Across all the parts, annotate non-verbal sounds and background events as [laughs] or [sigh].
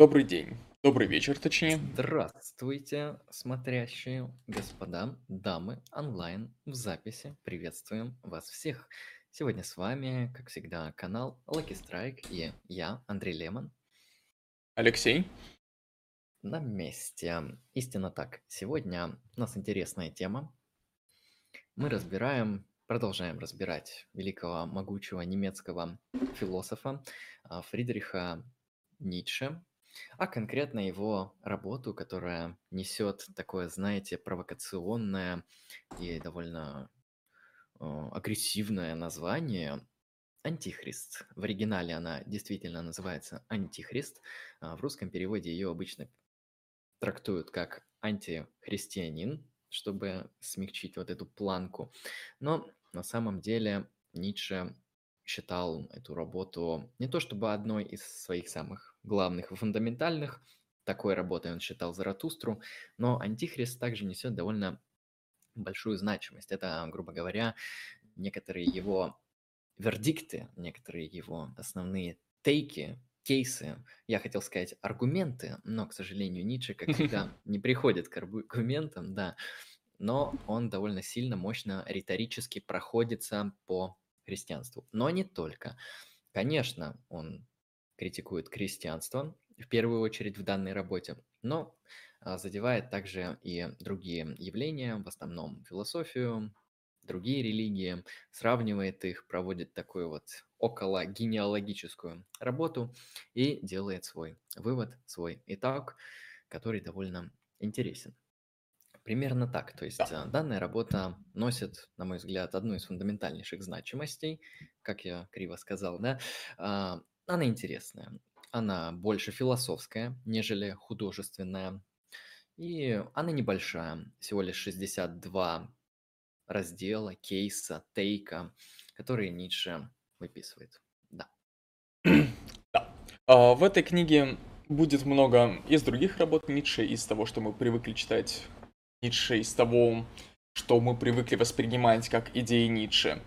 Добрый день. Добрый вечер, точнее. Здравствуйте, смотрящие господа, дамы, онлайн, в записи. Приветствуем вас всех. Сегодня с вами, как всегда, канал Lucky Strike и я, Андрей Лемон. Алексей. На месте. Истинно так. Сегодня у нас интересная тема. Мы разбираем, продолжаем разбирать великого, могучего немецкого философа а, Фридриха Ницше, а конкретно его работу, которая несет такое, знаете, провокационное и довольно э, агрессивное название Антихрист. В оригинале она действительно называется Антихрист. А в русском переводе ее обычно трактуют как антихристианин, чтобы смягчить вот эту планку. Но на самом деле Ницше считал эту работу не то чтобы одной из своих самых главных и фундаментальных, такой работой он считал Заратустру, но Антихрист также несет довольно большую значимость. Это, грубо говоря, некоторые его вердикты, некоторые его основные тейки, кейсы, я хотел сказать аргументы, но, к сожалению, Ницше, как всегда, [laughs] не приходит к аргументам, да, но он довольно сильно, мощно, риторически проходится по христианству. Но не только. Конечно, он критикует крестьянство, в первую очередь в данной работе, но а, задевает также и другие явления, в основном философию, другие религии, сравнивает их, проводит такую вот около генеалогическую работу и делает свой вывод, свой итог, который довольно интересен. Примерно так. То есть Да. а, данная работа носит, на мой взгляд, одну из фундаментальнейших значимостей, как я криво сказал, да. А, Она интересная, она больше философская, нежели художественная, и она небольшая, всего лишь 62 раздела, кейса, тейка, которые Ницше выписывает. Да. [clears throat] Да. А, В этой книге будет много из других работ Ницше, из того, что мы привыкли читать Ницше, из того, что мы привыкли воспринимать как идеи Ницше.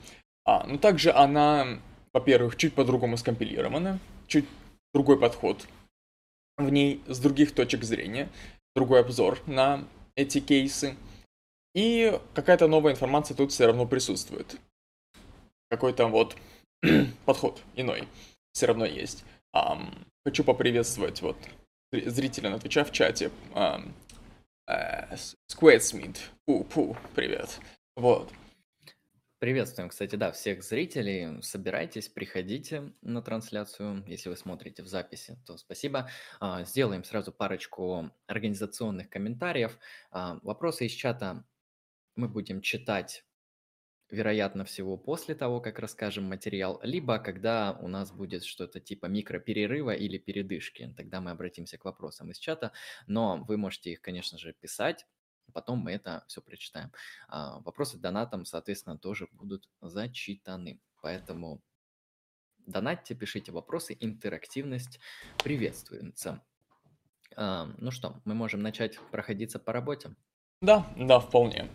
А, но также она, во-первых, чуть по-другому скомпилирована, чуть другой подход в ней с других точек зрения, другой обзор на эти кейсы. И какая-то новая информация тут все равно присутствует. Какой-то вот [clears throat] подход иной все равно есть. Ам, хочу поприветствовать вот зри- зрителя Твича в чате. Ам, э, С- Squaresmith. Пу-пу, привет. Вот. Приветствуем, кстати, да, всех зрителей. Собирайтесь, приходите на трансляцию. Если вы смотрите в записи, то спасибо. А, Сделаем сразу парочку организационных комментариев. А, Вопросы из чата мы будем читать, вероятно всего, после того, как расскажем материал, либо когда у нас будет что-то типа микроперерыва или передышки. Тогда мы обратимся к вопросам из чата. Но вы можете их, конечно же, писать. Потом мы это все прочитаем. А, Вопросы донатом, соответственно, тоже будут зачитаны. Поэтому донатьте, пишите вопросы, интерактивность приветствуется. А, Ну что, мы можем начать проходиться по работе? Да, да, вполне.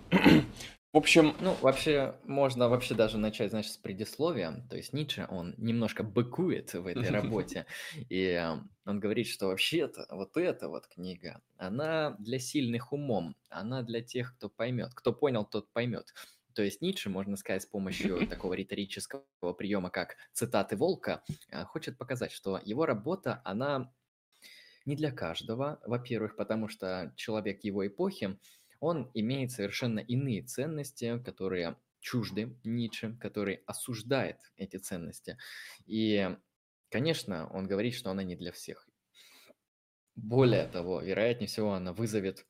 В общем, Ну, вообще, можно вообще даже начать, значит, с предисловия. То есть Ницше, он немножко быкует в этой работе. [laughs] И э, он говорит, что вообще-то вот эта вот книга, она для сильных умом, она для тех, кто поймет. Кто понял, тот поймет. То есть Ницше, можно сказать, с помощью [laughs] такого риторического приема, как цитаты Волка, э, хочет показать, что его работа, она не для каждого. Во-первых, потому что человек его эпохи, он имеет совершенно иные ценности, которые чужды Ницше, который осуждает эти ценности. И, конечно, он говорит, что она не для всех. Более того, вероятнее всего, она вызовет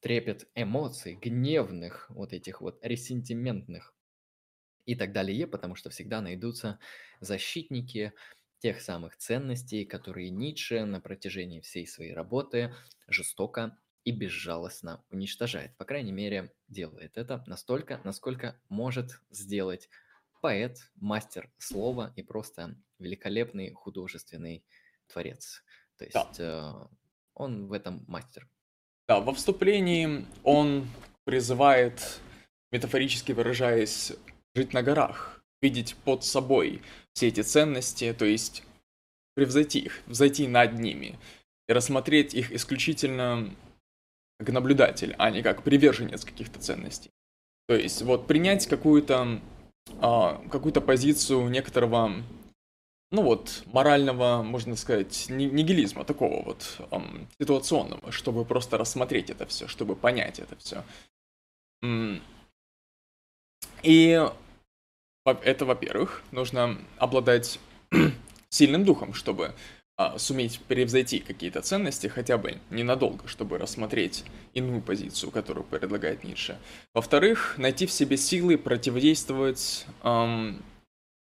трепет эмоций, гневных, вот этих вот ресентиментных и так далее, потому что всегда найдутся защитники тех самых ценностей, которые Ницше на протяжении всей своей работы жестоко и безжалостно уничтожает. По крайней мере, делает это настолько, насколько может сделать поэт, мастер слова и просто великолепный художественный творец. То Да. есть э, он в этом мастер. Да, во вступлении он призывает, метафорически выражаясь, жить на горах, видеть под собой все эти ценности, то есть превзойти их, взойти над ними. и рассмотреть их исключительно как наблюдатель, а не как приверженец каких-то ценностей. То есть вот принять какую-то а, какую-то позицию некоторого, ну вот, морального, можно сказать, нигилизма, такого вот ситуационного, чтобы просто рассмотреть это все, чтобы понять это все. И это, во-первых, нужно обладать [clears throat] сильным духом, чтобы суметь превзойти какие-то ценности хотя бы ненадолго, чтобы рассмотреть иную позицию, которую предлагает Ницше. Во-вторых, найти в себе силы противодействовать эм,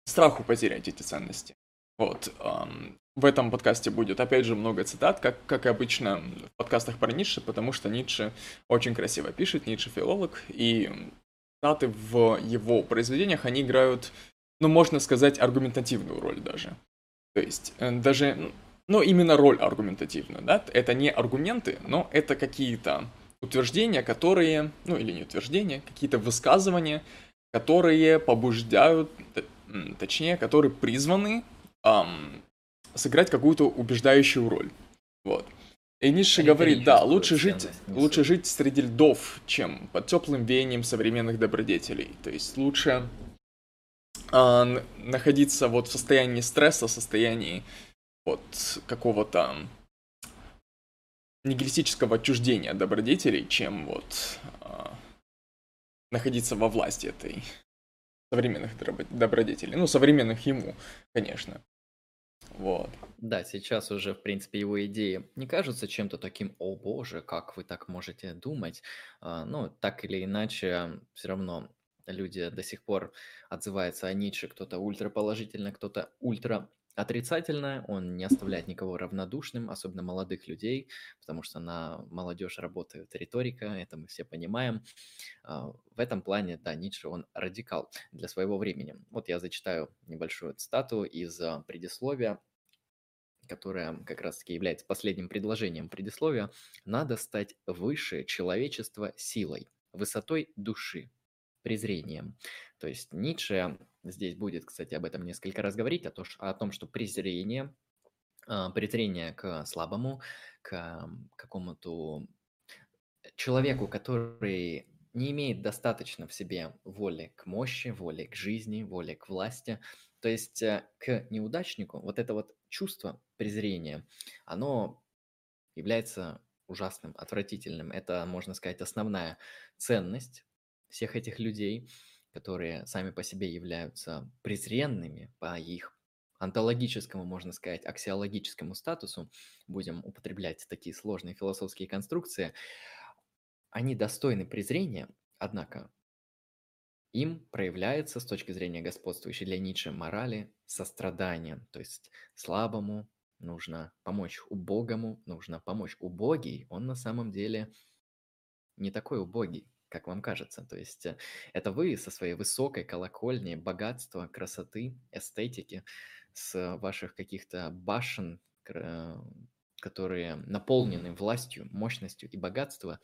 страху потерять эти ценности. Вот. Эм, в этом подкасте будет, опять же, много цитат, как, как и обычно в подкастах про Ницше, потому что Ницше очень красиво пишет, Ницше филолог, и цитаты в его произведениях, они играют, ну, можно сказать, аргументативную роль даже. То есть, э, даже но именно роль аргументативную, да, это не аргументы, но это какие-то утверждения, которые, ну или не утверждения, какие-то высказывания, которые побуждают, точнее, которые призваны эм, сыграть какую-то убеждающую роль. Вот. И Ницше говорит, да, лучше жить, лучше жить среди льдов, чем под теплым веянием современных добродетелей. То есть лучше э, находиться вот в состоянии стресса, в состоянии от какого-то нигилистического отчуждения добродетелей, чем вот э, находиться во власти этой современных добродетелей. Ну, современных ему, конечно. Вот. Да, сейчас уже, в принципе, его идеи не кажутся чем-то таким, о боже, как вы так можете думать. А, ну, так или иначе, все равно люди до сих пор отзываются о Ницше, кто-то ультраположительно, кто-то ультра отрицательное, он не оставляет никого равнодушным, особенно молодых людей, потому что на молодежь работает риторика, это мы все понимаем. А, в этом плане, да, Ницше, он радикал для своего времени. Вот я зачитаю небольшую цитату из а, предисловия, которая как раз-таки является последним предложением предисловия. «Надо стать выше человечества силой, высотой души, презрением». То есть Ницше здесь будет, кстати, об этом несколько раз говорить, о, то, о том, что презрение, а, презрение к слабому, к какому-то человеку, который не имеет достаточно в себе воли к мощи, воли к жизни, воли к власти. То есть э, к неудачнику вот это вот чувство презрения, оно является ужасным, отвратительным. Это, можно сказать, основная ценность всех этих людей – которые сами по себе являются презренными по их онтологическому, можно сказать, аксиологическому статусу, будем употреблять такие сложные философские конструкции, они достойны презрения, однако им проявляется с точки зрения господствующей для Ницше морали сострадание, то есть слабому нужно помочь убогому, нужно помочь убогий, он на самом деле не такой убогий, как вам кажется. То есть э, это вы со своей высокой колокольни богатства, красоты, эстетики, с ваших каких-то башен, которые наполнены властью, мощностью и богатством,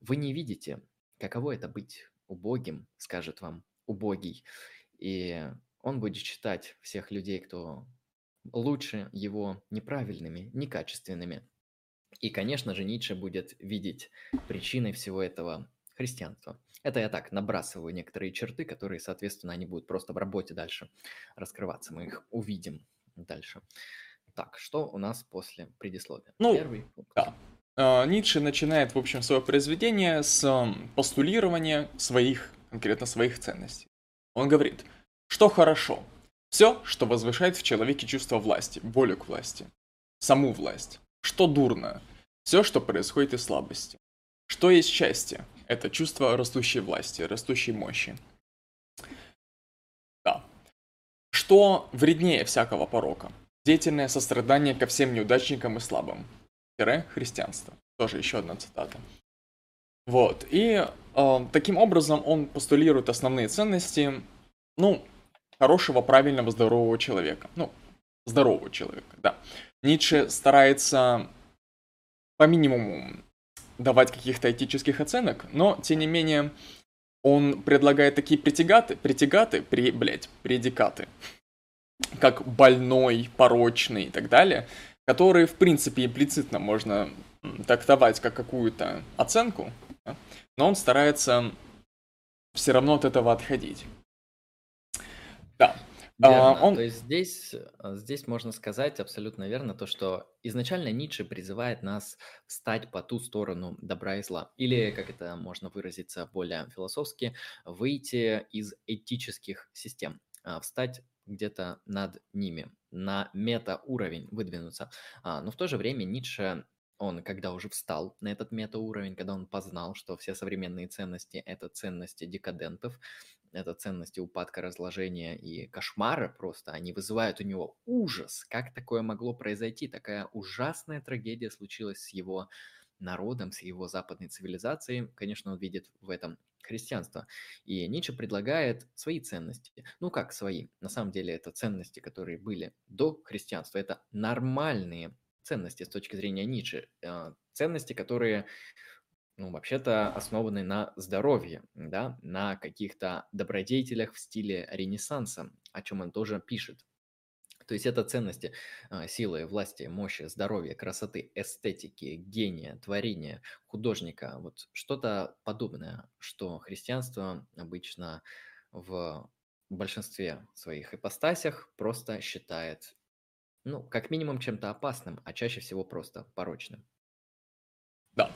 вы не видите, каково это быть убогим, скажет вам убогий. И он будет считать всех людей, кто лучше его неправильными, некачественными. И, конечно же, Ницше будет видеть причиной всего этого христианства. Это я так набрасываю некоторые черты, которые, соответственно, они будут просто в работе дальше раскрываться. Мы их увидим дальше. Так, что у нас после предисловия? Ну, Первый пункт. Да. А, Ницше начинает, в общем, свое произведение с постулирования своих, конкретно своих ценностей. Он говорит, что хорошо, все, что возвышает в человеке чувство власти, волю к власти, саму власть. Что дурно, все, что происходит из слабости. Что есть счастье? Это чувство растущей власти, растущей мощи. Да. Что вреднее всякого порока? Деятельное сострадание ко всем неудачникам и слабым. Тире христианство. Тоже еще одна цитата. Вот. И э, таким образом он постулирует основные ценности, ну, хорошего, правильного, здорового человека. Ну, здорового человека, да. Ницше старается по минимуму давать каких-то этических оценок, но, тем не менее, он предлагает такие притягаты, притягаты, при, блядь, предикаты, как больной, порочный и так далее, которые, в принципе, имплицитно можно трактовать как какую-то оценку, да? но он старается все равно от этого отходить. Да. Верно. А, он... То есть здесь, э, здесь можно сказать абсолютно верно то, что изначально Ницше призывает нас встать по ту сторону добра и зла. Или, как это можно выразиться более философски, выйти из этических систем, а, встать где-то над ними, на мета-уровень выдвинуться. А, но в то же время Ницше он, когда уже встал на этот метауровень, когда он познал, что все современные ценности – это ценности декадентов, это ценности упадка, разложения и кошмара просто, они вызывают у него ужас. Как такое могло произойти? Такая ужасная трагедия случилась с его народом, с его западной цивилизацией. Конечно, он видит в этом христианство. И Ницше предлагает свои ценности. Ну как свои? На самом деле это ценности, которые были до христианства. Это нормальные ценности с точки зрения Ницше. Э, ценности, которые, ну, вообще-то основаны на здоровье, да, на каких-то добродетелях в стиле Ренессанса, о чем он тоже пишет. То есть это ценности э, силы, власти, мощи, здоровья, красоты, эстетики, гения, творения, художника. Вот что-то подобное, что христианство обычно в большинстве своих ипостасях просто считает ну, как минимум чем-то опасным, а чаще всего просто порочным. Да.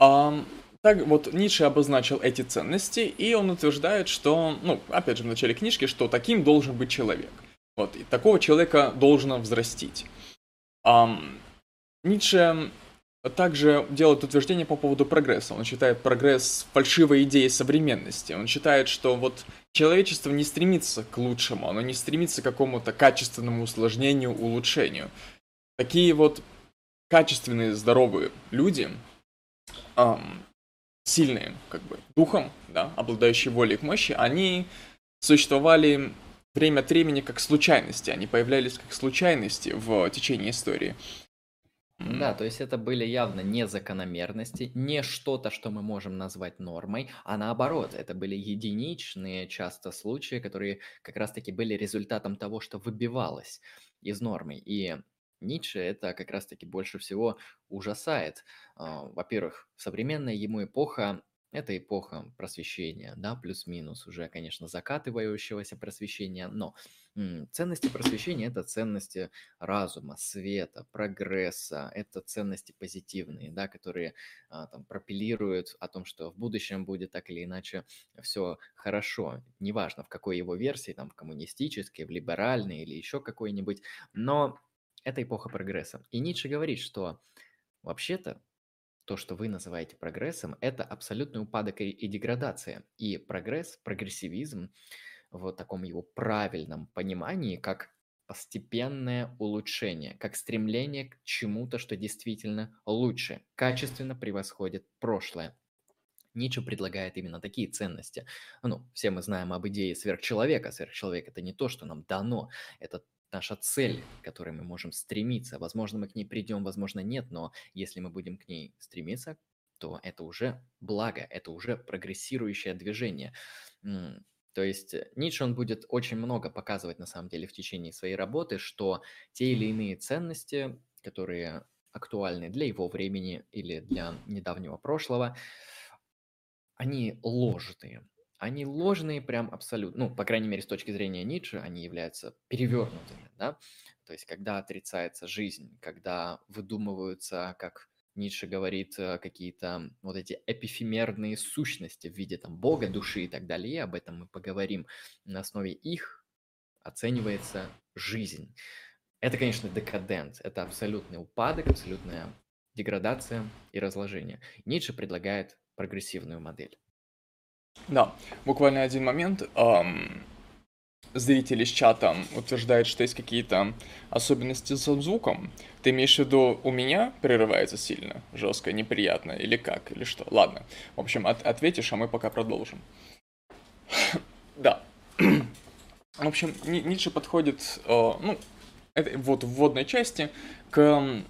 Um, так вот, Ницше обозначил эти ценности, и он утверждает, что, ну, опять же, в начале книжки, что таким должен быть человек. Вот, и такого человека должно взрастить. Um, Ницше также делает утверждение по поводу прогресса. Он считает прогресс фальшивой идеей современности. Он считает, что вот человечество не стремится к лучшему, оно не стремится к какому-то качественному усложнению, улучшению. Такие вот качественные, здоровые люди, эм, сильные, как бы, духом, да, обладающие волей к мощи, они существовали время от времени как случайности, они появлялись как случайности в течение истории. Да, то есть это были явно не закономерности, не что-то, что мы можем назвать нормой, а наоборот, это были единичные часто случаи, которые как раз-таки были результатом того, что выбивалось из нормы. И Ницше это как раз-таки больше всего ужасает. А, во-первых, современная ему эпоха это эпоха просвещения, да, плюс-минус уже, конечно, закатывающегося просвещения, но ценности просвещения – это ценности разума, света, прогресса, это ценности позитивные, да, которые а, там пропеллируют о том, что в будущем будет так или иначе все хорошо, неважно в какой его версии, там в коммунистической, в либеральной или еще какой-нибудь, но это эпоха прогресса. И Ницше говорит, что вообще-то то, что вы называете прогрессом, это абсолютный упадок и, деградация. И прогресс, прогрессивизм в таком его правильном понимании, как постепенное улучшение, как стремление к чему-то, что действительно лучше, качественно превосходит прошлое. Ницше предлагает именно такие ценности. Ну, все мы знаем об идее сверхчеловека. Сверхчеловек – это не то, что нам дано, это наша цель, к которой мы можем стремиться. Возможно, мы к ней придем, возможно, нет, но если мы будем к ней стремиться, то это уже благо, это уже прогрессирующее движение. То есть э, Ницше, он будет очень много показывать, на самом деле, в течение своей работы, что те или иные ценности, которые актуальны для его времени или для недавнего прошлого, они ложные. Они ложные прям абсолютно, ну, по крайней мере, с точки зрения Ницше, они являются перевернутыми, да, то есть когда отрицается жизнь, когда выдумываются, как Ницше говорит, э, какие-то вот эти эпифемерные сущности в виде там бога, души и так далее, об этом мы поговорим, на основе их оценивается жизнь. Это, конечно, декадент, это абсолютный упадок, абсолютная деградация и разложение. Ницше предлагает прогрессивную модель. Да, буквально один момент. Ам, зритель из чата утверждает, что есть какие-то особенности со звуком. Ты имеешь в виду, у меня прерывается сильно, жестко, неприятно, или как, или что? Ладно. В общем, от ответишь, а мы пока продолжим. [coughs] да. В общем, Ницше подходит, э, ну, это, вот в вводной части, к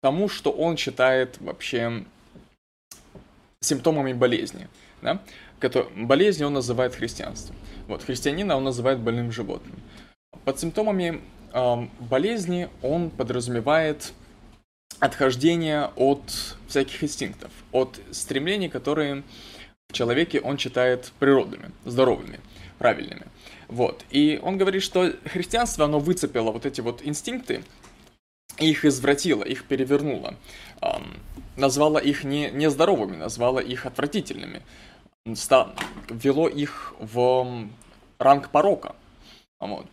тому, что он считает вообще симптомами болезни. Да? Болезни он называет христианством. Вот, христианина он называет больным животным. Под симптомами э, болезни он подразумевает отхождение от всяких инстинктов, от стремлений, которые в человеке он считает природными, здоровыми, правильными. Вот. И он говорит, что христианство, оно выцепило вот эти вот инстинкты, их извратило, их перевернуло, эм, назвало их не, нездоровыми, назвало их отвратительными, ввело их в ранг порока. Вот.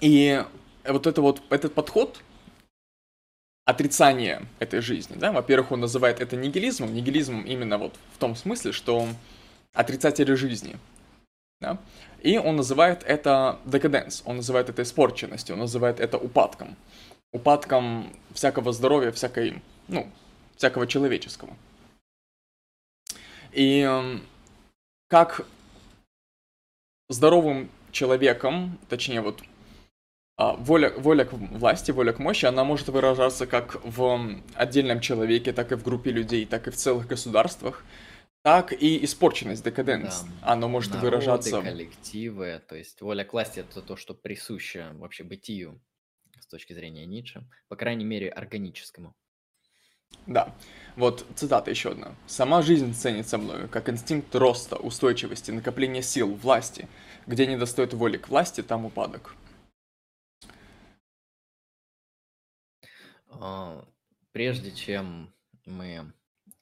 И вот это вот, этот подход, отрицание этой жизни, да, во-первых, он называет это нигилизмом, нигилизмом именно вот в том смысле, что отрицатели жизни, да, и он называет это декаденс, он называет это испорченностью, он называет это упадком, упадком всякого здоровья, всякой, ну, всякого человеческого. И как здоровым человеком, точнее вот а, воля, воля к власти, воля к мощи, она может выражаться как в отдельном человеке, так и в группе людей, так и в целых государствах, так и испорченность, декаденс. Да. Оно может Народы, выражаться... коллективы, то есть воля к власти — это то, что присуще вообще бытию с точки зрения Ницше, по крайней мере, органическому. Да. Вот цитата еще одна. «Сама жизнь ценится мною, как инстинкт роста, устойчивости, накопления сил, власти. Где не достает воли к власти, там упадок». А, прежде чем мы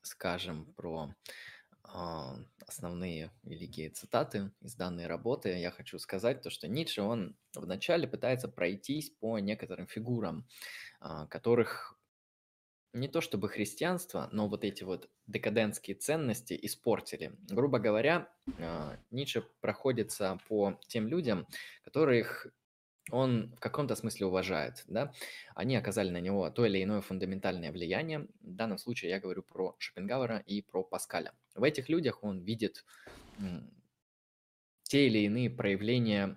скажем про а, основные великие цитаты из данной работы, я хочу сказать то, что Ницше, он вначале пытается пройтись по некоторым фигурам, а, которых не то чтобы христианство, но вот эти вот декадентские ценности испортили. Грубо говоря, Ницше проходится по тем людям, которых он в каком-то смысле уважает, да, они оказали на него то или иное фундаментальное влияние. В данном случае я говорю про Шопенгауэра и про Паскаля. В этих людях он видит те или иные проявления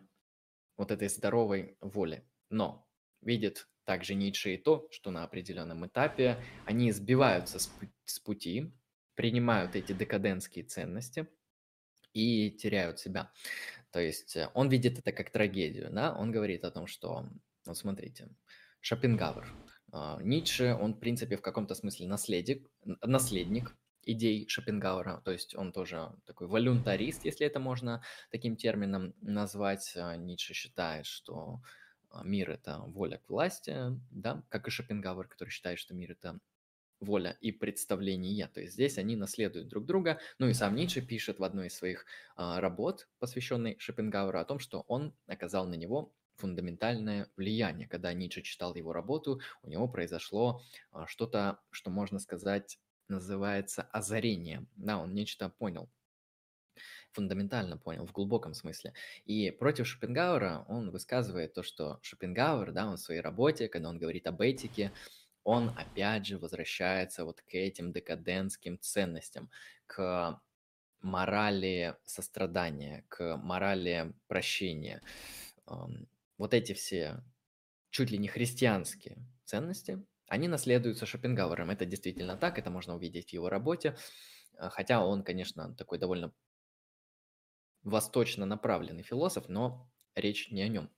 вот этой здоровой воли. Но видит также Ницше и то, что на определенном этапе они сбиваются с пути, принимают эти декадентские ценности и теряют себя. То есть э, он видит это как трагедию, да, он говорит о том, что, вот смотрите, Шопенгауэр, а, Ницше, он, в принципе, в каком-то смысле наследник, наследник идей Шопенгауэра, то есть он тоже такой волюнтарист, если это можно таким термином назвать. А, Ницше считает, что мир – это воля к власти, да, как и Шопенгауэр, который считает, что мир – это воля и представление. То есть здесь они наследуют друг друга. Ну и сам Ницше пишет в одной из своих а, работ, посвященной Шопенгауэру, о том, что он оказал на него фундаментальное влияние. Когда Ницше читал его работу, у него произошло а, что-то, что можно сказать, называется озарение. Да, он нечто понял, фундаментально понял, в глубоком смысле. И против Шопенгауэра он высказывает то, что Шопенгауэр, да, он в своей работе, когда он говорит об этике, он опять же возвращается вот к этим декадентским ценностям, к морали сострадания, к морали прощения. Вот эти все чуть ли не христианские ценности, они наследуются Шопенгауэром. Это действительно так, это можно увидеть в его работе. А, хотя он, конечно, такой довольно восточно направленный философ, но речь не о нем.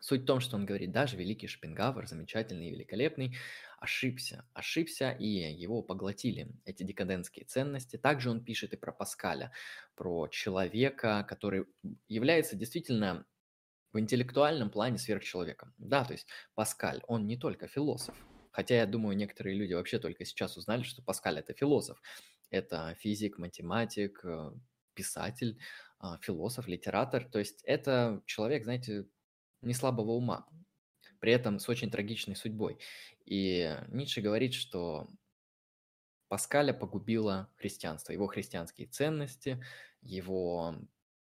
Суть в том, что он говорит, даже великий Шопенгауэр, замечательный и великолепный, ошибся, ошибся, и его поглотили эти декадентские ценности. Также он пишет и про Паскаля, про человека, который является действительно в интеллектуальном плане сверхчеловеком. Да, то есть Паскаль, он не только философ, хотя я думаю, некоторые люди вообще только сейчас узнали, что Паскаль это философ. Это физик, математик, э, писатель, философ, литератор. То есть это человек, знаете, не слабого ума, при этом с очень трагичной судьбой. И Ницше говорит, что Паскаля погубило христианство, его христианские ценности, его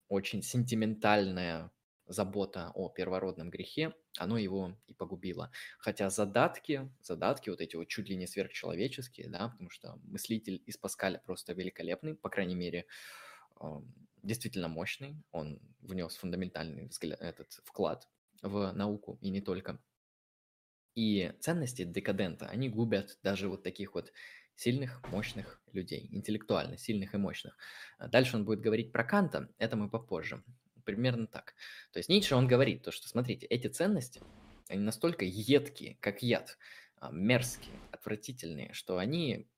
очень сентиментальная забота о первородном грехе, оно его и погубило. Хотя задатки, задатки вот эти вот чуть ли не сверхчеловеческие, да, потому что мыслитель из Паскаля просто великолепный, по крайней мере, действительно мощный, он внес фундаментальный взгляд, этот вклад в науку и не только. И ценности декадента, они губят даже вот таких вот сильных, мощных людей, интеллектуально сильных и мощных. А дальше он будет говорить про Канта, это мы попозже. Примерно так. То есть Ницше, он говорит то, что, смотрите, эти ценности – они настолько едкие, как яд, а, мерзкие, отвратительные, что они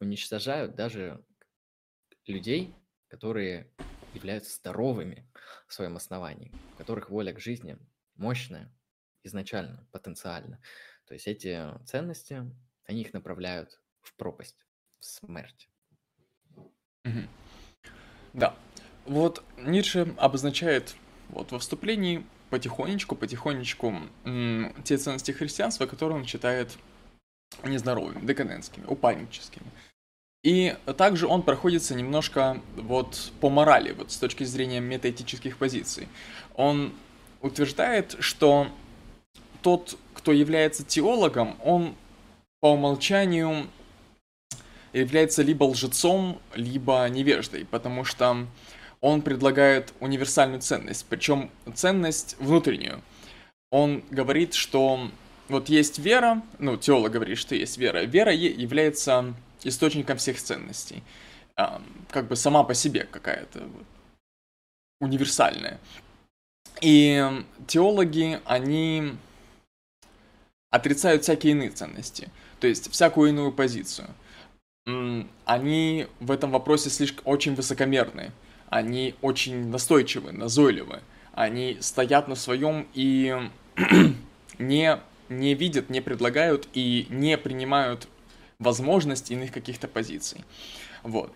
уничтожают даже людей, которые являются здоровыми в своем основании, у которых воля к жизни мощная изначально, потенциально. То есть эти ценности, они их направляют в пропасть, в смерть. Мгм. Да. Вот Ницше обозначает вот во вступлении потихонечку, потихонечку м, те ценности христианства, которые он считает нездоровыми, декадентскими, упадническими. И также он проходится немножко вот по морали, вот с точки зрения метаэтических позиций. Он утверждает, что тот, кто является теологом, он по умолчанию является либо лжецом, либо невеждой, потому что он предлагает универсальную ценность, причем ценность внутреннюю. Он говорит, что вот есть вера, ну, теолог говорит, что есть вера. Вера является источником всех ценностей. Как бы сама по себе какая-то вот, универсальная. И теологи, они отрицают всякие иные ценности, то есть всякую иную позицию. Они в этом вопросе слишком очень высокомерны, они очень настойчивы, назойливы, они стоят на своем и [clears throat] не, не видят, не предлагают и не принимают возможность иных каких-то позиций. Вот.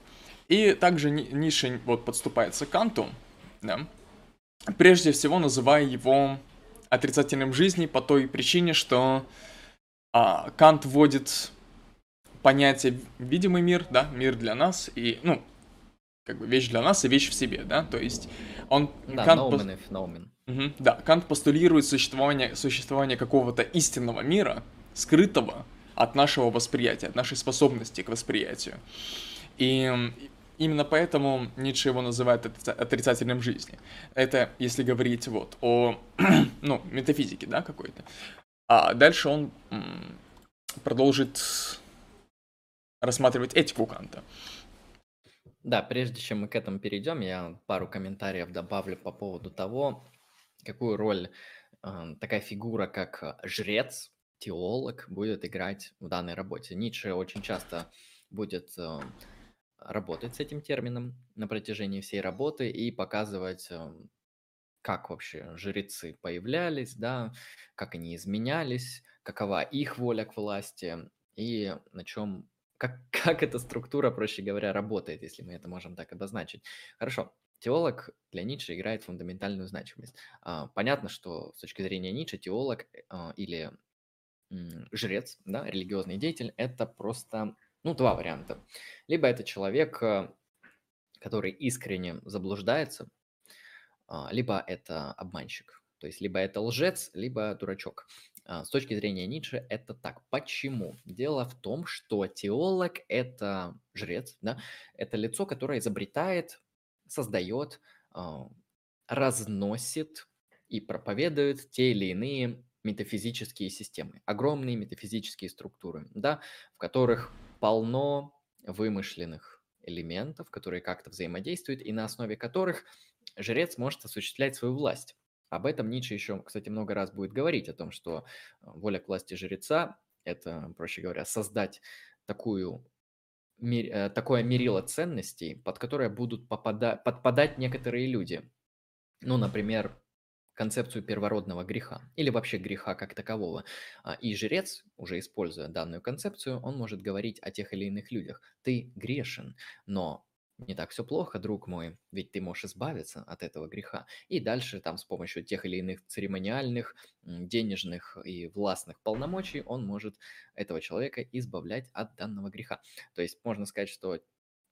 И также Ниша вот подступается к Канту, да, прежде всего называя его отрицательным жизни по той причине, что а, Кант вводит понятие видимый мир, да, мир для нас, и, ну, как бы вещь для нас и вещь в себе, да, то есть он... Да, Кант пос... феномен. Угу, да, Кант постулирует существование, существование какого-то истинного мира, скрытого от нашего восприятия, от нашей способности к восприятию. И Именно поэтому Ницше его называет отрицательным жизни. Это если говорить вот о, [clears throat] ну, метафизике, да, какой-то. А дальше он продолжит рассматривать этику Канта. Да, прежде чем мы к этому перейдем, я пару комментариев добавлю по поводу того, какую роль э, такая фигура, как жрец, теолог, будет играть в данной работе. Ницше очень часто будет э, работать с этим термином на протяжении всей работы и показывать, эм, как вообще жрецы появлялись, да, как они изменялись, какова их воля к власти и на чем, как, [laughs] как эта структура, проще говоря, работает, если мы это можем так обозначить. Хорошо, теолог для Ницше играет фундаментальную значимость. А, понятно, что с точки зрения Ницше теолог э, или жрец, да, религиозный деятель, это просто ну, два варианта. Либо это человек, э, который искренне заблуждается, а, либо это обманщик. То есть либо это лжец, либо дурачок. А, с точки зрения Ницше это так. Почему? Дело в том, что теолог – это жрец, да? это лицо, которое изобретает, создает, а, разносит и проповедует те или иные метафизические системы, огромные метафизические структуры, да, в которых полно вымышленных элементов, которые как-то взаимодействуют, и на основе которых жрец может осуществлять свою власть. Об этом Ницше еще, кстати, много раз будет говорить, о том, что э, воля к власти жреца – это, проще говоря, создать такую, э, такое мерило ценностей, под которое будут попада- подпадать некоторые люди. Ну, например, концепцию первородного греха или вообще греха как такового. А, и жрец, уже используя данную концепцию, он может говорить о тех или иных людях. Ты грешен, но не так все плохо, друг мой, ведь ты можешь избавиться от этого греха. И дальше там с помощью тех или иных церемониальных, денежных и властных полномочий он может этого человека избавлять от данного греха. То есть можно сказать, что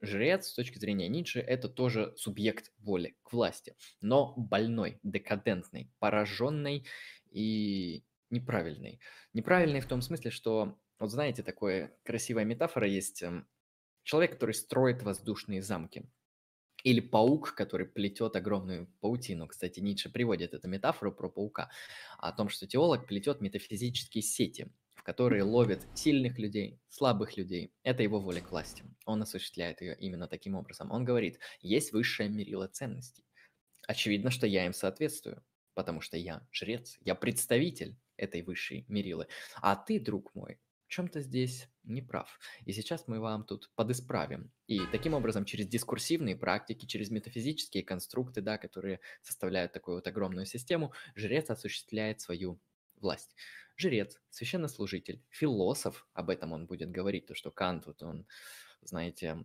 Жрец, с точки зрения Ницше, это тоже субъект воли к власти, но больной, декадентный, пораженный и неправильный. Неправильный в том смысле, что, вот знаете, такая красивая метафора есть. Эм, человек, который строит воздушные замки. Или паук, который плетет огромную паутину. Кстати, Ницше приводит эту метафору про паука. О том, что теолог плетет метафизические сети которые ловит сильных людей, слабых людей. Это его воля к власти. Он осуществляет ее именно таким образом. Он говорит, есть высшее мерило ценностей. Очевидно, что я им соответствую, потому что я жрец, я представитель этой высшей мерилы. А ты, друг мой, в чем-то здесь не прав. И сейчас мы вам тут подисправим. И таким образом, через дискурсивные практики, через метафизические конструкты, да, которые составляют такую вот огромную систему, жрец осуществляет свою власть. Жрец, священнослужитель, философ, об этом он будет говорить, то, что Кант, вот он, знаете,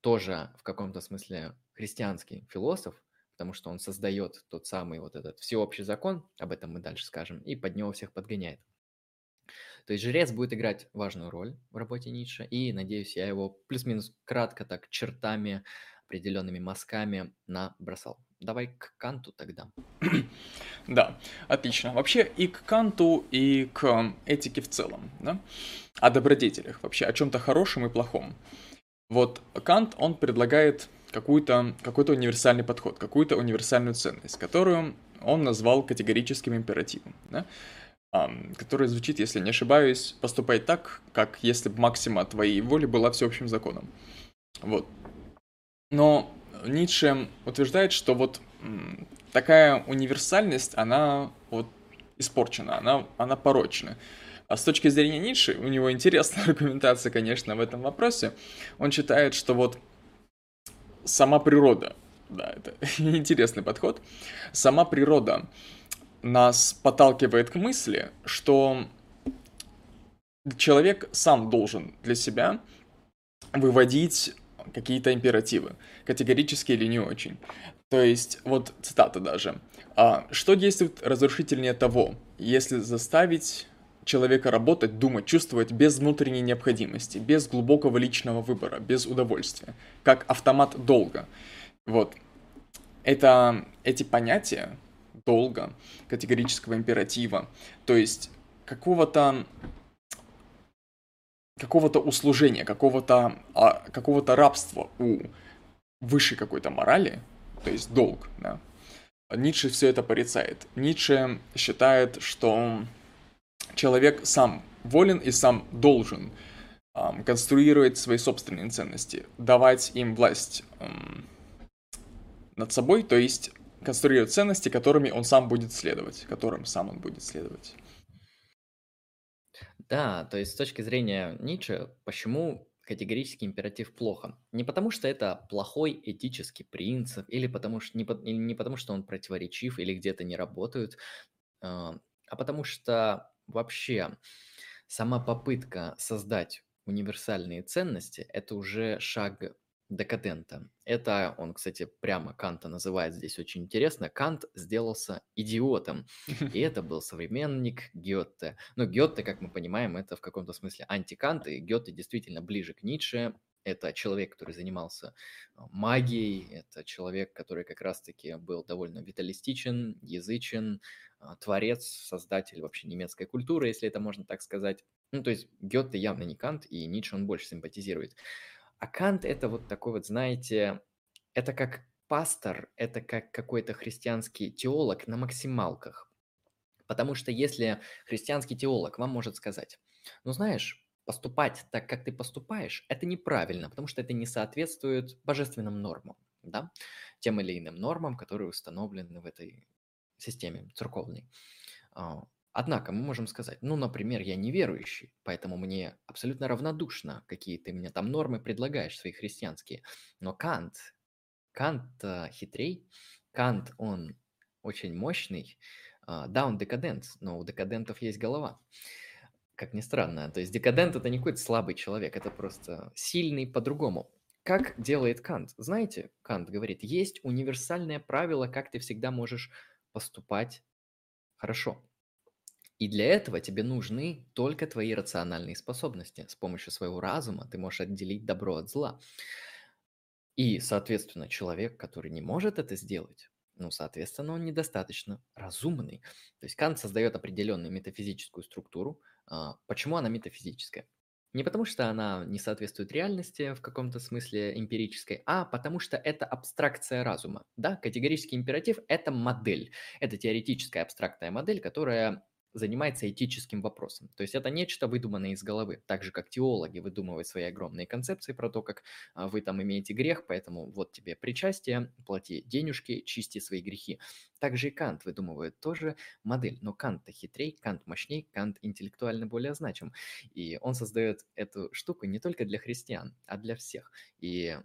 тоже в каком-то смысле христианский философ, потому что он создает тот самый вот этот всеобщий закон, об этом мы дальше скажем, и под него всех подгоняет. То есть жрец будет играть важную роль в работе Ницше, и, надеюсь, я его плюс-минус кратко так чертами, определенными мазками набросал. Давай к Канту тогда. [clears throat] Да, отлично. Вообще и к Канту, и к этике в целом, да? О добродетелях, вообще о чем-то хорошем и плохом. Вот Кант, он предлагает какую-то, какой-то универсальный подход, какую-то универсальную ценность, которую он назвал категорическим императивом, да? um, который звучит, если не ошибаюсь, поступай так, как если бы максима твоей воли была всеобщим законом. Вот. Но Ницше утверждает, что вот такая универсальность, она вот испорчена, она, она порочна. А с точки зрения Ницше, у него интересная [laughs] аргументация, конечно, в этом вопросе. Он считает, что вот сама природа, да, это [laughs] интересный подход, сама природа нас подталкивает к мысли, что человек сам должен для себя выводить какие-то императивы, категорически или не очень. То есть, вот цитата даже. А, что действует разрушительнее того, если заставить человека работать, думать, чувствовать без внутренней необходимости, без глубокого личного выбора, без удовольствия, как автомат долга. Вот. Это эти понятия долга, категорического императива, то есть какого-то какого-то услужения, какого-то а, какого-то рабства у высшей какой-то морали, то есть долг, да. Ницше все это порицает. Ницше считает, что человек сам волен и сам должен эм, конструировать свои собственные ценности, давать им власть эм, над собой, то есть конструировать ценности, которыми он сам будет следовать, которым сам он будет следовать. Да, то есть с точки зрения Ницше, почему категорический императив плохо? Не потому, что это плохой этический принцип, или потому что, не, или не потому, что он противоречив, или где-то не работает, э, а потому что вообще сама попытка создать универсальные ценности – это уже шаг декадента. Это он, кстати, прямо Канта называет здесь очень интересно. Кант сделался идиотом. И [laughs] это был современник Гёте. Но Гёте, как мы понимаем, это в каком-то смысле антикант, и Гёте действительно ближе к Ницше. Это человек, который занимался а, магией, это человек, который как раз-таки был довольно виталистичен, язычен, а, творец, создатель вообще немецкой культуры, если это можно так сказать. Ну, то есть Гёте явно не Кант, и Ницше он больше симпатизирует. А Кант это вот такой вот, знаете, это как пастор, это как какой-то христианский теолог на максималках. Потому что если христианский теолог вам может сказать, ну знаешь, поступать так, как ты поступаешь, это неправильно, потому что это не соответствует божественным нормам, да, тем или иным нормам, которые установлены в этой системе церковной. А, Однако мы можем сказать, ну, например, я неверующий, поэтому мне абсолютно равнодушно, какие ты мне там нормы предлагаешь, свои христианские. Но Кант, Кант э, хитрей, Кант, он очень мощный, э, да, он декадент, но у декадентов есть голова. Как ни странно. То есть декадент это не какой-то слабый человек, это просто сильный по-другому. Как делает Кант? Знаете, Кант говорит, есть универсальное правило, как ты всегда можешь поступать хорошо. И для этого тебе нужны только твои рациональные способности. С помощью своего разума ты можешь отделить добро от зла. И, соответственно, человек, который не может это сделать, ну, соответственно, он недостаточно разумный. То есть Кант создает определенную метафизическую структуру. А, почему она метафизическая? Не потому, что она не соответствует реальности в каком-то смысле эмпирической, а потому что это абстракция разума. Да, категорический императив – это модель. Это теоретическая абстрактная модель, которая занимается этическим вопросом. То есть это нечто выдуманное из головы. Так же, как теологи выдумывают свои огромные концепции про то, как а, вы там имеете грех, поэтому вот тебе причастие, плати денежки, чисти свои грехи. Также и Кант выдумывает тоже модель. Но Кант-то хитрей, Кант мощней, Кант интеллектуально более значим. И он создает эту штуку не только для христиан, а для всех. И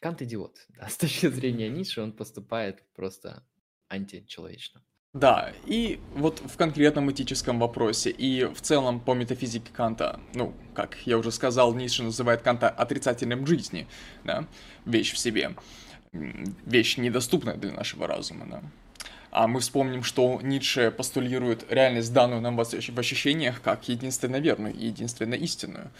Кант идиот. Да, с точки зрения [laughs] Ницше он поступает просто античеловечно. Да, и вот в конкретном этическом вопросе, и в целом по метафизике Канта, ну, как я уже сказал, Ницше называет Канта отрицательным жизни, да, вещь в себе, вещь недоступная для нашего разума, да. А мы вспомним, что Ницше постулирует реальность, данную нам в ощущениях, как единственно верную и единственно истинную,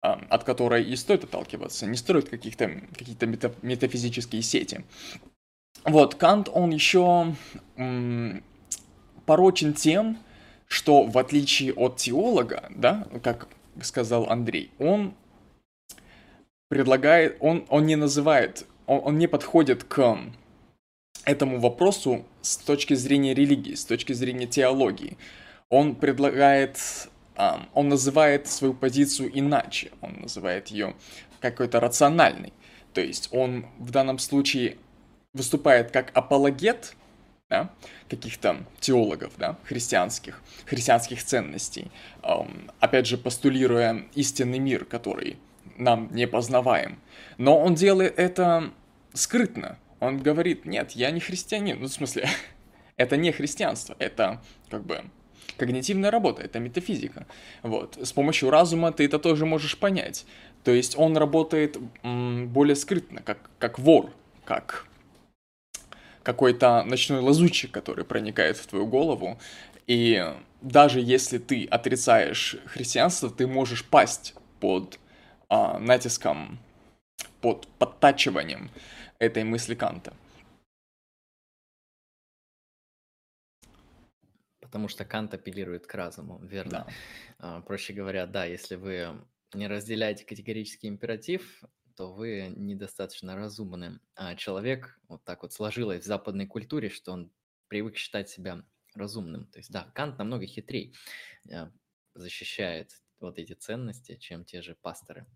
а, от которой и стоит отталкиваться, не строить каких-то какие-то метафизические сети. Вот, Кант, он еще м, порочен тем, что в отличие от теолога, да, как сказал Андрей, он предлагает, он, он не называет, он, он не подходит к этому вопросу с точки зрения религии, с точки зрения теологии. Он предлагает, он называет свою позицию иначе, он называет ее какой-то рациональной. То есть он в данном случае выступает как апологет да, каких-то теологов, да, христианских, христианских ценностей, эм, опять же, постулируя истинный мир, который нам не познаваем. Но он делает это скрытно. Он говорит, нет, я не христианин. Ну, в смысле, [laughs] это не христианство, это как бы когнитивная работа, это метафизика. Вот. С помощью разума ты это тоже можешь понять. То есть он работает более скрытно, как, как вор, как какой-то ночной лазутчик, который проникает в твою голову. И даже если ты отрицаешь христианство, ты можешь пасть под а, натиском, под подтачиванием этой мысли Канта. Потому что Кант апеллирует к разуму, верно? Да. А, проще говоря, да, если вы не разделяете категорический императив, то вы недостаточно разумны. А человек вот так вот сложилось в западной культуре, что он привык считать себя разумным. То есть, да, Кант намного хитрее э, защищает вот эти ценности, чем те же пасторы.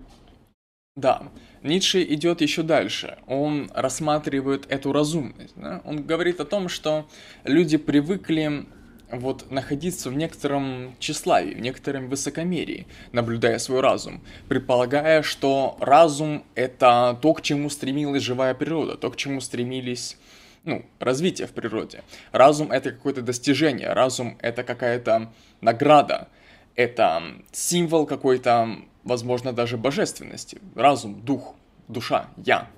Да, Ницше идет еще дальше. Он рассматривает эту разумность. Да? Он говорит о том, что люди привыкли вот находиться в некотором тщеславии, в некотором высокомерии, наблюдая свой разум, предполагая, что разум — это то, к чему стремилась живая природа, то, к чему стремились ну, развитие в природе. Разум — это какое-то достижение, разум — это какая-то награда, это символ какой-то, возможно, даже божественности. Разум, дух, душа, я.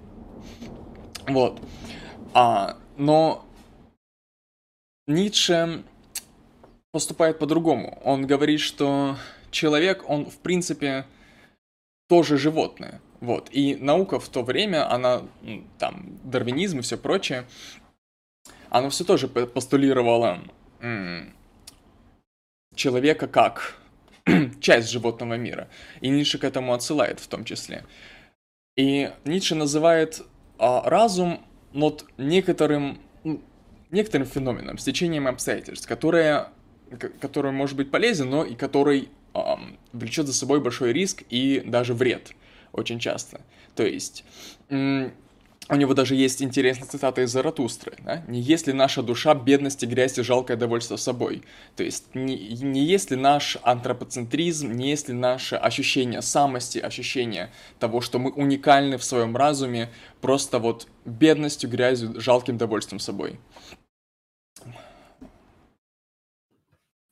Вот. А, но Ницше поступает по-другому. Он говорит, что человек, он в принципе тоже животное. Вот. И наука в то время, она, там, дарвинизм и все прочее, она все тоже постулировала человека как [clears throat] часть животного мира. И Ницше к этому отсылает в том числе. И Ницше называет а, разум над некоторым, некоторым феноменом, стечением обстоятельств, которое который может быть полезен, но и который эм, влечет за собой большой риск и даже вред очень часто. То есть у него даже есть интересная цитата из Заратустры. Да? «Не есть ли наша душа бедность и грязь и жалкое довольство собой?» То есть не, не есть наш антропоцентризм, не есть ли наше ощущение самости, ощущение того, что мы уникальны в своем разуме, просто вот бедностью, грязью, жалким довольством собой.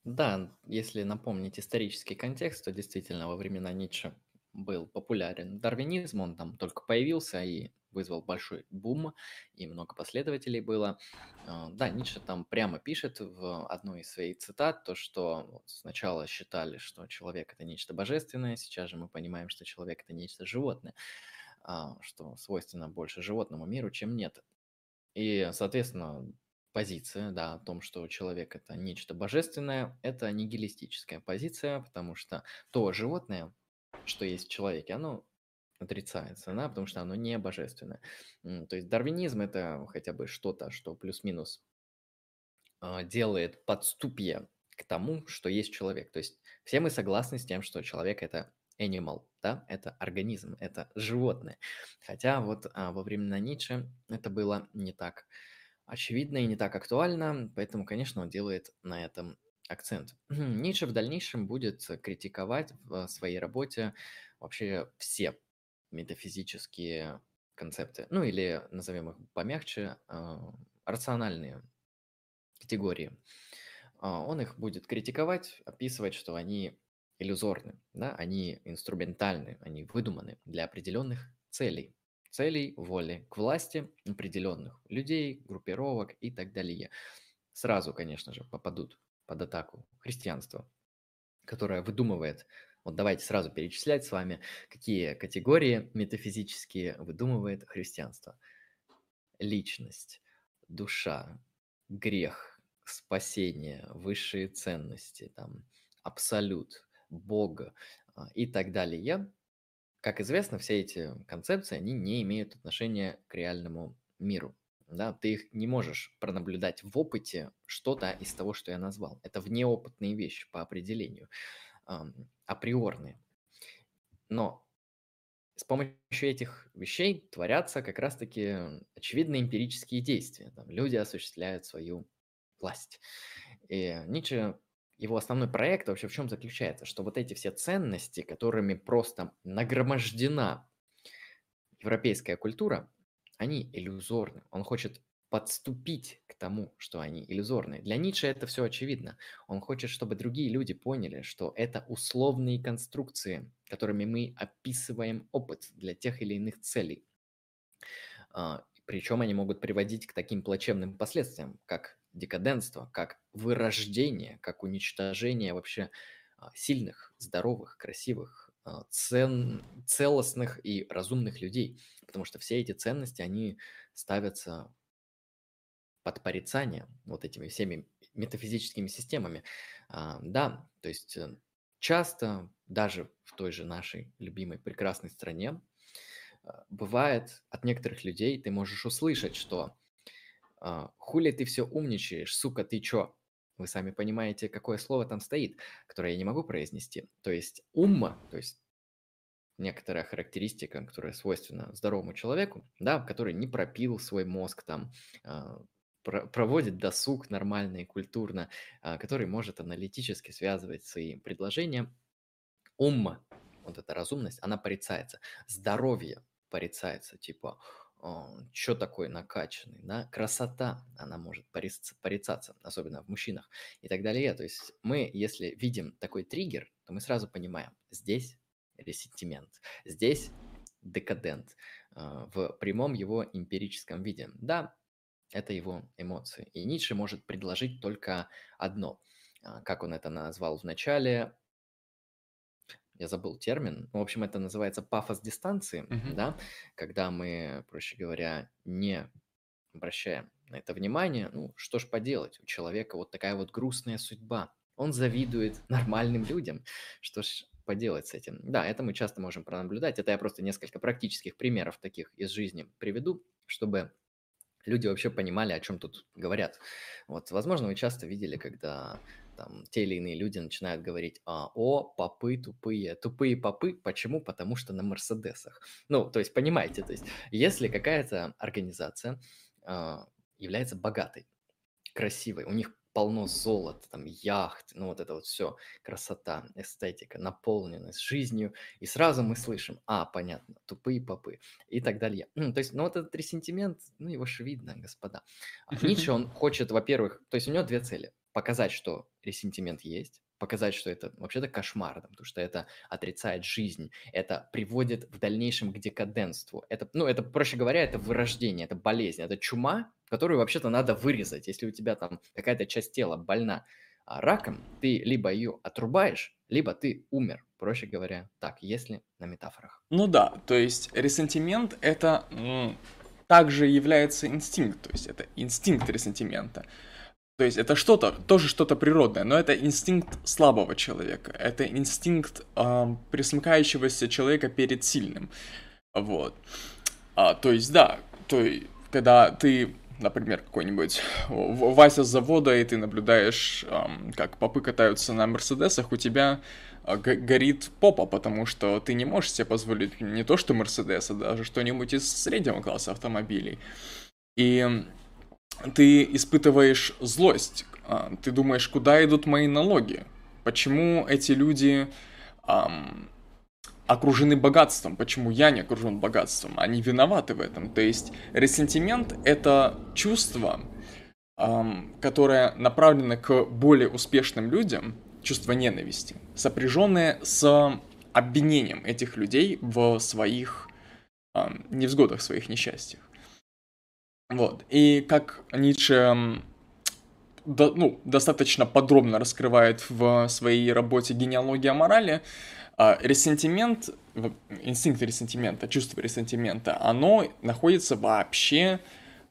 Да, если напомнить исторический контекст, то действительно во времена Ницше был популярен дарвинизм, он там только появился и вызвал большой бум, и много последователей было. А, да, Ницше там прямо пишет в одной из своих цитат то, что сначала считали, что человек это нечто божественное, сейчас же мы понимаем, что человек это нечто животное, а, что свойственно больше животному миру, чем нет. И, соответственно, позиция, да, о том, что человек это нечто божественное, это нигилистическая позиция, потому что то животное, что есть в человеке, оно отрицается, да, потому что оно не божественное. То есть дарвинизм это хотя бы что-то, что плюс-минус а, делает подступье к тому, что есть человек. То есть все мы согласны с тем, что человек это animal, да, это организм, это животное. Хотя вот а, во времена Ницше это было не так очевидно и не так актуально, поэтому, конечно, он делает на этом акцент. [clears throat] Ницше в дальнейшем будет критиковать в своей работе вообще все метафизические концепты, ну или назовем их помягче, э, рациональные категории. А, он их будет критиковать, описывать, что они иллюзорны, да, они инструментальны, они выдуманы для определенных целей, целей воли к власти определенных людей, группировок и так далее. Сразу, конечно же, попадут под атаку христианство, которое выдумывает вот давайте сразу перечислять с вами, какие категории метафизические выдумывает христианство. Личность, душа, грех, спасение, высшие ценности, там, абсолют, Бога а, и так далее. Как известно, все эти концепции, они не имеют отношения к реальному миру. Да, ты их не можешь пронаблюдать в опыте что-то из того, что я назвал. Это внеопытные вещи по определению, эм, априорные. Но с помощью этих вещей творятся как раз-таки очевидные эмпирические действия. Там люди осуществляют свою власть. И Ницше его основной проект вообще в чем заключается? Что вот эти все ценности, которыми просто нагромождена европейская культура, они иллюзорны. Он хочет подступить к тому, что они иллюзорны. Для Ницше это все очевидно. Он хочет, чтобы другие люди поняли, что это условные конструкции, которыми мы описываем опыт для тех или иных целей. А, Причем они могут приводить к таким плачевным последствиям, как декаденство, как вырождение, как уничтожение вообще а, сильных, здоровых, красивых, а, цен, целостных и разумных людей. Потому что все эти ценности, они ставятся под порицание вот этими всеми метафизическими системами. А, да, то есть э, часто даже в той же нашей любимой прекрасной стране бывает от некоторых людей ты можешь услышать, что хули ты все умничаешь, сука, ты чё? Вы сами понимаете, какое слово там стоит, которое я не могу произнести. То есть умма, то есть некоторая характеристика, которая свойственна здоровому человеку, да, который не пропил свой мозг там, а, проводит досуг нормально и культурно, а, который может аналитически связывать свои предложения. Умма, вот эта разумность, она порицается. Здоровье порицается, типа, что такое накачанный, да, красота, она может порицаться, особенно в мужчинах и так далее. То есть мы, если видим такой триггер, то мы сразу понимаем, здесь ресентимент, здесь декадент а, в прямом его эмпирическом виде. Да, это его эмоции. И Ницше может предложить только одно. А, как он это назвал в начале, я забыл термин. В общем, это называется пафос дистанции, Мгм. да, когда мы, проще говоря, не обращаем на это внимание. Ну, что ж поделать, у человека вот такая вот грустная судьба. Он завидует [laughs] нормальным людям. Что ж поделать с этим? Да, это мы часто можем пронаблюдать. Это я просто несколько практических примеров таких из жизни приведу, чтобы люди вообще понимали, о чем тут говорят. Вот, возможно, вы часто видели, когда там те или иные люди начинают говорить, а, о, попы тупые. Тупые попы, почему? Потому что на Мерседесах. Ну, то есть, понимаете, то есть, если какая-то организация а, является богатой, красивой, у них полно золота, там, яхт, ну, вот это вот все, красота, эстетика, наполненность жизнью, и сразу мы слышим, а, понятно, тупые попы, и так далее. Ну, то есть, ну, вот этот ресентимент, ну, его же видно, господа. А Ницше, он хочет, во-первых, то есть, у него две цели показать, что ресентимент есть, показать, что это вообще-то кошмар, потому что это отрицает жизнь, это приводит в дальнейшем к декаденству. Это, ну, это, проще говоря, это вырождение, это болезнь, это чума, которую вообще-то надо вырезать. Если у тебя там какая-то часть тела больна а раком, ты либо ее отрубаешь, либо ты умер, проще говоря, так, если на метафорах. Ну да, то есть ресентимент это также является инстинкт, то есть это инстинкт ресентимента. То есть это что-то, тоже что-то природное, но это инстинкт слабого человека, это инстинкт э, присмыкающегося человека перед сильным. Вот. А, то есть, да, то, когда ты например, какой-нибудь Вася с завода, и ты наблюдаешь, как попы катаются на Мерседесах, у тебя а, горит попа, потому что ты не можешь себе позволить не то что Мерседес, а даже что-нибудь из среднего класса автомобилей. И ты испытываешь злость, а, ты думаешь, куда идут мои налоги, почему эти люди эм, окружены богатством, почему я не окружен богатством, они виноваты в этом. То есть ресентимент — это чувство, эм, которое направлено к более успешным людям, чувство ненависти, сопряженное с обвинением этих людей в своих эм, невзгодах, своих несчастьях. Вот. И как Ницше до, ну, достаточно подробно раскрывает в своей работе «Генеалогия морали», а, ресентимент, инстинкт ресентимента, чувство ресентимента, оно находится вообще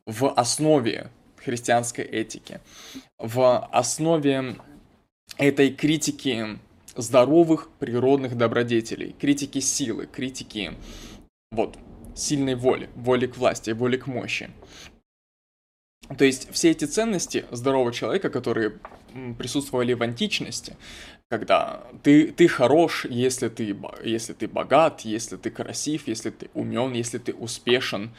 в основе христианской этики, в основе этой критики здоровых природных добродетелей, критики силы, критики вот, сильной воли, воли к власти, воли к мощи. То есть все эти ценности здорового человека, которые присутствовали в античности, когда ты, ты хорош, если ты, если ты богат, если ты красив, если ты умен, если ты успешен.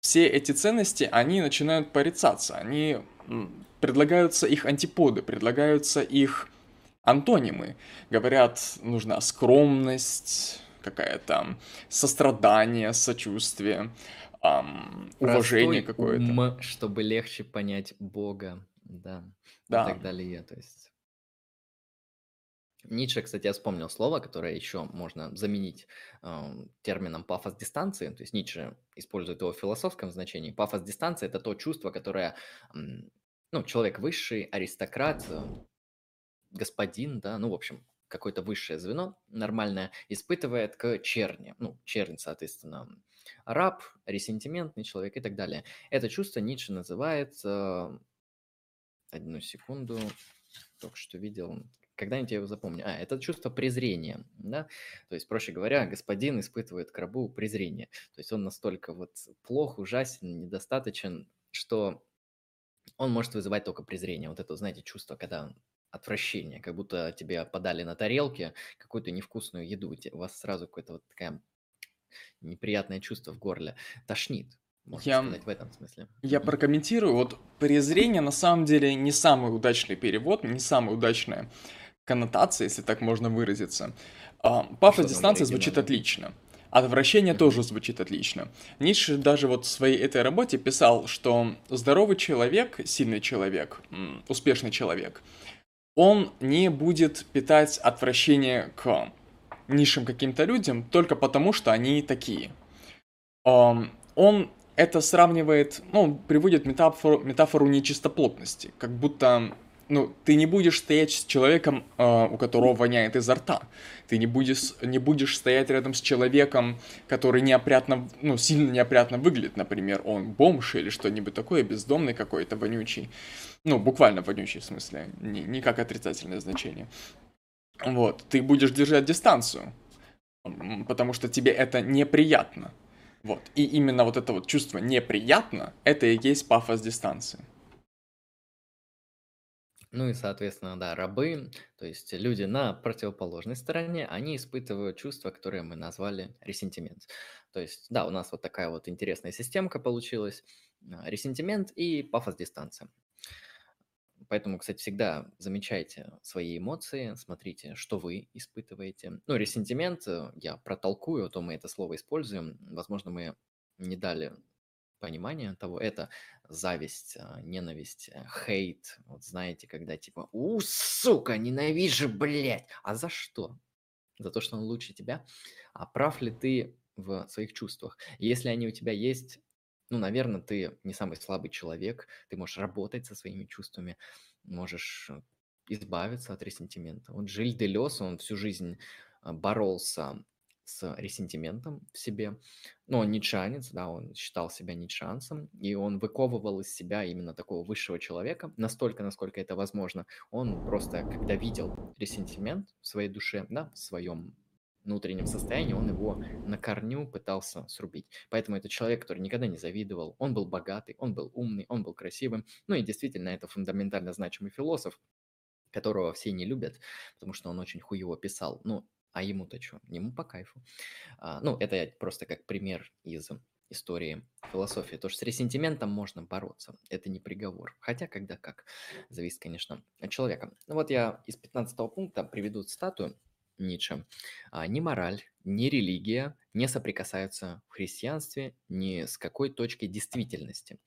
Все эти ценности, они начинают порицаться, они предлагаются их антиподы, предлагаются их антонимы. Говорят, нужна скромность, какая-то сострадание, сочувствие, эм, уважение какое-то. чтобы легче понять Бога, да, да. и так далее. То есть Ницше, кстати, я вспомнил слово, которое еще можно заменить э, термином пафос дистанции. То есть Ницше использует его в философском значении. Пафос дистанции – это то чувство, которое э, ну, человек высший, аристократ, э, господин, да, ну, в общем, какое-то высшее звено нормальное испытывает к черни. Ну, чернь, соответственно, раб, ресентиментный человек и так далее. Это чувство Ницше называет... Э, одну секунду, только что видел, когда-нибудь я его запомню. А, это чувство презрения, да? То есть, проще говоря, господин испытывает к рабу презрение. То есть он настолько вот плох, ужасен, недостаточен, что он может вызывать только презрение. Вот это, знаете, чувство, когда отвращение, как будто тебе подали на тарелке какую-то невкусную еду, у вас сразу какое-то вот такое неприятное чувство в горле, тошнит. Можно я, сказать в этом смысле. Я прокомментирую. Вот презрение на самом деле не самый удачный перевод, не самая удачная коннотация, если так можно выразиться. А, пафос дистанции звучит отлично. Отвращение mm-hmm. тоже звучит отлично. Ницше даже вот в своей этой работе писал, что здоровый человек, сильный человек, успешный человек, он не будет питать отвращение к низшим каким-то людям только потому, что они такие. Он это сравнивает, ну, приводит метафору, метафору нечистоплотности, как будто ну, ты не будешь стоять с человеком, э, у которого воняет изо рта. Ты не будешь, не будешь стоять рядом с человеком, который неопрятно, ну, сильно неопрятно выглядит, например, он бомж или что-нибудь такое, бездомный какой-то, вонючий. Ну, буквально вонючий, в смысле, не, не как отрицательное значение. Вот, ты будешь держать дистанцию, потому что тебе это неприятно. Вот, и именно вот это вот чувство неприятно, это и есть пафос дистанции. Ну и, соответственно, да, рабы, то есть люди на противоположной стороне, они испытывают чувства, которые мы назвали ресентимент. То есть, да, у нас вот такая вот интересная системка получилась. А, ресентимент и пафос-дистанция. Поэтому, кстати, всегда замечайте свои эмоции, смотрите, что вы испытываете. Ну, ресентимент э, я протолкую, то мы это слово используем. Возможно, мы не дали понимание того, это зависть, а, ненависть, э, хейт. Вот знаете, когда типа, у, сука, ненавижу, блядь. А за что? За то, что он лучше тебя? А прав ли ты в своих чувствах? Если они у тебя есть, ну, наверное, ты не самый слабый человек, ты можешь работать со своими чувствами, можешь э, избавиться от ресентимента. Вот Жиль Делес, он всю жизнь а, боролся с ресентиментом в себе. Но он нитшанец, да, он считал себя нитшанцем, и он выковывал из себя именно такого высшего человека, настолько, насколько это возможно. Он просто, когда видел ресентимент в своей душе, да, в своем внутреннем состоянии, он его на корню пытался срубить. Поэтому это человек, который никогда не завидовал, он был богатый, он был умный, он был красивым. Ну и действительно, это фундаментально значимый философ, которого все не любят, потому что он очень хуево писал. Ну, а ему-то что? Ему по кайфу. А, ну, это просто как пример из истории философии. То, что с ресентиментом можно бороться, это не приговор. Хотя, когда как, зависит, конечно, от человека. Ну вот я из 15 пункта приведу цитату Ницше. А, ни мораль, ни религия не соприкасаются в христианстве ни с какой точки действительности.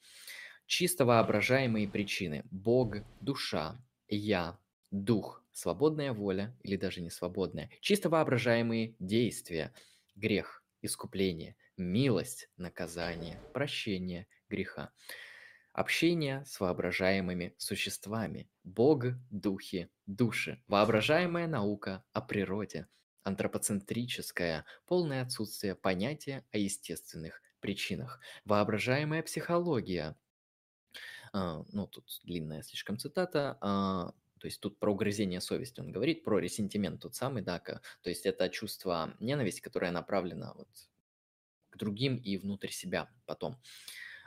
Чисто воображаемые причины – Бог, душа, я, дух, свободная воля или даже не свободная, чисто воображаемые действия – грех, искупление, милость, наказание, прощение греха. Общение с воображаемыми существами, Бог, духи, души, воображаемая наука о природе, антропоцентрическое, полное отсутствие понятия о естественных причинах, воображаемая психология, а, ну, тут длинная слишком цитата, а, то есть тут про угрызение совести он говорит, про ресентимент тот самый, да, то есть это чувство ненависти, которое направлено вот к другим и внутрь себя потом.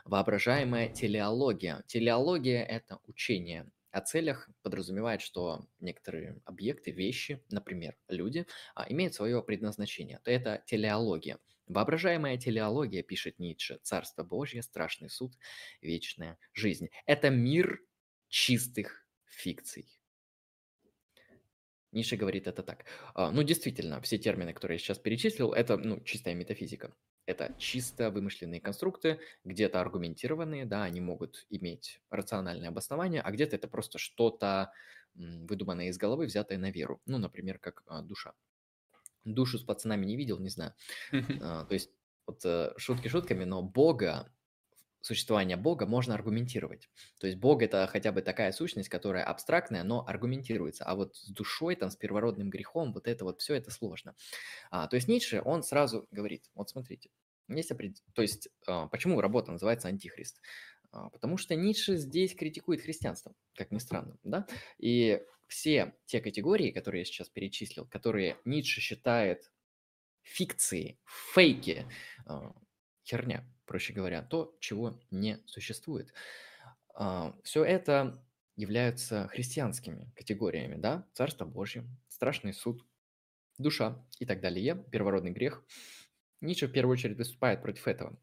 Воображаемая телеология. Телеология – это учение о целях, подразумевает, что некоторые объекты, вещи, например, люди, а, имеют свое предназначение. То это телеология. Воображаемая телеология, пишет Ницше, Царство Божье, страшный суд, вечная жизнь. Это мир чистых фикций. Ницше говорит это так. А, ну, действительно, все термины, которые я сейчас перечислил, это ну, чистая метафизика. Это чисто вымышленные конструкты, где-то аргументированные, да, они могут иметь рациональное обоснование, а где-то это просто что-то выдуманное из головы, взятое на веру. Ну, например, как а, душа. Душу с пацанами не видел, не знаю. А, то есть, вот э, шутки шутками, но Бога существование Бога можно аргументировать. То есть Бог это хотя бы такая сущность, которая абстрактная, но аргументируется. А вот с душой, там, с первородным грехом, вот это вот все это сложно. А, то есть Ницше, он сразу говорит, вот смотрите, есть опред... то есть а, почему работа называется антихрист? А, потому что Ницше здесь критикует христианство, как ни странно, да? И все те категории, которые я сейчас перечислил, которые Ницше считает фикции, фейки, а, херня, проще говоря, то, чего не существует. А, Все это являются христианскими категориями, да, Царство Божье, страшный суд, душа и так далее, первородный грех. Ницше в первую очередь выступает против этого.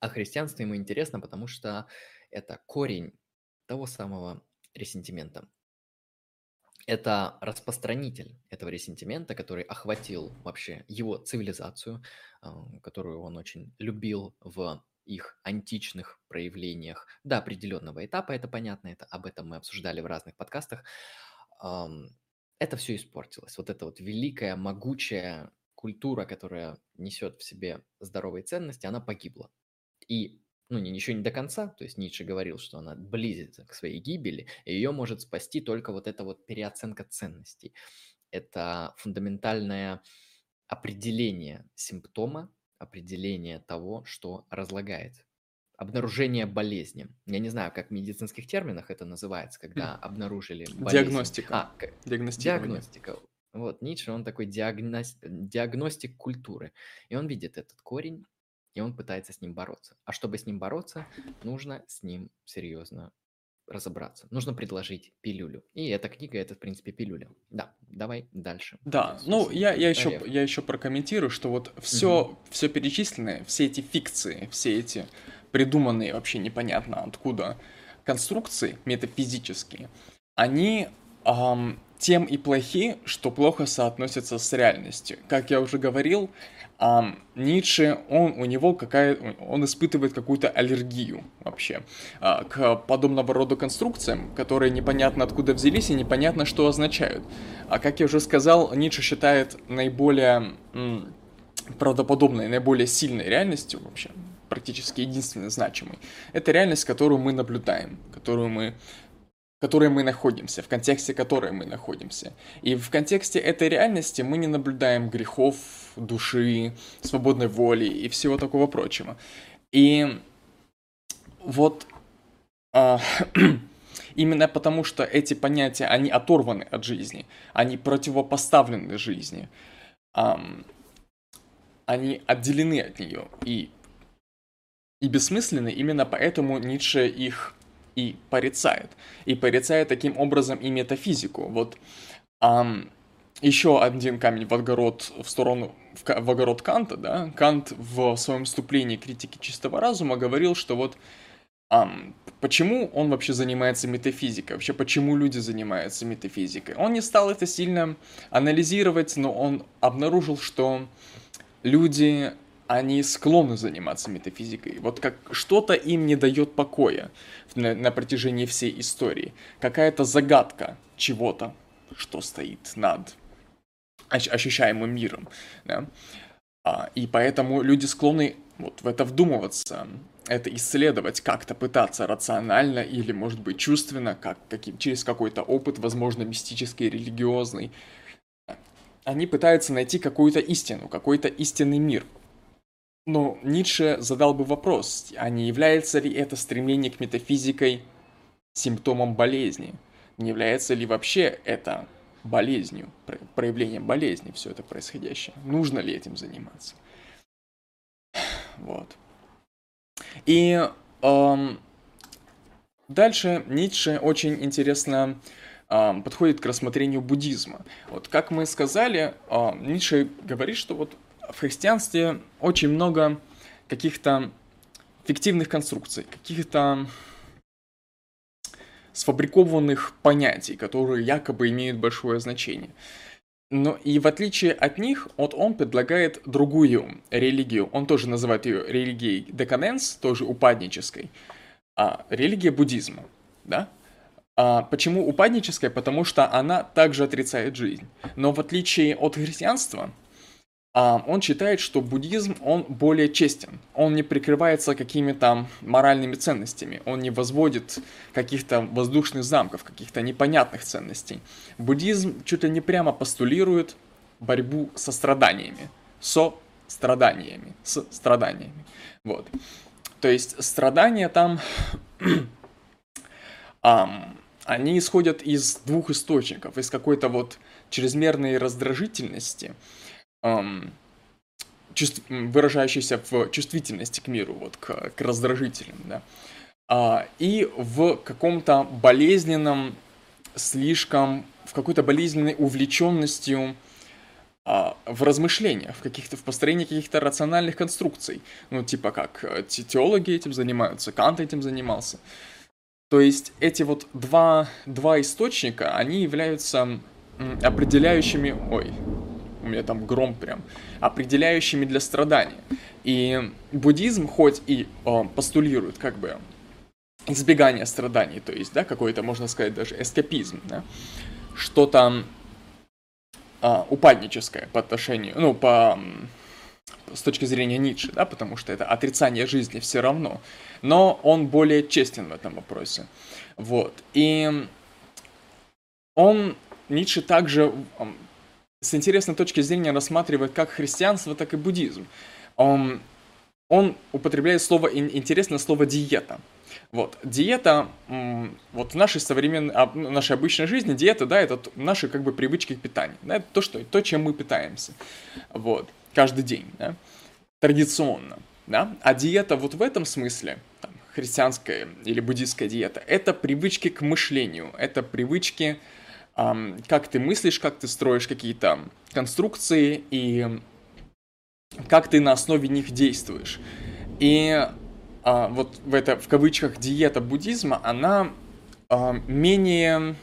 А христианство ему интересно, потому что это корень того самого ресентимента. Это распространитель этого ресентимента, который охватил вообще его цивилизацию, которую он очень любил в их античных проявлениях до определенного этапа, это понятно, это об этом мы обсуждали в разных подкастах. Это все испортилось. Вот эта вот великая, могучая культура, которая несет в себе здоровые ценности, она погибла. И ну, не, еще не до конца, то есть Ницше говорил, что она близится к своей гибели, и ее может спасти только вот эта вот переоценка ценностей. Это фундаментальное определение симптома, определение того, что разлагает. Обнаружение болезни. Я не знаю, как в медицинских терминах это называется, когда обнаружили болезнь. Диагностика. А, диагностика. Вот, Ницше, он такой диагност... диагностик культуры. И он видит этот корень, и он пытается с ним бороться. А чтобы с ним бороться, нужно с ним серьезно разобраться. Нужно предложить пилюлю. И эта книга это, в принципе, пилюля. Да, давай дальше. Да, ну я, я, еще, я еще прокомментирую, что вот все, угу. все перечисленное, все эти фикции, все эти придуманные вообще непонятно откуда конструкции метафизические, они эм, тем и плохи, что плохо соотносятся с реальностью. Как я уже говорил, а Ницше, он, у него какая, он испытывает какую-то аллергию вообще а, к подобного рода конструкциям, которые непонятно откуда взялись и непонятно что означают. А как я уже сказал, Ницше считает наиболее м, правдоподобной, наиболее сильной реальностью вообще, практически единственной значимой, это реальность, которую мы наблюдаем, которую мы которой мы находимся, в контексте которой мы находимся. И в контексте этой реальности мы не наблюдаем грехов души, свободной воли и всего такого прочего. И вот а, [clears throat] именно потому, что эти понятия, они оторваны от жизни, они противопоставлены жизни, эм, они отделены от нее и, и бессмысленны, именно поэтому Ницше их и порицает. И порицает таким образом и метафизику. Вот эм, еще один камень в огород в сторону в, в огород Канта, да, Кант в своем вступлении критики чистого разума говорил, что вот Um, почему он вообще занимается метафизикой? Вообще, почему люди занимаются метафизикой? Он не стал это сильно анализировать, но он обнаружил, что люди, они склонны заниматься метафизикой. Вот как что-то им не дает покоя на, на протяжении всей истории. Какая-то загадка чего-то, что стоит над ощущаемым миром. Да? А, и поэтому люди склонны вот в это вдумываться, это исследовать, как-то пытаться рационально или, может быть, чувственно, как, каким, через какой-то опыт, возможно, мистический, религиозный. Они пытаются найти какую-то истину, какой-то истинный мир. Но Ницше задал бы вопрос, а не является ли это стремление к метафизикой симптомом болезни? Не является ли вообще это болезнью, проявлением болезни все это происходящее? Нужно ли этим заниматься? Вот. И эм, дальше Ницше очень интересно эм, подходит к рассмотрению буддизма. Вот как мы сказали, эм, Ницше говорит, что вот в христианстве очень много каких-то фиктивных конструкций, каких-то сфабрикованных понятий, которые якобы имеют большое значение. Но и в отличие от них, вот он предлагает другую религию. Он тоже называет ее религией декаденс, тоже упаднической. А, религия буддизма, да? А, почему упадническая? Потому что она также отрицает жизнь. Но в отличие от христианства, он считает, что буддизм, он более честен. Он не прикрывается какими-то моральными ценностями. Он не возводит каких-то воздушных замков, каких-то непонятных ценностей. Буддизм чуть ли не прямо постулирует борьбу со страданиями. Со страданиями. С страданиями. Вот. То есть страдания там... [clears throat] они исходят из двух источников. Из какой-то вот чрезмерной раздражительности – эм, чувств, выражающийся в чувствительности к миру, вот к, к раздражителям, да, а, и в каком-то болезненном, слишком, в какой-то болезненной увлеченностью а, в размышлениях, в каких-то, в построении каких-то рациональных конструкций. Ну, типа как э, теологи этим занимаются, Кант этим занимался. То есть эти вот два, два источника, они являются определяющими... Ой, меня там гром прям, определяющими для страдания. И буддизм хоть и э, постулирует как бы избегание страданий, то есть, да, какой-то, можно сказать, даже эскапизм, да, что-то э, упадническое по отношению, ну, по с точки зрения Ницше, да, потому что это отрицание жизни все равно, но он более честен в этом вопросе, вот, и он, Ницше также с интересной точки зрения рассматривает как христианство, так и буддизм. Он, он употребляет слово, интересное слово диета. Вот, диета, вот в нашей современной, а, ну, нашей обычной жизни диета, да, это наши как бы привычки к питанию, да, это то, что, то, чем мы питаемся, вот, каждый день, да, традиционно, да, а диета вот в этом смысле, там, христианская или буддийская диета, это привычки к мышлению, это привычки как ты мыслишь, как ты строишь какие-то конструкции и как ты на основе них действуешь. И а, вот в это в кавычках диета буддизма, она а, менее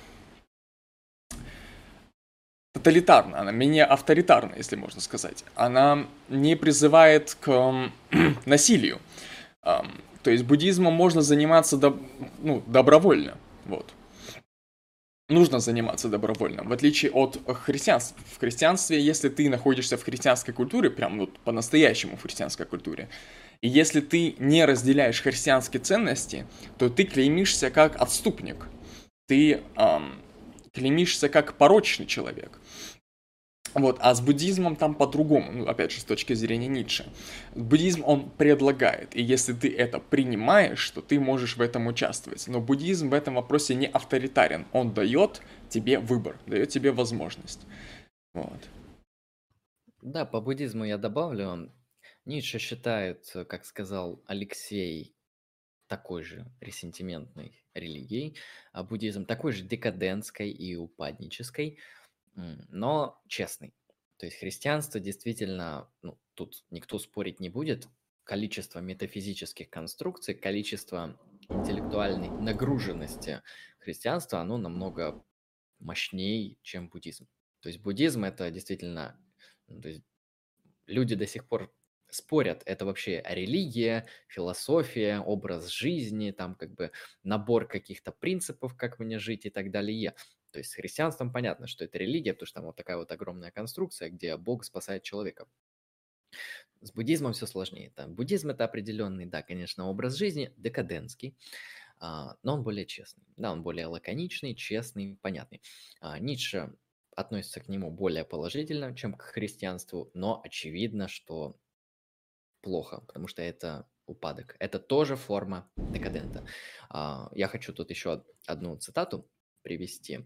тоталитарна, она менее авторитарна, если можно сказать. Она не призывает к [clears throat] насилию. А, то есть буддизмом можно заниматься до, ну, добровольно. Вот нужно заниматься добровольно, в отличие от христианства. В христианстве, если ты находишься в христианской культуре, прям вот по-настоящему в христианской культуре, и если ты не разделяешь христианские ценности, то ты клеймишься как отступник, ты эм, клеймишься как порочный человек. Вот, а с буддизмом там по-другому, ну, опять же, с точки зрения Ницше. Буддизм, он предлагает, и если ты это принимаешь, то ты можешь в этом участвовать. Но буддизм в этом вопросе не авторитарен, он дает тебе выбор, дает тебе возможность. Вот. Да, по буддизму я добавлю. Ницше считает, как сказал Алексей, такой же ресентиментной религией, а буддизм такой же декадентской и упаднической, но честный. То есть христианство действительно, ну, тут никто спорить не будет, количество метафизических конструкций, количество интеллектуальной нагруженности христианства, оно намного мощнее, чем буддизм. То есть буддизм это действительно, ну, то есть люди до сих пор спорят, это вообще религия, философия, образ жизни, там как бы набор каких-то принципов, как мне жить и так далее. То есть с христианством понятно, что это религия, потому что там вот такая вот огромная конструкция, где Бог спасает человека. С буддизмом все сложнее. Там, буддизм это определенный, да, конечно, образ жизни, декадентский, а, но он более честный. Да, он более лаконичный, честный, понятный. А, Ницше относится к нему более положительно, чем к христианству, но очевидно, что плохо, потому что это упадок. Это тоже форма декадента. А, я хочу тут еще одну цитату привести.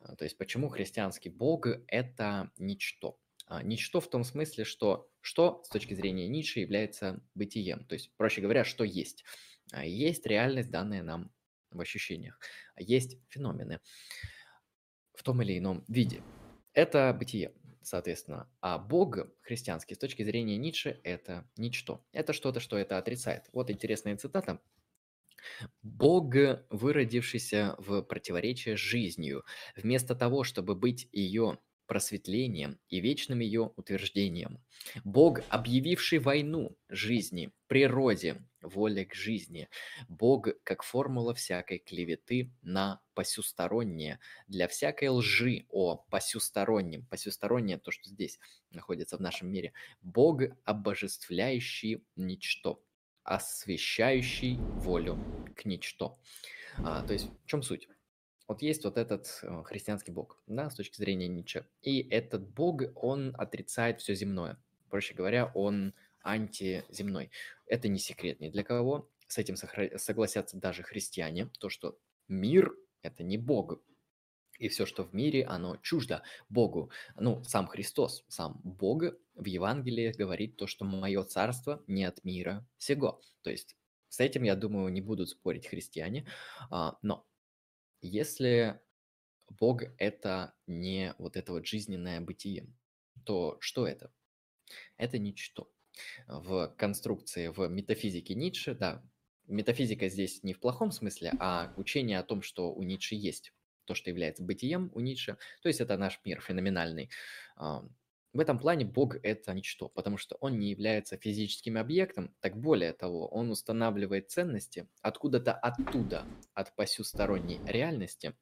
А, то есть почему христианский Бог – это ничто? А, ничто в том смысле, что что с точки зрения Ницше является бытием. То есть, проще говоря, что есть. А, есть реальность, данная нам в ощущениях. Есть феномены в том или ином виде. Это бытие, соответственно. А Бог христианский с точки зрения Ницше – это ничто. Это что-то, что это отрицает. Вот интересная цитата Бог, выродившийся в противоречие с жизнью, вместо того, чтобы быть ее просветлением и вечным ее утверждением. Бог, объявивший войну жизни, природе, воле к жизни. Бог, как формула всякой клеветы на посюстороннее, для всякой лжи о посюстороннем. Посюстороннее то, что здесь находится в нашем мире. Бог, обожествляющий ничто освещающий волю к ничто. А, то есть в чем суть? Вот есть вот этот э, христианский бог, да, с точки зрения Ницше. И этот бог, он отрицает все земное. Проще говоря, он антиземной. Это не секрет ни для кого. С этим согласятся даже христиане. То, что мир – это не бог, и все, что в мире, оно чуждо Богу. Ну, сам Христос, сам Бог в Евангелии говорит то, что мое царство не от мира сего. То есть с этим, я думаю, не будут спорить христиане. А, но если Бог это не вот это вот жизненное бытие, то что это? Это ничто. В конструкции, в метафизике Ницше, да, метафизика здесь не в плохом смысле, а учение о том, что у Ницше есть то, что является бытием у Ницше, то есть это наш мир феноменальный. В этом плане Бог – это ничто, потому что он не является физическим объектом, так более того, он устанавливает ценности откуда-то оттуда, от посюсторонней реальности,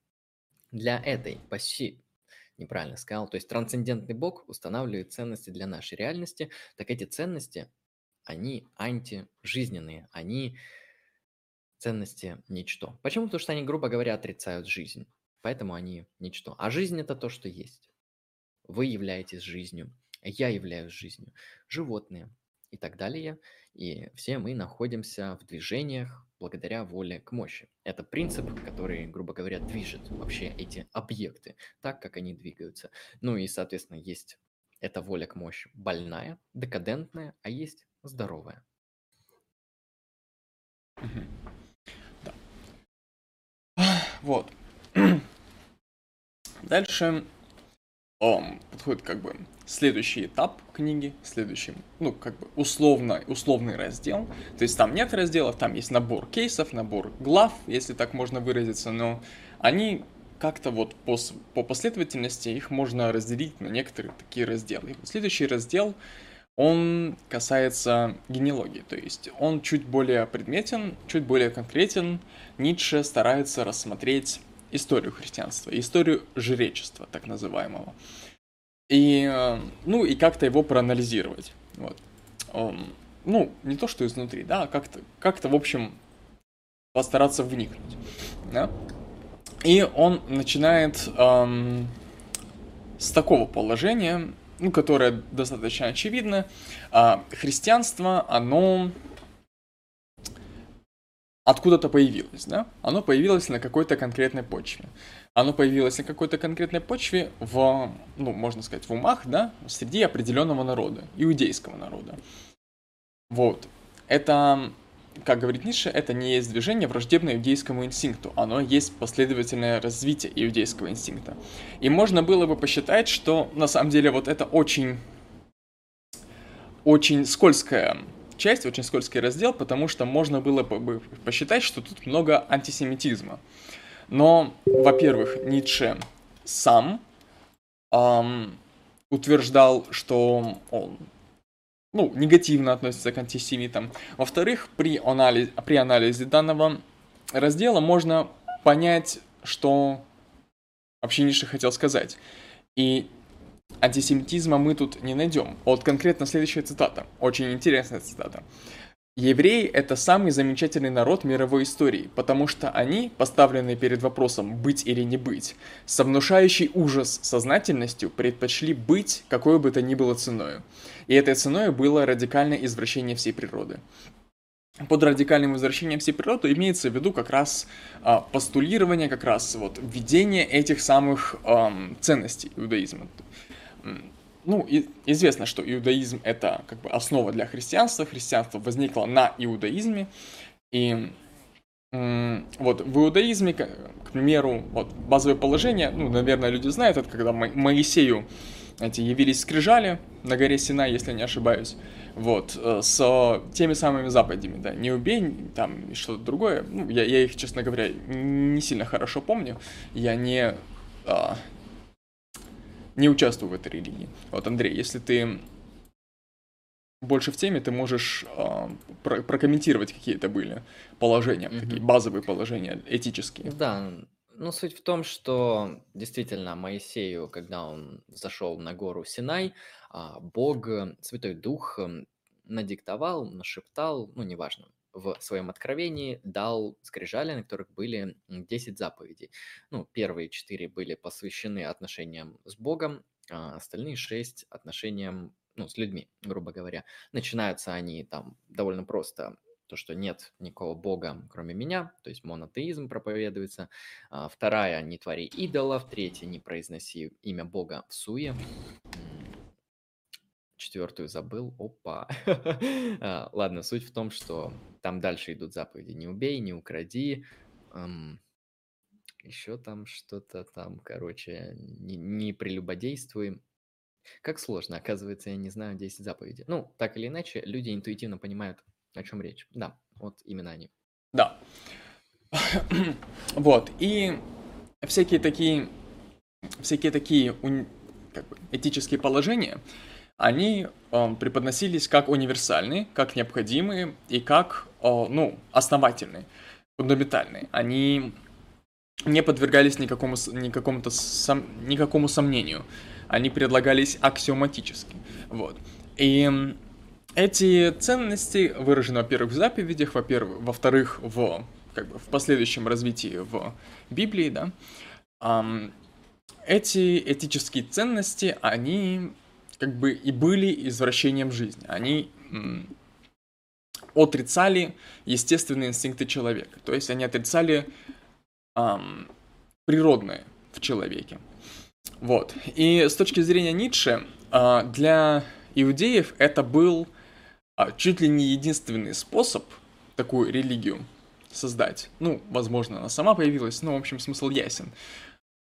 для этой поси, неправильно сказал, то есть трансцендентный Бог устанавливает ценности для нашей реальности, так эти ценности, они антижизненные, они ценности ничто. Почему? Потому что они, грубо говоря, отрицают жизнь. Поэтому они ничто. А жизнь это то, что есть. Вы являетесь жизнью, я являюсь жизнью, животные и так далее. И все мы находимся в движениях благодаря воле к мощи. Это принцип, который, грубо говоря, движет вообще эти объекты так, как они двигаются. Ну и, соответственно, есть эта воля к мощи больная, декадентная, а есть здоровая. Да. Вот. Дальше он подходит как бы следующий этап книги, следующий, ну, как бы условно, условный раздел. То есть там нет разделов, там есть набор кейсов, набор глав, если так можно выразиться, но они как-то вот по, по последовательности их можно разделить на некоторые такие разделы. Следующий раздел, он касается генеалогии, то есть он чуть более предметен, чуть более конкретен. Ницше старается рассмотреть историю христианства, историю жречества, так называемого. И, э, ну, и как-то его проанализировать. Вот. Ну, не то, что изнутри, да, а как-то, как-то, в общем, постараться вникнуть. Да? И он начинает эм, с такого положения, ну, которое достаточно очевидно. Э, христианство, оно откуда-то появилось, да? Оно появилось на какой-то конкретной почве. оно появилось на какой-то конкретной почве в, ну, можно сказать, в умах, да, среди определенного народа, иудейского народа. Вот. Это, как говорит Ницше, это не есть движение враждебное иудейскому инстинкту, оно есть последовательное развитие иудейского инстинкта. И можно было бы посчитать, что на самом деле вот это очень, очень скользкая часть, очень скользкий раздел, потому что можно было бы посчитать, что тут много антисемитизма. Но, во-первых, Ницше сам эм, утверждал, что он ну, негативно относится к антисемитам. Во-вторых, при анализе, при анализе данного раздела можно понять, что вообще Ницше хотел сказать. И антисемитизма мы тут не найдем. Вот конкретно следующая цитата. Очень интересная цитата. Евреи – это самый замечательный народ мировой истории, потому что они, поставленные перед вопросом «быть или не быть», со внушающей ужас сознательностью предпочли быть какой бы то ни было ценой. И этой ценой было радикальное извращение всей природы. Под радикальным извращением всей природы имеется в виду как раз а, постулирование, как раз вот введение этих самых ам, ценностей иудаизма ну, и, известно, что иудаизм это как бы основа для христианства. Христианство возникло на иудаизме. И вот в иудаизме, к, примеру, вот базовое положение, ну, наверное, люди знают, это когда Моисею эти явились скрижали на горе Сина, если не ошибаюсь, вот, э, с теми самыми заповедями, да, не убей, там, и что-то другое, ну, я, я их, честно говоря, не сильно хорошо помню, я не, а, не участвую в этой религии. Вот, Андрей, если ты больше в теме, ты можешь э, про прокомментировать какие-то были положения, mm-hmm. такие базовые положения этические. Да, ну суть в том, что действительно Моисею, когда он зашел на гору Синай, а, Бог, Святой Дух надиктовал, нашептал, ну неважно, в своем откровении дал скрижали, на которых были 10 заповедей. Ну, первые 4 были посвящены отношениям с Богом, а остальные 6 отношениям ну, с людьми, грубо говоря. Начинаются они там довольно просто то, что нет никакого бога, кроме меня, то есть монотеизм проповедуется. А, вторая – не твори идолов. Третья – не произноси имя бога в суе четвертую забыл. Опа. [laughs] А, ладно, суть в том, что там дальше идут заповеди. Не убей, не укради. Эм, еще там что-то там, короче, не, не прелюбодействуй. Как сложно, оказывается, я не знаю 10 заповедей. Ну, так или иначе, люди интуитивно понимают, о чем речь. Да, вот именно они. Да. [coughs] вот, и всякие такие, всякие такие как бы, этические положения, они э, преподносились как универсальные, как необходимые и как, ну, основательные, фундаментальные. Они не подвергались никакому, никакому-то сом, никакому сомнению. Они предлагались аксиоматически. Вот. И эти ценности выражены, во-первых, в заповедях, во-первых, во-вторых, в, как бы, в последующем развитии в Библии, да. Эти этические ценности, они как бы и были извращением жизни. Они отрицали естественные инстинкты человека. То есть они отрицали эм, природное в человеке. Вот. И с точки зрения Ницше, э, для иудеев это был э, чуть ли не единственный способ такую религию создать. Ну, возможно, она сама появилась, но, в общем, смысл ясен.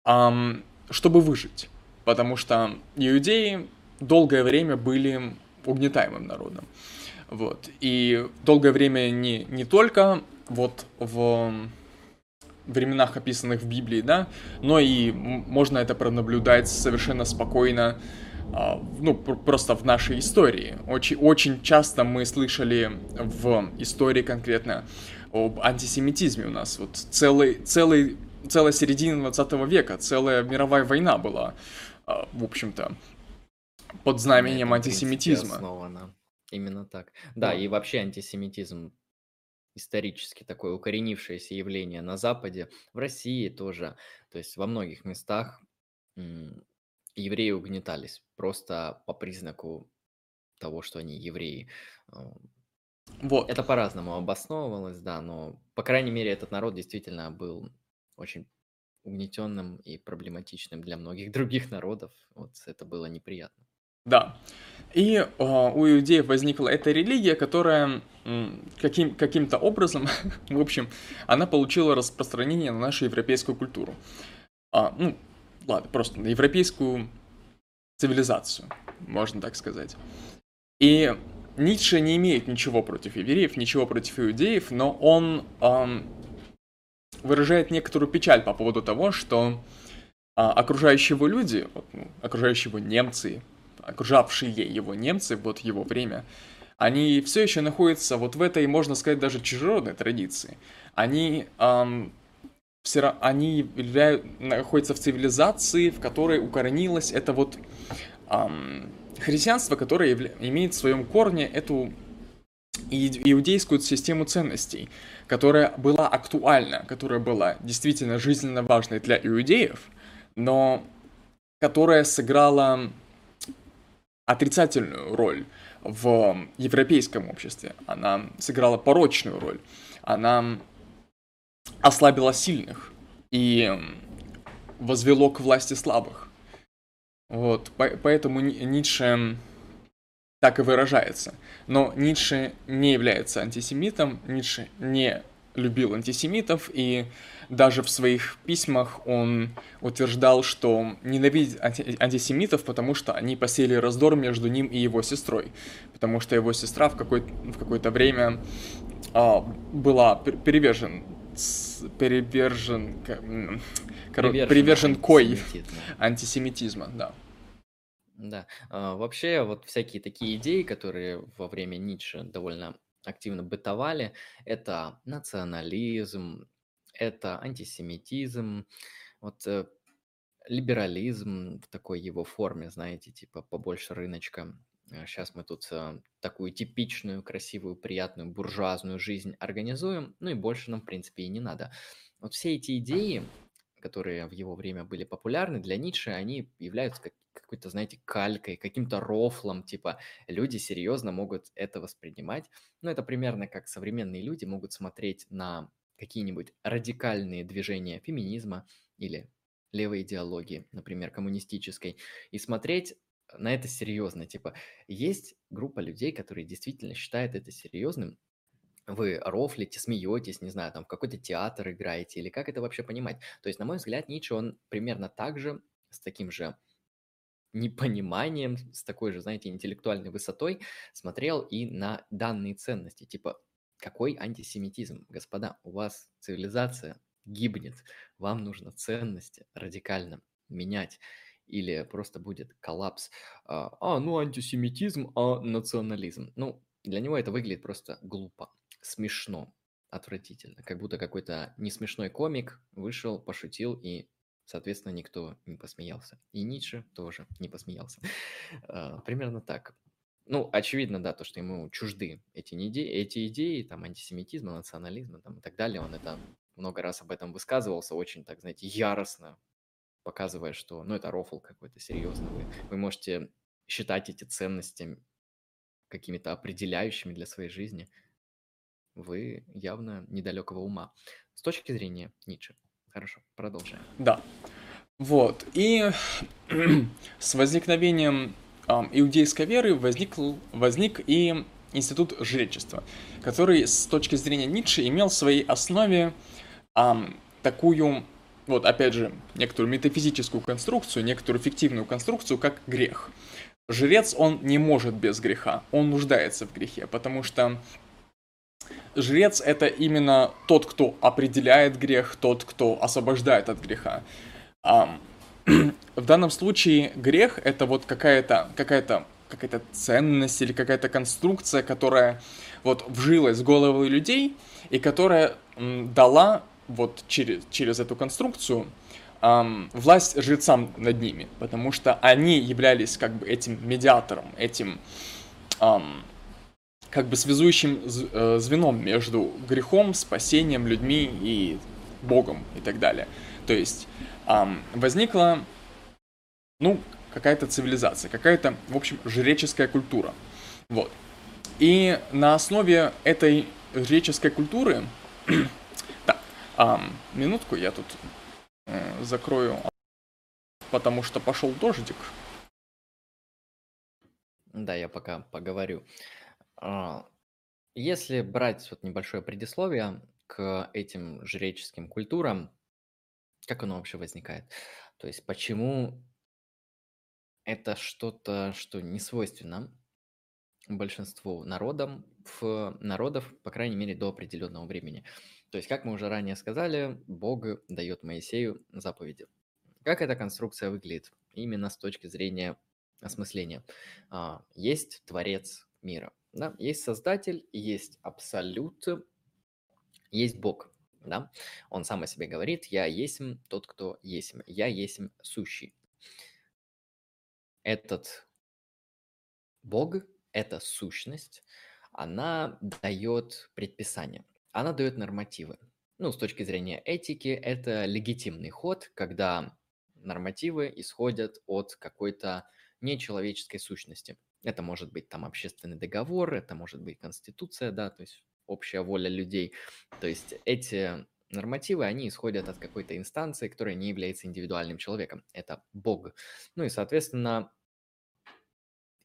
Эм, чтобы выжить. Потому что иудеи долгое время были угнетаемым народом. Вот. И долгое время не, не только вот в временах, описанных в Библии, да, но и можно это пронаблюдать совершенно спокойно, а, ну, просто в нашей истории. Очень, очень часто мы слышали в истории конкретно об антисемитизме у нас. Вот целый, целый, целая середина 20 века, целая мировая война была, а, в общем-то, под знаменем антисемитизма. Основано. Именно так. Да, и вообще антисемитизм исторически такое укоренившееся явление на Западе, в России тоже. То есть во многих местах евреи угнетались просто по признаку того, что они евреи. Вот. Это по-разному обосновывалось, да, но, по крайней мере, этот народ действительно был очень угнетенным и проблематичным для многих [laughs] других народов. Вот это было неприятно. Да. И э, у иудеев возникла эта религия, которая каким, каким-то образом, [laughs] в общем, она получила распространение на нашу европейскую культуру. А, ну, ладно, просто на европейскую цивилизацию, можно так сказать. И Ницше не имеет ничего против евреев, ничего против иудеев, но он эм, выражает некоторую печаль по поводу того, что э, окружающие его люди, вот, ну, окружающие его немцы, окружавшие его немцы вот его время, они все еще находятся вот в этой, можно сказать, даже чужеродной традиции. Они, эм, все, они являют, находятся в цивилизации, в которой укоренилось это вот эм, христианство, которое явля, имеет в своем корне эту иудейскую систему ценностей, которая была актуальна, которая была действительно жизненно важной для иудеев, но которая сыграла отрицательную роль в европейском обществе. Она сыграла порочную роль. Она ослабила сильных и возвело к власти слабых. Вот, поэтому Ницше так и выражается. Но Ницше не является антисемитом, Ницше не любил антисемитов, и даже в своих письмах он утверждал, что ненавидит анти- антисемитов, потому что они посеяли раздор между ним и его сестрой. Потому что его сестра в, какой- в какое-то время а, была перевержен перевержен, короче, привержен кой [laughs] антисемитизма, да. Да, а, вообще вот всякие такие идеи, которые во время Ницше довольно активно бытовали, это национализм, это антисемитизм, вот э, либерализм в такой его форме, знаете, типа побольше рыночка. Сейчас мы тут э, такую типичную, красивую, приятную буржуазную жизнь организуем, ну и больше нам, в принципе, и не надо. Вот все эти идеи, которые в его время были популярны, для Ницше они являются как, какой-то, знаете, калькой, каким-то рофлом, типа люди серьезно могут это воспринимать. Ну, это примерно как современные люди могут смотреть на какие-нибудь радикальные движения феминизма или левой идеологии, например, коммунистической, и смотреть на это серьезно. Типа, есть группа людей, которые действительно считают это серьезным, вы рофлите, смеетесь, не знаю, там в какой-то театр играете, или как это вообще понимать? То есть, на мой взгляд, Ницше, он примерно так же, с таким же непониманием, с такой же, знаете, интеллектуальной высотой смотрел и на данные ценности. Типа, какой антисемитизм? Господа, у вас цивилизация гибнет, вам нужно ценности радикально менять или просто будет коллапс. А, а, ну антисемитизм, а национализм. Ну, для него это выглядит просто глупо, смешно, отвратительно. Как будто какой-то несмешной комик вышел, пошутил и Соответственно, никто не посмеялся. И Ницше тоже не посмеялся. [laughs] А, примерно так. Ну, очевидно, да, то, что ему чужды эти, идеи, эти идеи, там, антисемитизма, национализма там, и так далее. Он это много раз об этом высказывался, очень, так, знаете, яростно, показывая, что, ну, это рофл какой-то серьезный. Вы, вы можете считать эти ценности какими-то определяющими для своей жизни. Вы явно недалекого ума. С точки зрения Ницше. Хорошо, продолжаем. Да. Вот. И [clears throat] с возникновением иудейской веры возник, возник и институт жречества, который с точки зрения Ницше имел в своей основе э, такую, вот опять же, некоторую метафизическую конструкцию, некоторую фиктивную конструкцию, как грех. Жрец, он не может без греха, он нуждается в грехе, потому что Жрец это именно тот, кто определяет грех, тот, кто освобождает от греха. [clears throat] В данном случае грех это вот какая-то какая-то какая-то ценность или какая-то конструкция, которая вот вжилась в головы людей и которая дала вот через, через эту конструкцию эм, власть жрецам над ними, потому что они являлись как бы этим медиатором, этим эм, как бы связующим э, звеном между грехом, спасением, людьми и Богом и так далее. То есть возникла, ну, какая-то цивилизация, какая-то, в общем, жреческая культура. Вот. И на основе этой жреческой культуры... [clears throat] так, эм, минутку, я тут э, закрою, потому что пошел дождик. Да, я пока поговорю. А, если брать вот небольшое предисловие к этим жреческим культурам, как оно вообще возникает? То есть почему это что-то, что не свойственно большинству народам, в народов, по крайней мере, до определенного времени. То есть, как мы уже ранее сказали, Бог дает Моисею заповеди. Как эта конструкция выглядит? Именно с точки зрения осмысления. А, есть Творец мира, да? есть Создатель, есть Абсолют, есть Бог. Да? Он сам о себе говорит, я есть тот, кто есть, я есть сущий. Этот Бог, эта сущность, она дает предписания, она дает нормативы. Ну, с точки зрения этики, это легитимный ход, когда нормативы исходят от какой-то нечеловеческой сущности. Это может быть там общественный договор, это может быть конституция, да, то есть общая воля людей. То есть эти нормативы, они исходят от какой-то инстанции, которая не является индивидуальным человеком. Это Бог. Ну и, соответственно,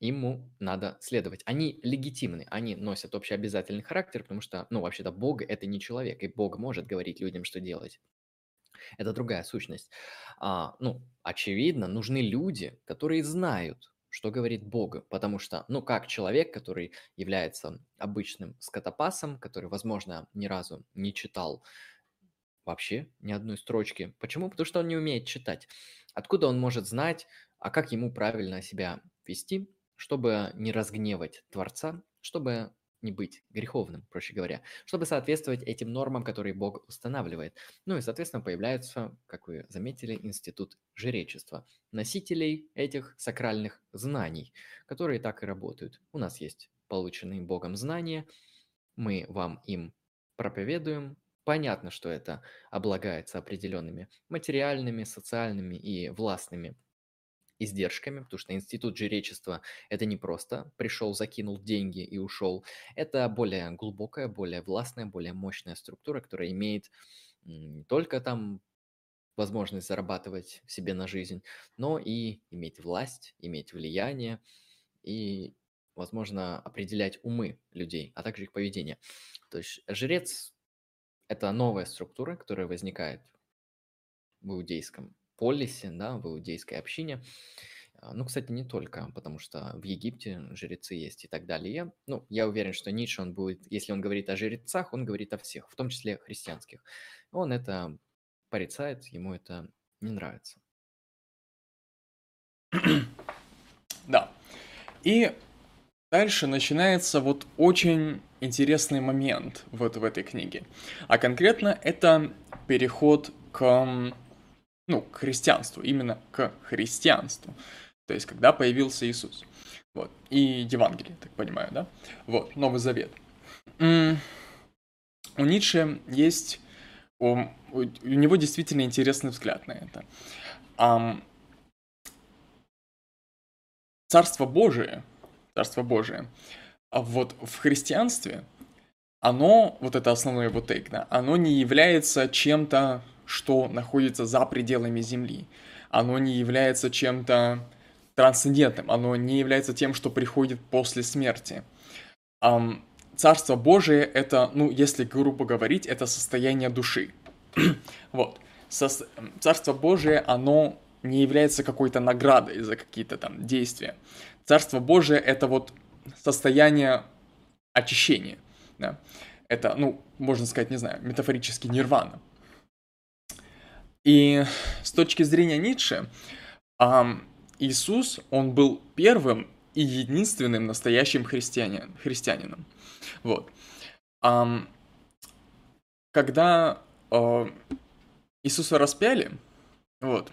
ему надо следовать. Они легитимны, они носят общеобязательный характер, потому что, ну, вообще-то Бог – это не человек, и Бог может говорить людям, что делать. Это другая сущность. А, ну, очевидно, нужны люди, которые знают, что говорит Бог, потому что, ну, как человек, который является обычным скотопасом, который, возможно, ни разу не читал вообще ни одной строчки. Почему? Потому что он не умеет читать. Откуда он может знать, а как ему правильно себя вести, чтобы не разгневать Творца, чтобы не быть греховным, проще говоря, чтобы соответствовать этим нормам, которые Бог устанавливает. Ну и, соответственно, появляется, как вы заметили, институт жречества, носителей этих сакральных знаний, которые так и работают. У нас есть полученные Богом знания, мы вам им проповедуем, Понятно, что это облагается определенными материальными, социальными и властными издержками, потому что институт жречества – это не просто пришел, закинул деньги и ушел. Это более глубокая, более властная, более мощная структура, которая имеет не только там возможность зарабатывать себе на жизнь, но и иметь власть, иметь влияние и, возможно, определять умы людей, а также их поведение. То есть жрец – это новая структура, которая возникает в иудейском полисе, да, в иудейской общине. А, ну, кстати, не только, потому что в Египте жрецы есть и так далее. Ну, я уверен, что Ницше, он будет, если он говорит о жрецах, он говорит о всех, в том числе христианских. Он это порицает, ему это не нравится. [clears throat] Да. И дальше начинается вот очень интересный момент вот в этой книге. А конкретно это переход к ну, к христианству, именно к христианству. То есть, когда появился Иисус. Вот. И Евангелие, так понимаю, да? Вот, Новый Завет. У Ницше есть... У, у него действительно интересный взгляд на это. Царство Божие, Царство Божие, а вот в христианстве, оно, вот это основной его тейк, да, оно не является чем-то что находится за пределами Земли. Оно не является чем-то трансцендентным, оно не является тем, что приходит после смерти. Um, Царство Божие это, ну, если грубо говорить, это состояние души. [clears throat] вот. Со Царство Божие, оно не является какой-то наградой за какие-то там действия. Царство Божие это вот состояние очищения. Да? Это, ну, можно сказать, не знаю, метафорически нирвана. И с точки зрения Ницше, Иисус, он был первым и единственным настоящим христианин, христианином. Вот. Когда а, Иисуса распяли, вот.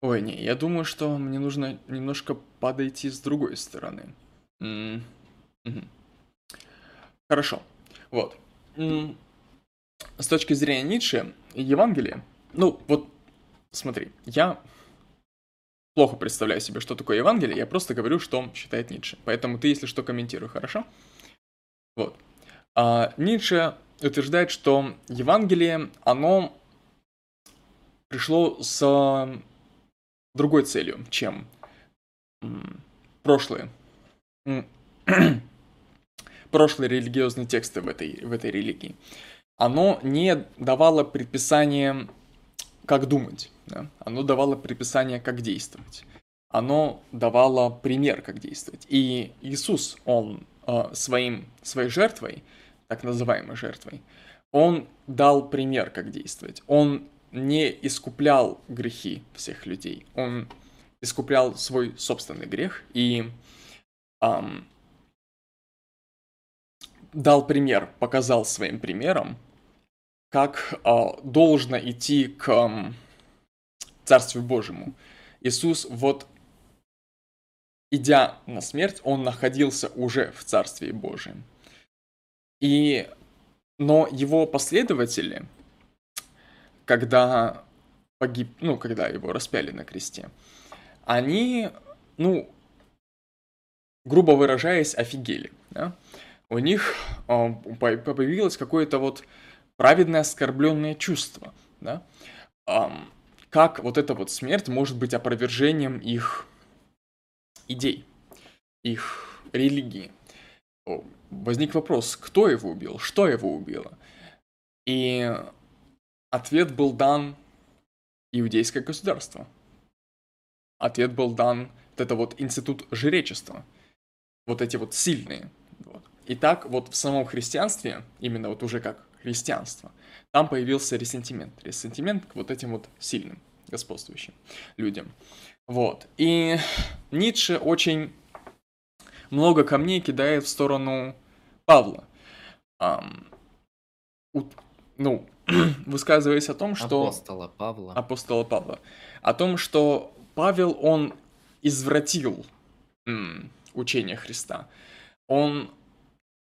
Ой, не, я думаю, что мне нужно немножко подойти с другой стороны. Хорошо. Вот с точки зрения Ницше, Евангелие, ну вот смотри, я плохо представляю себе, что такое Евангелие, я просто говорю, что считает Ницше. Поэтому ты, если что, комментируй, хорошо? Вот. А, Ницше утверждает, что Евангелие, оно пришло с другой целью, чем прошлые [clears throat] прошлые религиозные тексты в этой, в этой религии. Оно не давало предписание, как думать, да? оно давало предписание, как действовать. Оно давало пример, как действовать. И Иисус, он э, своим, своей жертвой, так называемой жертвой, он дал пример, как действовать. Он не искуплял грехи всех людей. Он искуплял свой собственный грех и эм, дал пример, показал своим примером, как э, должно идти к Царству Божьему. Иисус, вот идя на смерть, он находился уже в Царстве Божьем. И, но его последователи, когда погиб, ну, когда его распяли на кресте, они, ну, грубо выражаясь, офигели. Да? У них э, появилось какое-то вот праведное оскорбленное чувство. Да? Как вот эта вот смерть может быть опровержением их идей, их религии. Возник вопрос, кто его убил, что его убило. И ответ был дан иудейское государство. Ответ был дан вот это вот институт жречества. Вот эти вот сильные. И так вот в самом христианстве, именно вот уже как христианство, там появился ресентимент. Ресентимент к вот этим вот сильным, господствующим людям. Вот. И Ницше очень много камней кидает в сторону Павла. Um, ну, [clears throat] высказываясь о том, что... Апостола Павла. Апостола Павла. О том, что Павел, он извратил м, учение Христа. Он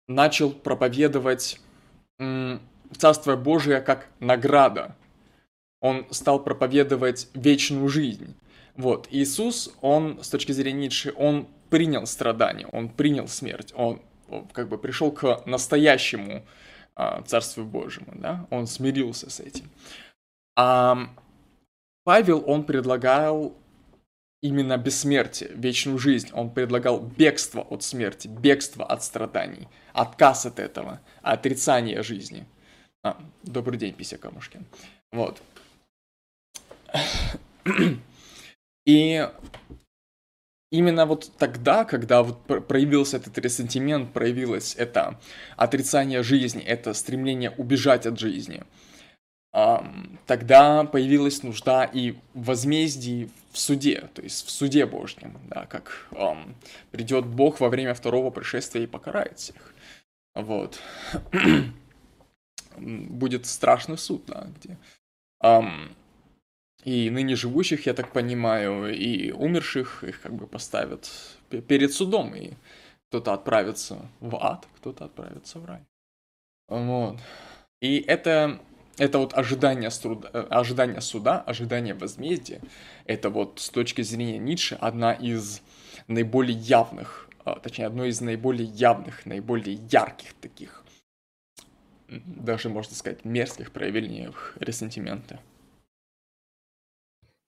начал проповедовать м, Царство Божие как награда. Он стал проповедовать вечную жизнь. Вот, Иисус, он, с точки зрения Ницше, он принял страдания, он принял смерть, он, как бы пришел к настоящему а, Царству Божьему, да, он смирился с этим. А Павел, он предлагал именно бессмертие, вечную жизнь. Он предлагал бегство от смерти, бегство от страданий, отказ от этого, отрицание жизни. А, добрый день, Пися Камушкин. Вот. И именно вот тогда, когда вот проявился этот ресентимент, проявилось это отрицание жизни, это стремление убежать от жизни, тогда появилась нужда и возмездии в суде, то есть в суде Божьем, да, как придет Бог во время второго пришествия и покарает всех. Вот. Будет страшный суд, да, где и ныне живущих, я так понимаю, и умерших их как бы поставят перед судом, и кто-то отправится в ад, кто-то отправится в рай. Вот. И это, это вот ожидание, суда, э, ожидание суда, ожидание возмездия, это вот с точки зрения Ницше одна из наиболее явных, а, точнее, одно из наиболее явных, наиболее ярких таких, даже, можно сказать, мерзких проявлений ресентимента.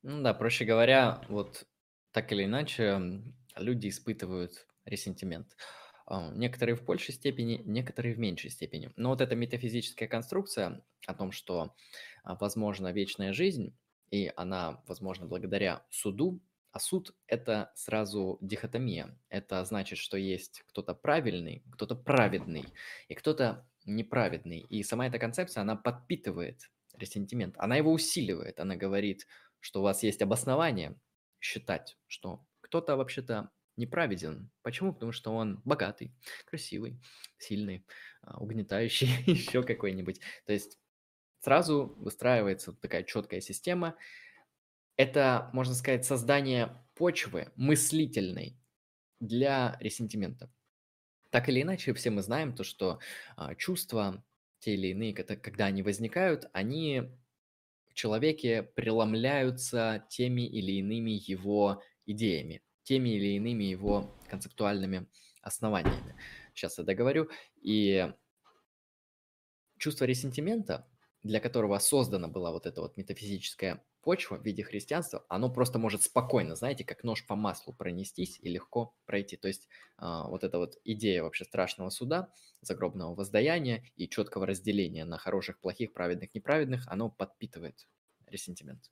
Ну да, проще говоря, вот так или иначе люди испытывают ресентимент. А, некоторые в большей степени, некоторые в меньшей степени. Но вот эта метафизическая конструкция о том, что а, возможна вечная жизнь, и она возможна благодаря суду, а суд – это сразу дихотомия. Это значит, что есть кто-то правильный, кто-то праведный, и кто-то неправедный. И сама эта концепция, она подпитывает ресентимент, она его усиливает, она говорит – что у вас есть обоснование считать, что кто-то вообще-то неправеден. Почему? Потому что он богатый, красивый, сильный, а, угнетающий, [laughs] еще какой-нибудь. То есть сразу выстраивается такая четкая система. Это, можно сказать, создание почвы мыслительной для ресентимента. Так или иначе, все мы знаем то, что а, чувства, те или иные, когда они возникают, они человеке преломляются теми или иными его идеями, теми или иными его концептуальными основаниями. Сейчас я договорю. И чувство ресентимента, для которого создана была вот эта вот метафизическая почва в виде христианства, оно просто может спокойно, знаете, как нож по маслу пронестись и легко пройти. То есть а, вот эта вот идея вообще страшного суда, загробного воздаяния и четкого разделения на хороших, плохих, праведных, неправедных, оно подпитывает ресентимент.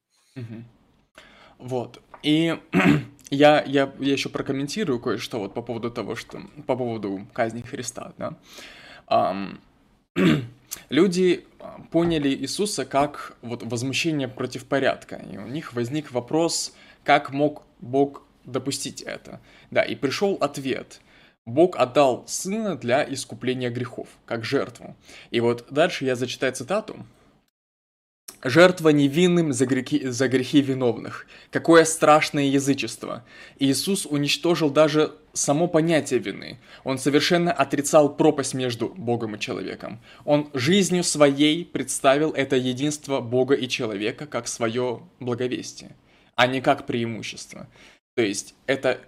Вот. И [clears throat] я, я, я еще прокомментирую кое-что вот по поводу того, что... По поводу казни Христа, да. Um, [clears throat] люди а, поняли Иисуса как вот возмущение против порядка, и у них возник вопрос, как мог Бог допустить это. Да, и пришел ответ. Бог отдал Сына для искупления грехов, как жертву. И вот дальше я зачитаю цитату, Жертва невинным за грехи, за грехи виновных. Какое страшное язычество. Иисус уничтожил даже само понятие вины. Он совершенно отрицал пропасть между Богом и человеком. Он жизнью своей представил это единство Бога и человека как свое благовестие, а не как преимущество. То есть это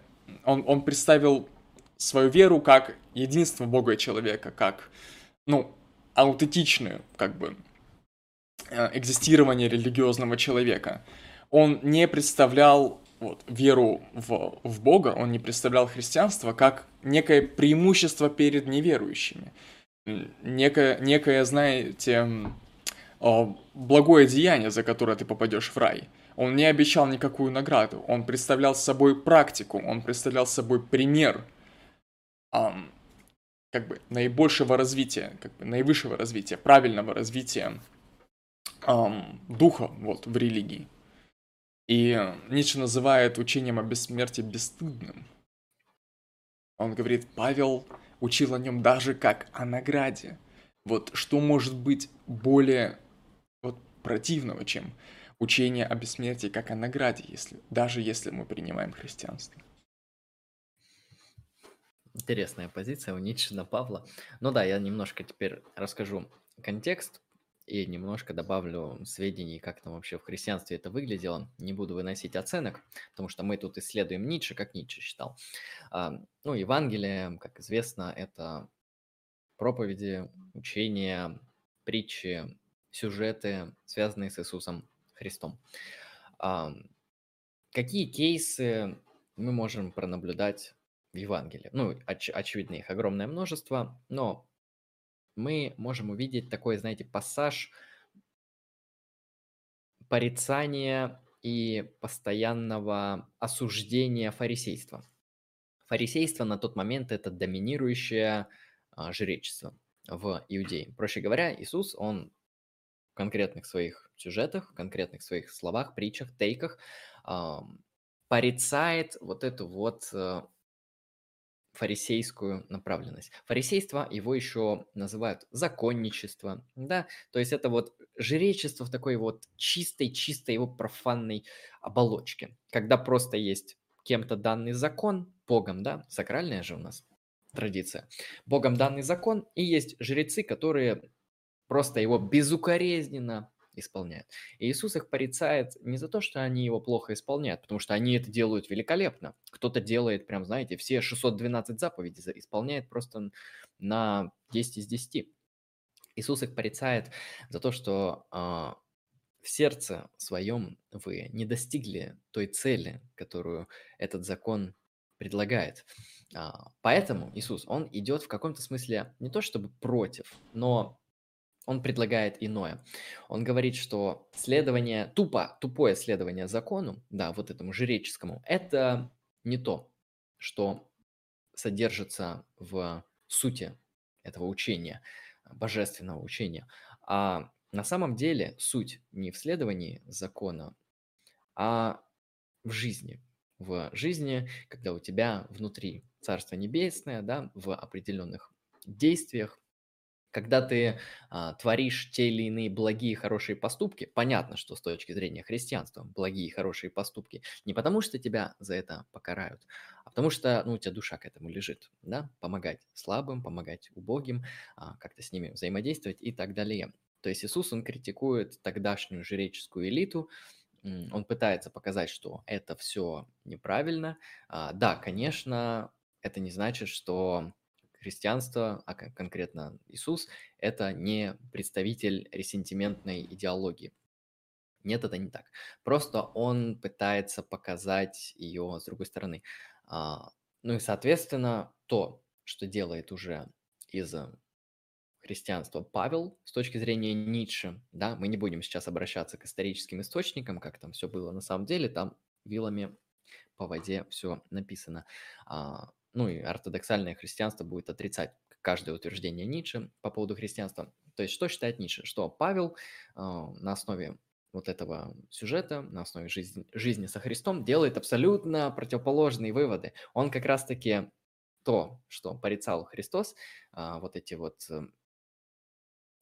он, он представил свою веру как единство Бога и человека, как, ну, аутентичную, как бы, экзистирования религиозного человека. Он не представлял вот, веру в, в Бога, он не представлял христианство как некое преимущество перед неверующими. Некое, некое знаете, благое деяние, за которое ты попадешь в рай. Он не обещал никакую награду, он представлял собой практику, он представлял собой пример как бы наибольшего развития, как бы наивысшего развития, правильного развития эм, духа вот, в религии. И Ницше называет учением о бессмертии бесстыдным. Он говорит, Павел учил о нем даже как о награде. Вот что может быть более вот, противного, чем учение о бессмертии как о награде, если, даже если мы принимаем христианство. Интересная позиция у Ницше на Павла. Ну да, я немножко теперь расскажу контекст и немножко добавлю сведений, как там вообще в христианстве это выглядело. Не буду выносить оценок, потому что мы тут исследуем Ницше, как Ницше считал. А, ну, Евангелие, как известно, это проповеди, учения, притчи, сюжеты, связанные с Иисусом Христом. А, какие кейсы мы можем пронаблюдать в Евангелии? Ну, оч- очевидно, их огромное множество, но мы можем увидеть такой, знаете, пассаж порицания и постоянного осуждения фарисейства. Фарисейство на тот момент это доминирующее а, жречество в Иудее. Проще говоря, Иисус, он в конкретных своих сюжетах, в конкретных своих словах, притчах, тейках порицает вот эту вот а, фарисейскую направленность. Фарисейство его еще называют законничество, да, то есть это вот жречество в такой вот чистой-чистой его профанной оболочке, когда просто есть кем-то данный закон, Богом, да, сакральная же у нас традиция, Богом данный закон, и есть жрецы, которые просто его безукоризненно исполняют. И Иисус их порицает не за то, что они его плохо исполняют, потому что они это делают великолепно. Кто-то делает, прям, знаете, все 612 заповедей исполняет просто на 10 из 10. Иисус их порицает за то, что э, в сердце своем вы не достигли той цели, которую этот закон предлагает. А, поэтому Иисус, он идет в каком-то смысле не то чтобы против, но он предлагает иное. Он говорит, что следование, тупо, тупое следование закону, да, вот этому жреческому, это не то, что содержится в сути этого учения, божественного учения. А на самом деле суть не в следовании закона, а в жизни. В жизни, когда у тебя внутри Царство Небесное, да, в определенных действиях, когда ты а, творишь те или иные благие хорошие поступки, понятно, что с точки зрения христианства благие хорошие поступки не потому, что тебя за это покарают, а потому что ну, у тебя душа к этому лежит, да, помогать слабым, помогать убогим, а, как-то с ними взаимодействовать и так далее. То есть Иисус, он критикует тогдашнюю жреческую элиту, он пытается показать, что это все неправильно. А, да, конечно, это не значит, что христианство, а конкретно Иисус, это не представитель ресентиментной идеологии. Нет, это не так. Просто он пытается показать ее с другой стороны. А, ну и, соответственно, то, что делает уже из христианства Павел с точки зрения Ницше, да, мы не будем сейчас обращаться к историческим источникам, как там все было на самом деле, там вилами по воде все написано. Ну и ортодоксальное христианство будет отрицать каждое утверждение Ницше по поводу христианства. То есть что считает Ницше? Что Павел а, на основе вот этого сюжета, на основе жизни, жизни со Христом, делает абсолютно противоположные выводы. Он как раз-таки то, что порицал Христос, а, вот эти вот э,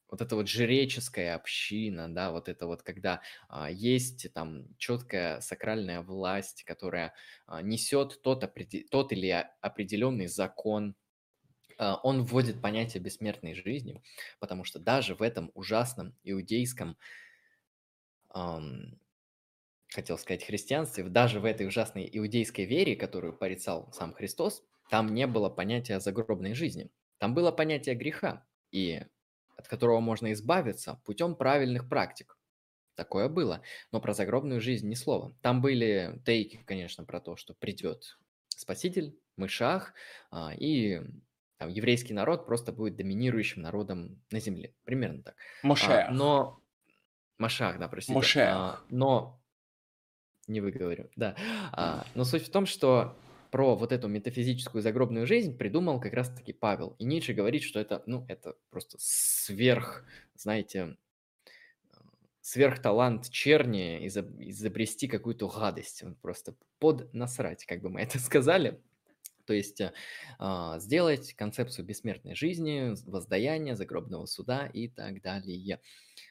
вот эта вот жреческая община, да, вот это вот, когда а, есть там четкая сакральная власть, которая а, несет тот, определ... тот или определенный закон, а, он вводит понятие бессмертной жизни, потому что даже в этом ужасном иудейском, эм, хотел сказать, христианстве, даже в этой ужасной иудейской вере, которую порицал сам Христос, там не было понятия загробной жизни. Там было понятие греха. И от которого можно избавиться путем правильных практик. Такое было. Но про загробную жизнь ни слова. Там были тейки, конечно, про то, что придет Спаситель, Мышах, а, и там, еврейский народ просто будет доминирующим народом на земле. Примерно так. А, но... Машах, да, простите. Машах. А, но... Не выговорю, да. А, но суть в том, что про вот эту метафизическую загробную жизнь придумал как раз-таки Павел. И Ницше говорит, что это, ну, это просто сверх, знаете, сверхталант черни изобрести какую-то гадость, просто под насрать, как бы мы это [laughs] сказали. То есть э, сделать концепцию бессмертной жизни, воздаяния, загробного суда и так далее.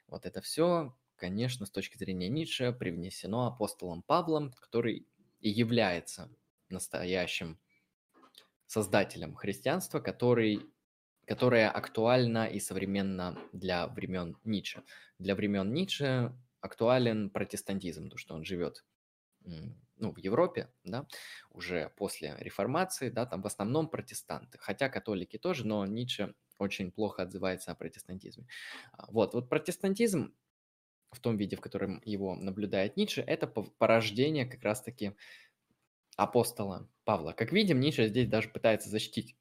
Вот это все, конечно, с точки зрения Ницше привнесено апостолом Павлом, который и является настоящим создателем христианства, который, которое актуально и современно для времен Ницше. Для времен Ницше актуален протестантизм, то, что он живет ну, в Европе, да, уже после реформации, да, там в основном протестанты, хотя католики тоже, но Ницше очень плохо отзывается о протестантизме. А, вот, вот протестантизм в том виде, в котором его наблюдает Ницше, это порождение как раз-таки апостола Павла. Как видим, Ницше здесь даже пытается защитить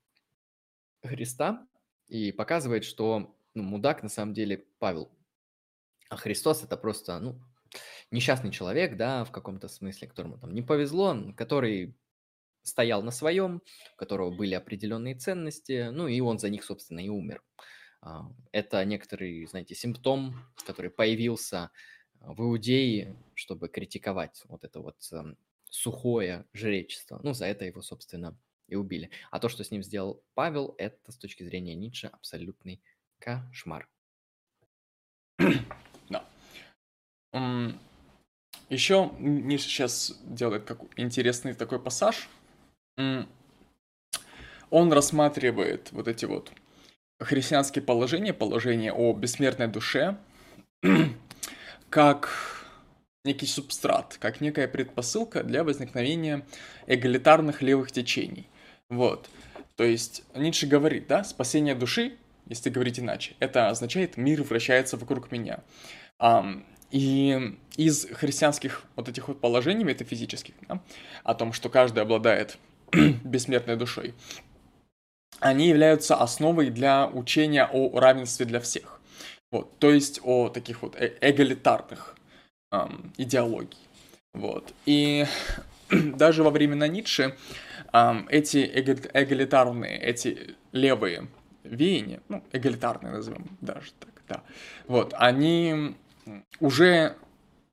Христа и показывает, что ну, мудак на самом деле Павел. А Христос это просто, ну, несчастный человек, да, в каком-то смысле, которому там не повезло, который стоял на своем, у которого были определенные ценности, ну и он за них, собственно, и умер. А, это некоторый, знаете, симптом, который появился в Иудее, чтобы критиковать вот это вот эм, сухое жречество. Ну, за это его, собственно, и убили. А то, что с ним сделал Павел, это с точки зрения Ницше абсолютный кошмар. [coughs] Да. Еще Ницше сейчас делает как интересный такой пассаж. Он рассматривает вот эти вот христианские положения, положения о бессмертной душе, [clears throat] как некий субстрат, как некая предпосылка для возникновения эгалитарных левых течений. Вот. То есть Ницше говорит, да, спасение души, если говорить иначе, это означает мир вращается вокруг меня. И из христианских вот этих вот положений метафизических, да, о том, что каждый обладает [clears throat] бессмертной душой, они являются основой для учения о равенстве для всех. Вот, то есть о таких вот э эгалитарных эм, идеологий. Вот. И [clears throat] даже во времена Ницше эм, эти эгалитарные, эти левые веяния, ну, эгалитарные назовем даже так, да, вот, они уже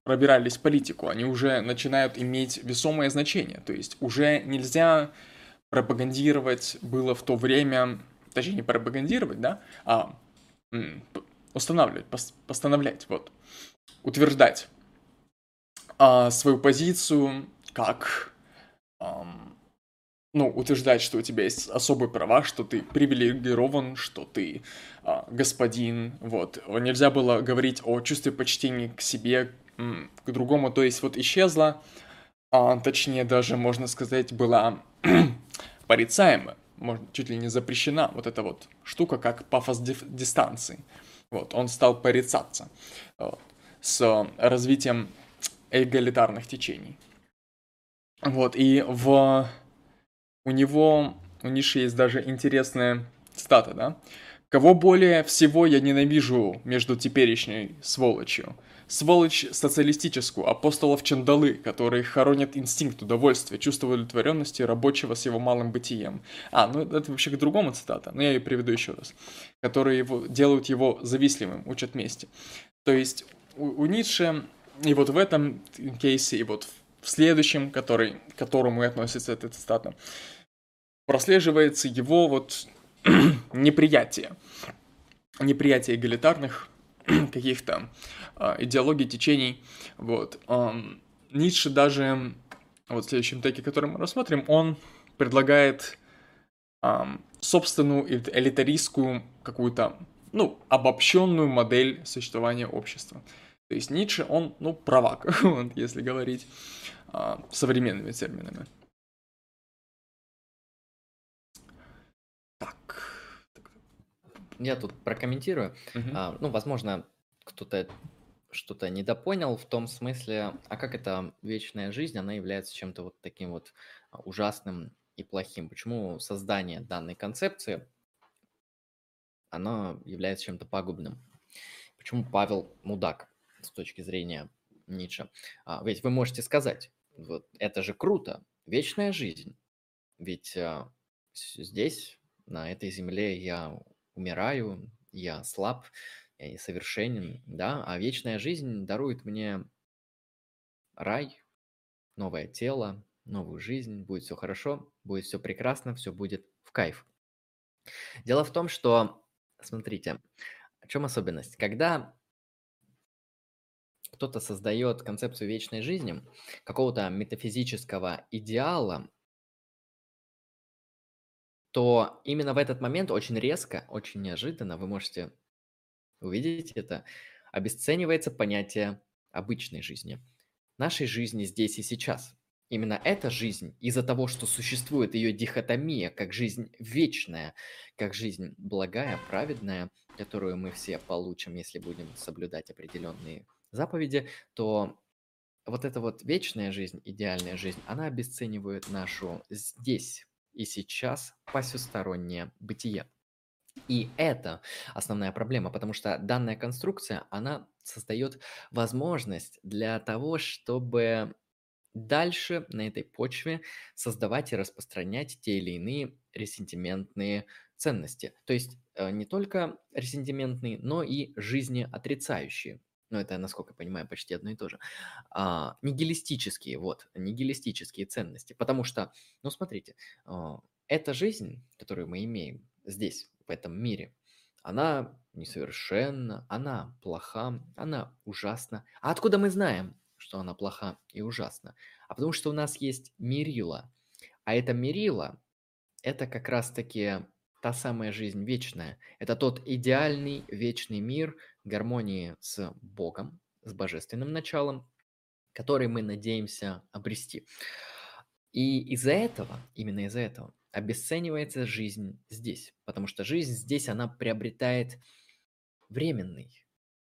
пробирались в политику, они уже начинают иметь весомое значение, то есть уже нельзя пропагандировать было в то время, точнее не пропагандировать, да, а устанавливать, постановлять, вот, утверждать а, свою позицию, как ам, ну, утверждать, что у тебя есть особые права, что ты привилегирован, что ты а, господин, вот. Нельзя было говорить о чувстве почтения к себе, к другому, то есть вот исчезла, а, точнее даже, можно сказать, была [clears throat] порицаема, можно, чуть ли не запрещена вот эта вот штука, как пафос дистанции. Вот, он стал порицаться. Вот. с развитием эгалитарных течений. Вот, и в... у него, у Ниши есть даже интересная цитата, да? Кого более всего я ненавижу между теперешней сволочью? Сволочь социалистическую, апостолов Чандалы, которые хоронят инстинкт удовольствия, чувство удовлетворенности рабочего с его малым бытием. А, ну это вообще к другому цитата, но я ее приведу еще раз. Которые его, делают его завистливым, учат мести. То есть у, у Ницше и вот в этом кейсе, и вот в следующем, который, к которому и относится эта цитата, прослеживается его вот [clears throat] неприятие. Неприятие эгалитарных [clears throat] каких-то э, идеологий, течений. Вот. Э, Ницше даже, вот в следующем теке, который мы рассмотрим, он предлагает э, собственную элитаристскую какую-то, ну, обобщенную модель существования общества. То есть Ницше, он, ну, правак, [laughs] если говорить а, современными терминами. Так. Я тут прокомментирую. Угу. А, ну, возможно, кто-то что-то недопонял в том смысле, а как эта вечная жизнь, она является чем-то вот таким вот ужасным и плохим. Почему создание данной концепции, оно является чем-то пагубным? Почему Павел мудак? С точки зрения Ницше. А, ведь вы можете сказать, вот это же круто, вечная жизнь. Ведь а, здесь, на этой земле, я умираю, я слаб, я несовершенен, да, а вечная жизнь дарует мне рай, новое тело, новую жизнь, будет все хорошо, будет все прекрасно, все будет в кайф. Дело в том, что, смотрите, в чем особенность? Когда кто-то создает концепцию вечной жизни, какого-то метафизического идеала, то именно в этот момент очень резко, очень неожиданно, вы можете увидеть это, обесценивается понятие обычной жизни, нашей жизни здесь и сейчас. Именно эта жизнь, из-за того, что существует ее дихотомия, как жизнь вечная, как жизнь благая, праведная, которую мы все получим, если будем соблюдать определенные заповеди, то вот эта вот вечная жизнь, идеальная жизнь, она обесценивает нашу здесь и сейчас посюстороннее бытие. И это основная проблема, потому что данная конструкция, она создает возможность для того, чтобы дальше на этой почве создавать и распространять те или иные ресентиментные ценности. То есть э, не только ресентиментные, но и жизни отрицающие ну, это, насколько я понимаю, почти одно и то же, а, нигилистические, вот, нигилистические ценности. Потому что, ну, смотрите, а, эта жизнь, которую мы имеем здесь, в этом мире, она несовершенна, она плоха, она ужасна. А откуда мы знаем, что она плоха и ужасна? А потому что у нас есть мерила. А это мерила, это как раз-таки та самая жизнь вечная. Это тот идеальный вечный мир гармонии с Богом, с божественным началом, который мы надеемся обрести. И из-за этого, именно из-за этого, обесценивается жизнь здесь, потому что жизнь здесь, она приобретает временный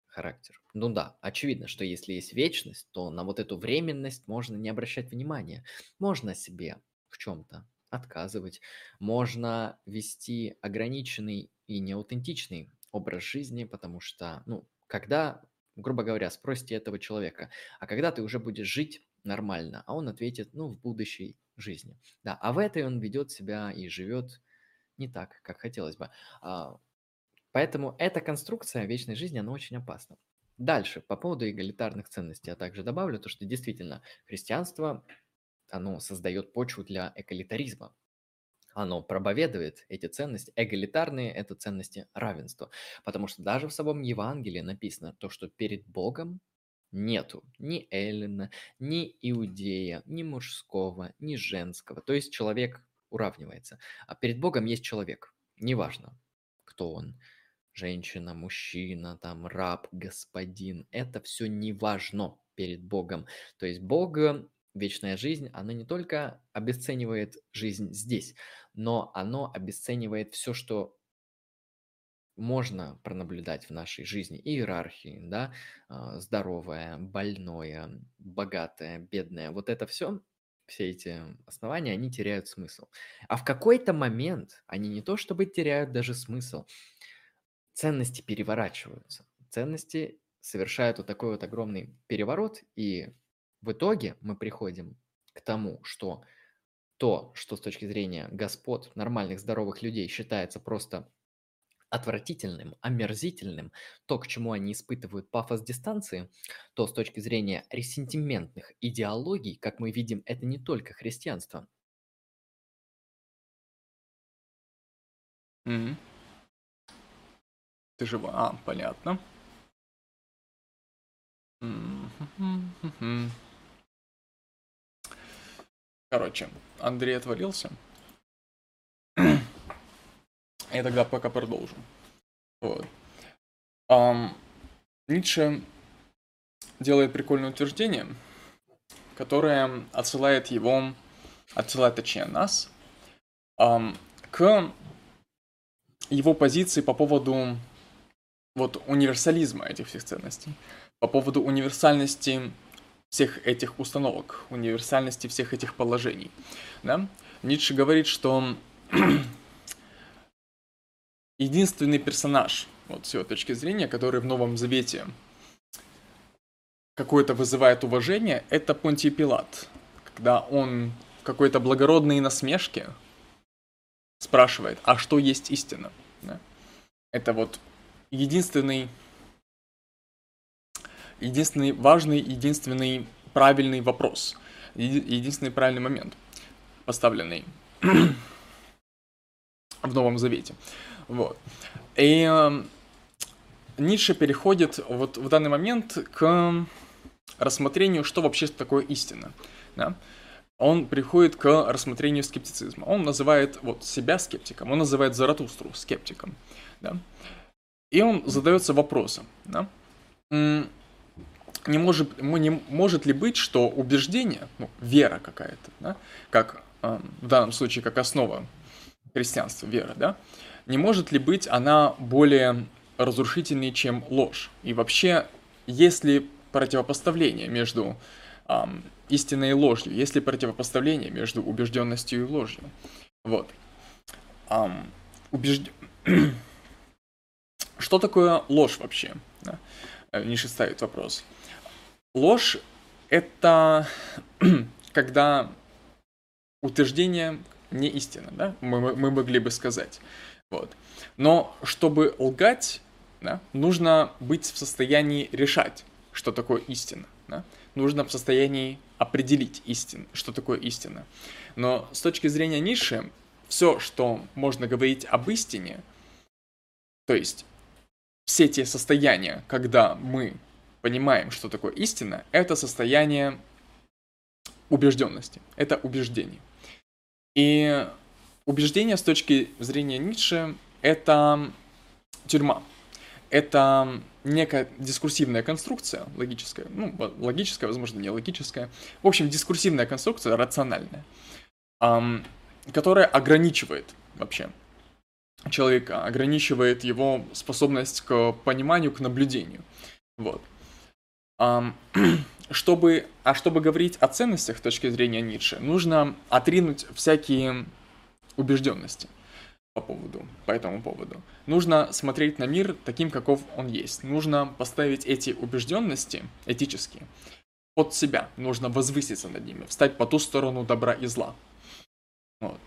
характер. Ну да, очевидно, что если есть вечность, то на вот эту временность можно не обращать внимания. Можно себе в чем-то отказывать. Можно вести ограниченный и неаутентичный образ жизни, потому что, ну, когда, грубо говоря, спросите этого человека, а когда ты уже будешь жить нормально, а он ответит, ну, в будущей жизни. Да, а в этой он ведет себя и живет не так, как хотелось бы. А, поэтому эта конструкция вечной жизни, она очень опасна. Дальше, по поводу эгалитарных ценностей, я также добавлю то, что действительно христианство оно создает почву для эгалитаризма. Оно проповедует эти ценности. Эгалитарные – это ценности равенства. Потому что даже в самом Евангелии написано то, что перед Богом нету ни Эллина, ни Иудея, ни мужского, ни женского. То есть человек уравнивается. А перед Богом есть человек. Неважно, кто он. Женщина, мужчина, там раб, господин. Это все не важно перед Богом. То есть Бог вечная жизнь, она не только обесценивает жизнь здесь, но оно обесценивает все, что можно пронаблюдать в нашей жизни иерархии, да, а, здоровое, больное, богатое, бедное. Вот это все, все эти основания, они теряют смысл. А в какой-то момент они не то чтобы теряют даже смысл, ценности переворачиваются. Ценности совершают вот такой вот огромный переворот, и в итоге мы приходим к тому, что то, что с точки зрения господ, нормальных, здоровых людей считается просто отвратительным, омерзительным, то, к чему они испытывают пафос дистанции, то с точки зрения ресентиментных идеологий, как мы видим, это не только христианство. Мгм. Ты жива? А, понятно. Мгм. Короче, Андрей отвалился. [clears throat] Я тогда пока продолжу. Вот. Ам, Ницше делает прикольное утверждение, которое отсылает его, отсылает точнее нас, ам, к его позиции по поводу вот универсализма этих всех ценностей, по поводу универсальности всех этих установок, универсальности всех этих положений. Да? Ницше говорит, что [clears throat] единственный персонаж, вот с его точки зрения, который в Новом Завете какое-то вызывает уважение, это Понтий Пилат. Когда он в какой-то благородной насмешке спрашивает, а что есть истина? Да? Это вот единственный, единственный важный, единственный правильный вопрос, единственный правильный момент, поставленный [clears throat] в Новом Завете. Вот. И э, Ницше переходит вот в данный момент к рассмотрению, что вообще такое истина. Да? Он приходит к рассмотрению скептицизма. Он называет вот себя скептиком, он называет Заратустру скептиком. Да? И он задается вопросом, да? Не, может, не может ли быть, что убеждение, ну, вера какая-то, да? как э, в данном случае как основа христианства, вера, да, не может ли быть она более разрушительной, чем ложь? И вообще, есть ли противопоставление между эм, истиной и ложью? Есть ли противопоставление между убежденностью и ложью? Вот. Эм, убежд... [clears throat] Что такое ложь вообще? Да? Э, Ниша ставит вопрос. Ложь – это [clears throat] когда утверждение не истина, да? Мы, мы могли бы сказать. Вот. Но чтобы лгать, да, нужно быть в состоянии решать, что такое истина. Да? Нужно в состоянии определить истину, что такое истина. Но с точки зрения ниши, все, что можно говорить об истине, то есть все те состояния, когда мы понимаем, что такое истина, это состояние убежденности, это убеждение. И убеждение с точки зрения Ницше – это тюрьма. Это некая дискурсивная конструкция, логическая, ну, логическая, возможно, не логическая. В общем, дискурсивная конструкция, рациональная, эм, которая ограничивает вообще человека, ограничивает его способность к пониманию, к наблюдению. Вот. [clears throat] Чтобы, а чтобы говорить о ценностях с точки зрения Ницше, нужно отринуть всякие убежденности по поводу, по этому поводу. Нужно смотреть на мир таким, каков он есть. Нужно поставить эти убежденности этические под себя. Нужно возвыситься над ними, встать по ту сторону добра и зла. Вот.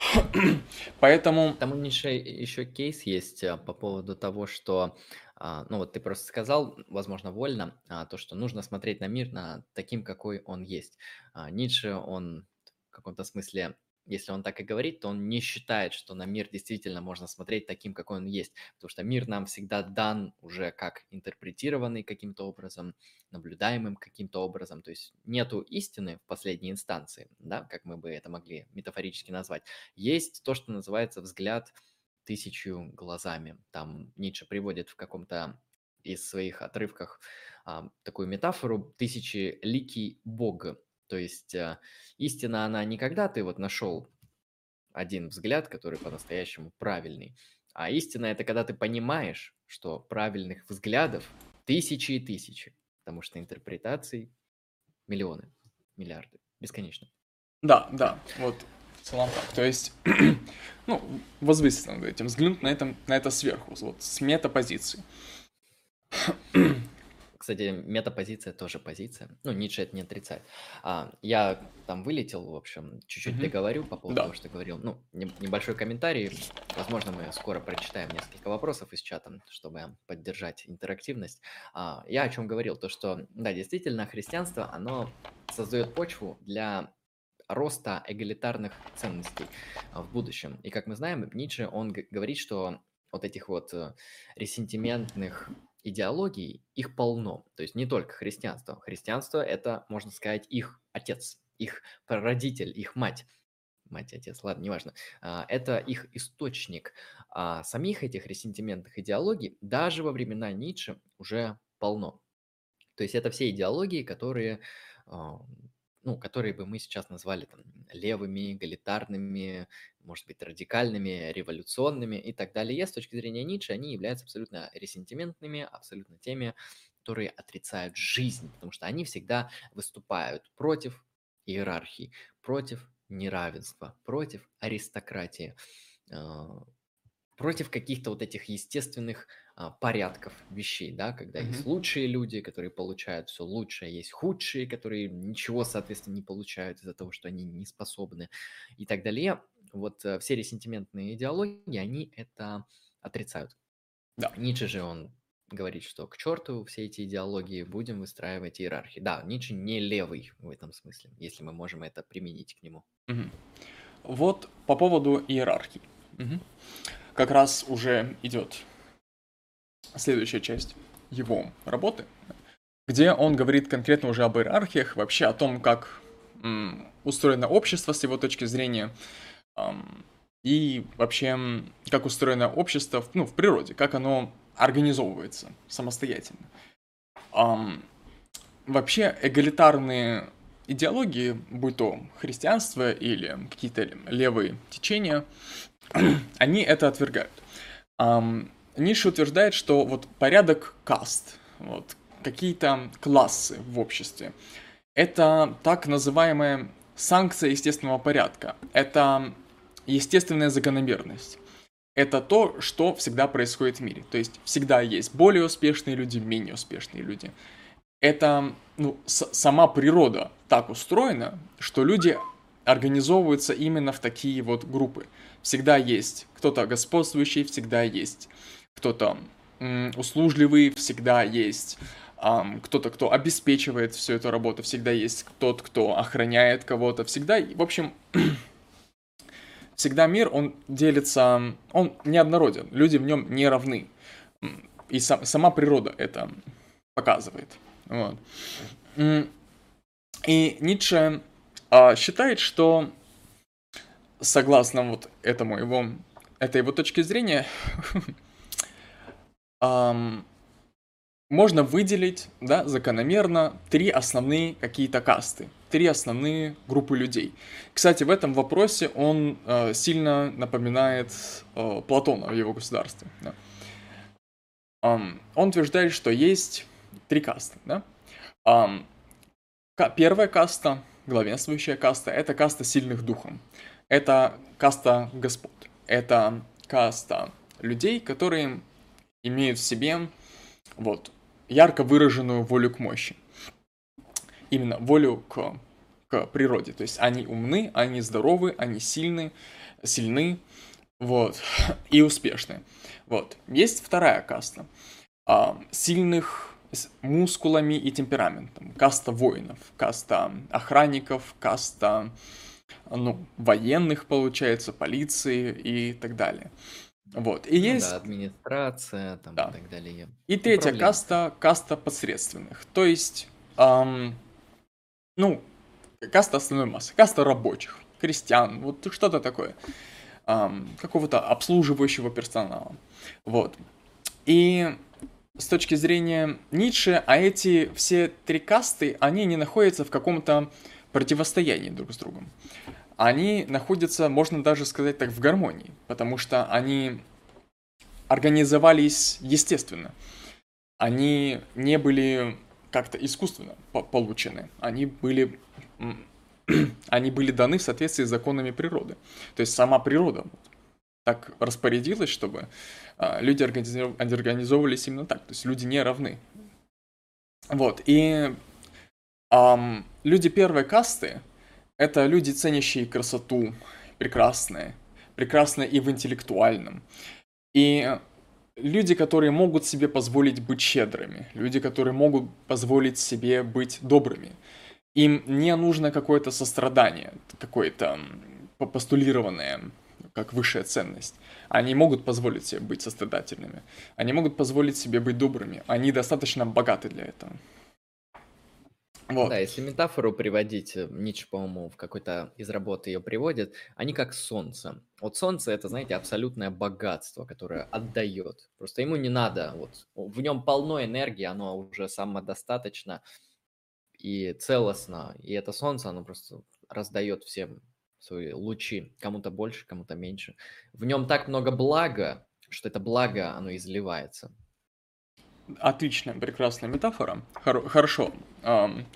[clears throat] Поэтому... Там у Ницше еще кейс есть э, по поводу того, что ну вот ты просто сказал, возможно, вольно, а, то, что нужно смотреть на мир на таким, какой он есть. А, Ницше, он в каком-то смысле, если он так и говорит, то он не считает, что на мир действительно можно смотреть таким, какой он есть, потому что мир нам всегда дан уже как интерпретированный каким-то образом, наблюдаемым каким-то образом, то есть нету истины в последней инстанции, да, как мы бы это могли метафорически назвать. Есть то, что называется взгляд тысячу глазами. Там Ницше приводит в каком-то из своих отрывках а, такую метафору тысячеликий бог. То есть а, истина, она не когда ты вот нашел один взгляд, который по-настоящему правильный, А истина это когда ты понимаешь, что правильных взглядов тысячи и тысячи, потому что интерпретаций миллионы, миллиарды, бесконечно. Да, да, вот целом так. То есть, [clears throat] ну, возвыситься над этим, взглянуть на, этом, на это сверху, вот с метапозиции. [clears throat] Кстати, метапозиция тоже позиция. Ну, Ницше это не отрицает. А, я там вылетел, в общем, чуть-чуть mm-hmm. договорю по поводу да. того, что говорил. Ну, не, небольшой комментарий. Возможно, мы скоро прочитаем несколько вопросов из чата, чтобы поддержать интерактивность. А, я о чем говорил? То, что, да, действительно, христианство, оно создает почву для роста эгалитарных ценностей в будущем. И как мы знаем, Ницше, он говорит, что вот этих вот э, ресентиментных идеологий, их полно. То есть не только христианство. Христианство – это, можно сказать, их отец, их прародитель, их мать. Мать, отец, ладно, неважно. А, это их источник. А самих этих ресентиментных идеологий даже во времена Ницше уже полно. То есть это все идеологии, которые а, ну, которые бы мы сейчас назвали там левыми, эгалитарными, может быть, радикальными, революционными и так далее. С точки зрения Ницше они являются абсолютно ресентиментными, абсолютно теми, которые отрицают жизнь, потому что они всегда выступают против иерархии, против неравенства, против аристократии, а, против каких-то вот этих естественных а, порядков вещей, да, когда mm-hmm. есть лучшие люди, которые получают все лучшее, есть худшие, которые ничего, соответственно, не получают из-за того, что они не способны и так далее. Вот э, все ресентиментные идеологии, они это отрицают. Да. Ницше же он говорит, что к черту все эти идеологии будем выстраивать иерархии. Да, Ницше не левый в этом смысле, если мы можем это применить к нему. Угу. Вот по поводу иерархии. Угу как раз уже идет следующая часть его работы, где он говорит конкретно уже об иерархиях, вообще о том, как устроено общество с его точки зрения, и вообще, как устроено общество ну, в природе, как оно организовывается самостоятельно. Вообще, эгалитарные идеологии, будь то христианство или какие-то левые течения, [clears throat] они это отвергают. Um, Ниша утверждает, что вот порядок каст, вот, какие-то классы в обществе, это так называемая санкция естественного порядка. Это естественная закономерность. Это то, что всегда происходит в мире. То есть всегда есть более успешные люди, менее успешные люди. Это ну, сама природа так устроена, что люди организовываются именно в такие вот группы. Всегда есть кто-то господствующий, всегда есть кто-то услужливый, всегда есть um, кто-то, кто обеспечивает всю эту работу, всегда есть тот, кто охраняет кого-то, всегда, в общем, [clears throat] всегда мир, он делится, он неоднороден, люди в нем не равны. И сам, сама природа это показывает. Вот. И Ницше считает, что согласно вот этому его, этой его точки зрения, [laughs] можно выделить, да, закономерно три основные какие-то касты, три основные группы людей. Кстати, в этом вопросе он э, сильно напоминает э, Платона в его государстве. Да. Um, он утверждает, что есть три касты. Да? Um, первая каста главенствующая каста – это каста сильных духом. Это каста господ. Это каста людей, которые имеют в себе вот, ярко выраженную волю к мощи. Именно волю к, к природе. То есть они умны, они здоровы, они сильны, сильны вот, [laughs] и успешны. Вот. Есть вторая каста. А, сильных с мускулами и темпераментом. Каста воинов, каста охранников, каста ну, военных, получается, полиции и так далее. Вот. И ну, есть... Да, администрация там, да. и так далее. И третья каста, каста посредственных. То есть, эм, ну, каста основной массы, каста рабочих, крестьян, вот что-то такое. Эм, какого-то обслуживающего персонала. Вот. И с точки зрения Ницше, а эти все три касты, они не находятся в каком-то противостоянии друг с другом. Они находятся, можно даже сказать так, в гармонии, потому что они организовались естественно. Они не были как-то искусственно получены. Они были, [clears throat] они были даны в соответствии с законами природы. То есть сама природа так распорядилась, чтобы люди организовывались именно так. То есть люди не равны. Вот. И Um, люди первой касты — это люди, ценящие красоту, прекрасное, прекрасное и в интеллектуальном. И люди, которые могут себе позволить быть щедрыми, люди, которые могут позволить себе быть добрыми. Им не нужно какое-то сострадание, какое-то постулированное, как высшая ценность. Они могут позволить себе быть сострадательными. Они могут позволить себе быть добрыми. Они достаточно богаты для этого. Вот. Да, если метафору приводить, э, Ницше, по-моему, в какой-то из работ ее приводит, они как солнце. Вот солнце это, знаете, абсолютное богатство, которое отдает. Просто ему не надо, вот в нем полно энергии, оно уже самодостаточно и целостно. И это солнце, оно просто раздает всем свои лучи, кому-то больше, кому-то меньше. В нем так много блага, что это благо, оно изливается. Отличная, прекрасная метафора. Хор- хорошо. Эм,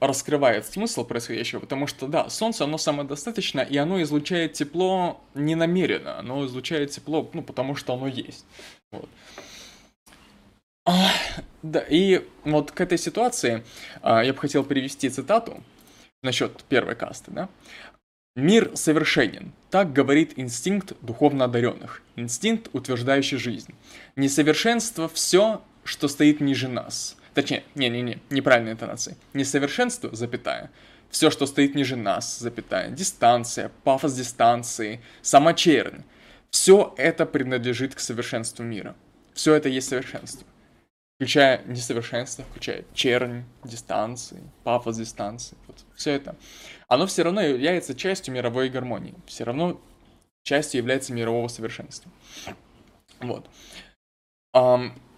раскрывает смысл происходящего, потому что, да, Солнце, оно самодостаточно, и оно излучает тепло не намеренно, оно излучает тепло, ну, потому что оно есть. Вот. А, да, и вот к этой ситуации а, я бы хотел привести цитату насчет первой касты, да. Мир совершенен, так говорит инстинкт духовно одаренных, инстинкт, утверждающий жизнь. Несовершенство – все, что стоит ниже нас. Точнее, не-не-не, неправильная интонация. Несовершенство, запятая, все, что стоит ниже нас, запятая, дистанция, пафос дистанции, сама чернь. Все это принадлежит к совершенству мира. Все это есть совершенство. Включая несовершенство, включая чернь, дистанции, пафос дистанции. Вот все это оно все равно является частью мировой гармонии, все равно частью является мирового совершенства. Вот.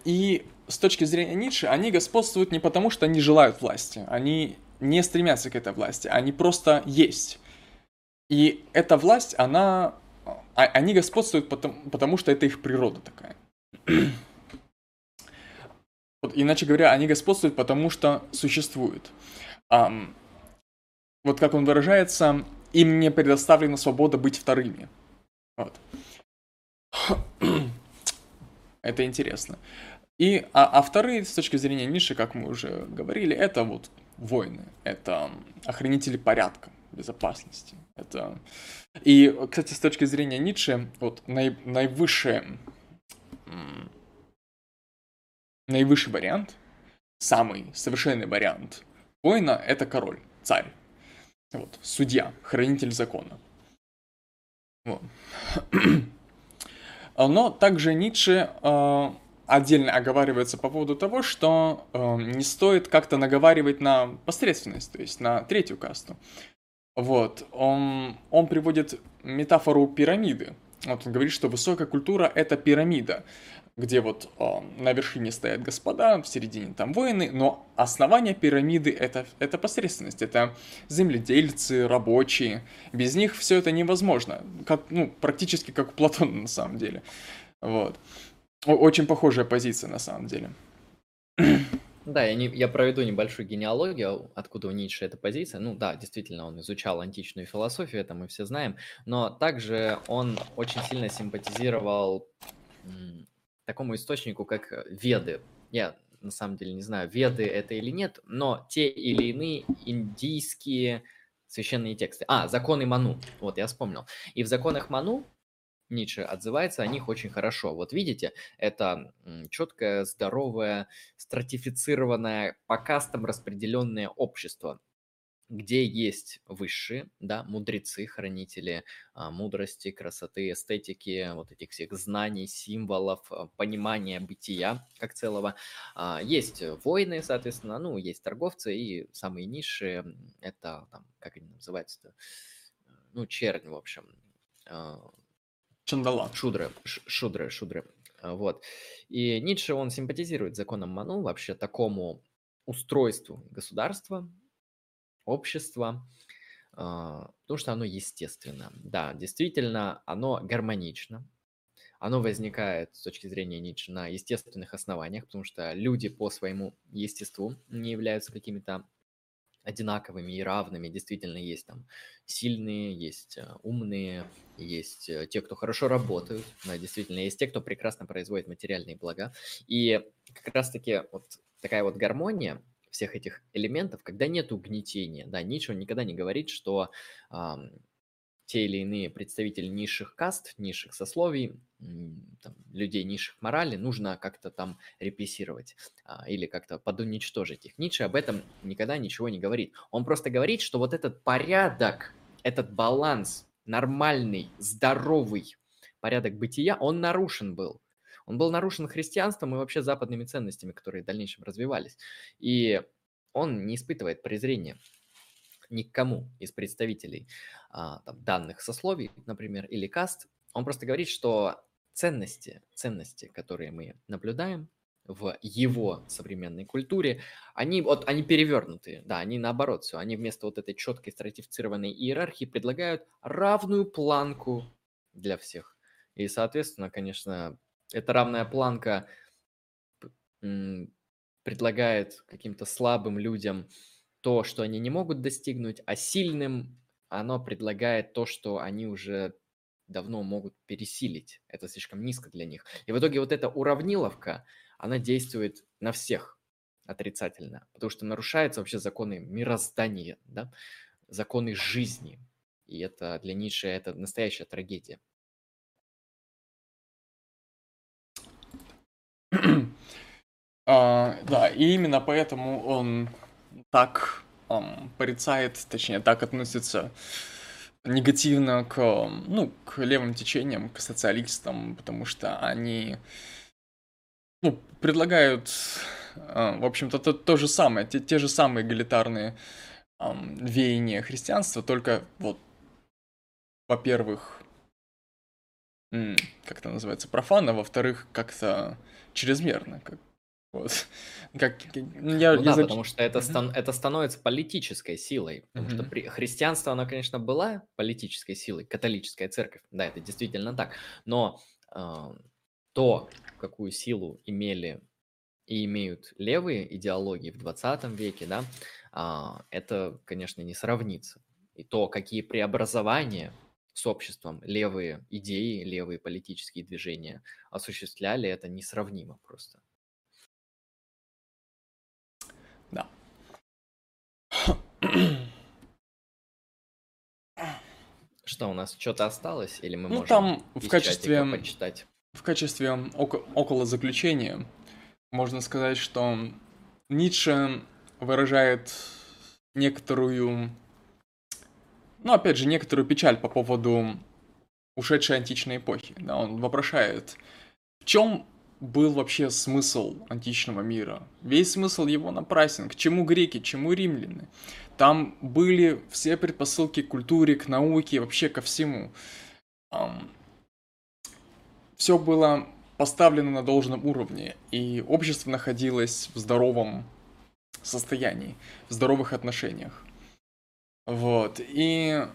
И с точки зрения Ницше, они господствуют не потому, что они желают власти, они не стремятся к этой власти, они просто есть. И эта власть, она... А, они господствуют потому, потому что это их природа такая. Вот, иначе говоря, они господствуют потому что существуют вот как он выражается, им не предоставлена свобода быть вторыми. Вот. [clears throat] Это интересно. И, а, а вторые, с точки зрения Ниши, как мы уже говорили, это вот воины, это охранители порядка, безопасности. Это... И, кстати, с точки зрения Ницше, вот наи... наивысший, наивысший вариант, самый совершенный вариант воина – это король, царь. Вот, судья, хранитель закона. Вот. [clears throat] Но также Ницше э, отдельно оговаривается по поводу того, что э, не стоит как-то наговаривать на посредственность, то есть на третью касту. Вот, он, он приводит метафору пирамиды. Вот он говорит, что высокая культура – это пирамида где вот о, на вершине стоят господа, в середине там воины, но основание пирамиды это, это посредственность, это земледельцы, рабочие. Без них все это невозможно, как, ну, практически как у Платона на самом деле. Вот. Очень похожая позиция на самом деле. Да, я, не, я проведу небольшую генеалогию, откуда у Ницше эта позиция. Ну да, действительно, он изучал античную философию, это мы все знаем, но также он очень сильно симпатизировал такому источнику, как э, Веды. Я на самом деле не знаю, Веды это или нет, но те или иные индийские священные тексты. А, законы Ману. Вот, я вспомнил. И в законах Ману Ницше отзывается о них очень хорошо. Вот видите, это четкое, здоровое, стратифицированное, по кастам распределенное общество где есть высшие, да, мудрецы, хранители а, мудрости, красоты, эстетики, вот этих всех знаний, символов, а, понимания бытия как целого. А, есть воины, соответственно, ну, есть торговцы, и самые низшие, это, там, как они называются-то, ну, чернь, в общем. А, Чандала. Шудры, шудры, шудры. Вот. И Ницше, он симпатизирует законам Ману, вообще такому устройству государства, общества, а, потому что оно естественно. Да, действительно, оно гармонично, оно возникает с точки зрения Ницше на естественных основаниях, потому что люди по своему естеству не являются какими-то одинаковыми и равными. Действительно, есть там сильные, есть э, умные, есть э, те, кто хорошо работают, да, действительно, есть те, кто прекрасно производит материальные блага. И как раз-таки вот такая вот гармония всех этих элементов, когда нет угнетения, да, Ницше никогда не говорит, что те или иные представители низших каст, низших сословий, там, людей низших морали нужно как-то там репрессировать а, или как-то подуничтожить их. Ницше об этом никогда ничего не говорит. Он просто говорит, что вот этот порядок, этот баланс, нормальный, здоровый порядок бытия, он нарушен был. Он был нарушен христианством и вообще западными ценностями, которые в дальнейшем развивались. И он не испытывает презрения никому из представителей а, там, данных сословий, например, или каст. Он просто говорит, что ценности, ценности, которые мы наблюдаем в его современной культуре, они вот они перевернутые, да, они наоборот все, они вместо вот этой четкой стратифицированной иерархии предлагают равную планку для всех. И, соответственно, конечно, эта равная планка предлагает каким-то слабым людям то, что они не могут достигнуть, а сильным оно предлагает то, что они уже давно могут пересилить. Это слишком низко для них. И в итоге вот эта уравниловка, она действует на всех отрицательно, потому что нарушаются вообще законы мироздания, да? законы жизни. И это для Ницше это настоящая трагедия. А, да, и именно поэтому он так um, порицает, точнее, так относится негативно к, ну, к левым течениям, к социалистам, потому что они, ну, предлагают, uh, в общем-то, то, то же самое, те, те же самые эгалитарные um, веяния христианства, только вот, во-первых, как это называется, профанно, во-вторых, как-то чрезмерно, как, вот. [laughs] Как, ну, я, ну, я да, зач... потому что это, стан, это становится политической силой. Потому что при... христианство, оно, конечно, была политической силой, католическая церковь, да, это действительно так. Но э, то, какую силу имели и имеют левые идеологии в 20 веке, да, э, это, конечно, не сравнится. И то, какие преобразования с обществом левые идеи, левые политические движения осуществляли, это несравнимо просто. Да. Что у нас что-то осталось или мы ну, можем там в качестве почитать? В качестве око около заключения можно сказать, что Ницше выражает некоторую, ну опять же, некоторую печаль по поводу ушедшей античной эпохи. Да, он вопрошает, в чем был вообще смысл античного мира. Весь смысл его напрасен. К чему греки, чему римляне. Там были все предпосылки к культуре, к науке, вообще ко всему. Все было поставлено на должном уровне, и общество находилось в здоровом состоянии, в здоровых отношениях. Вот, и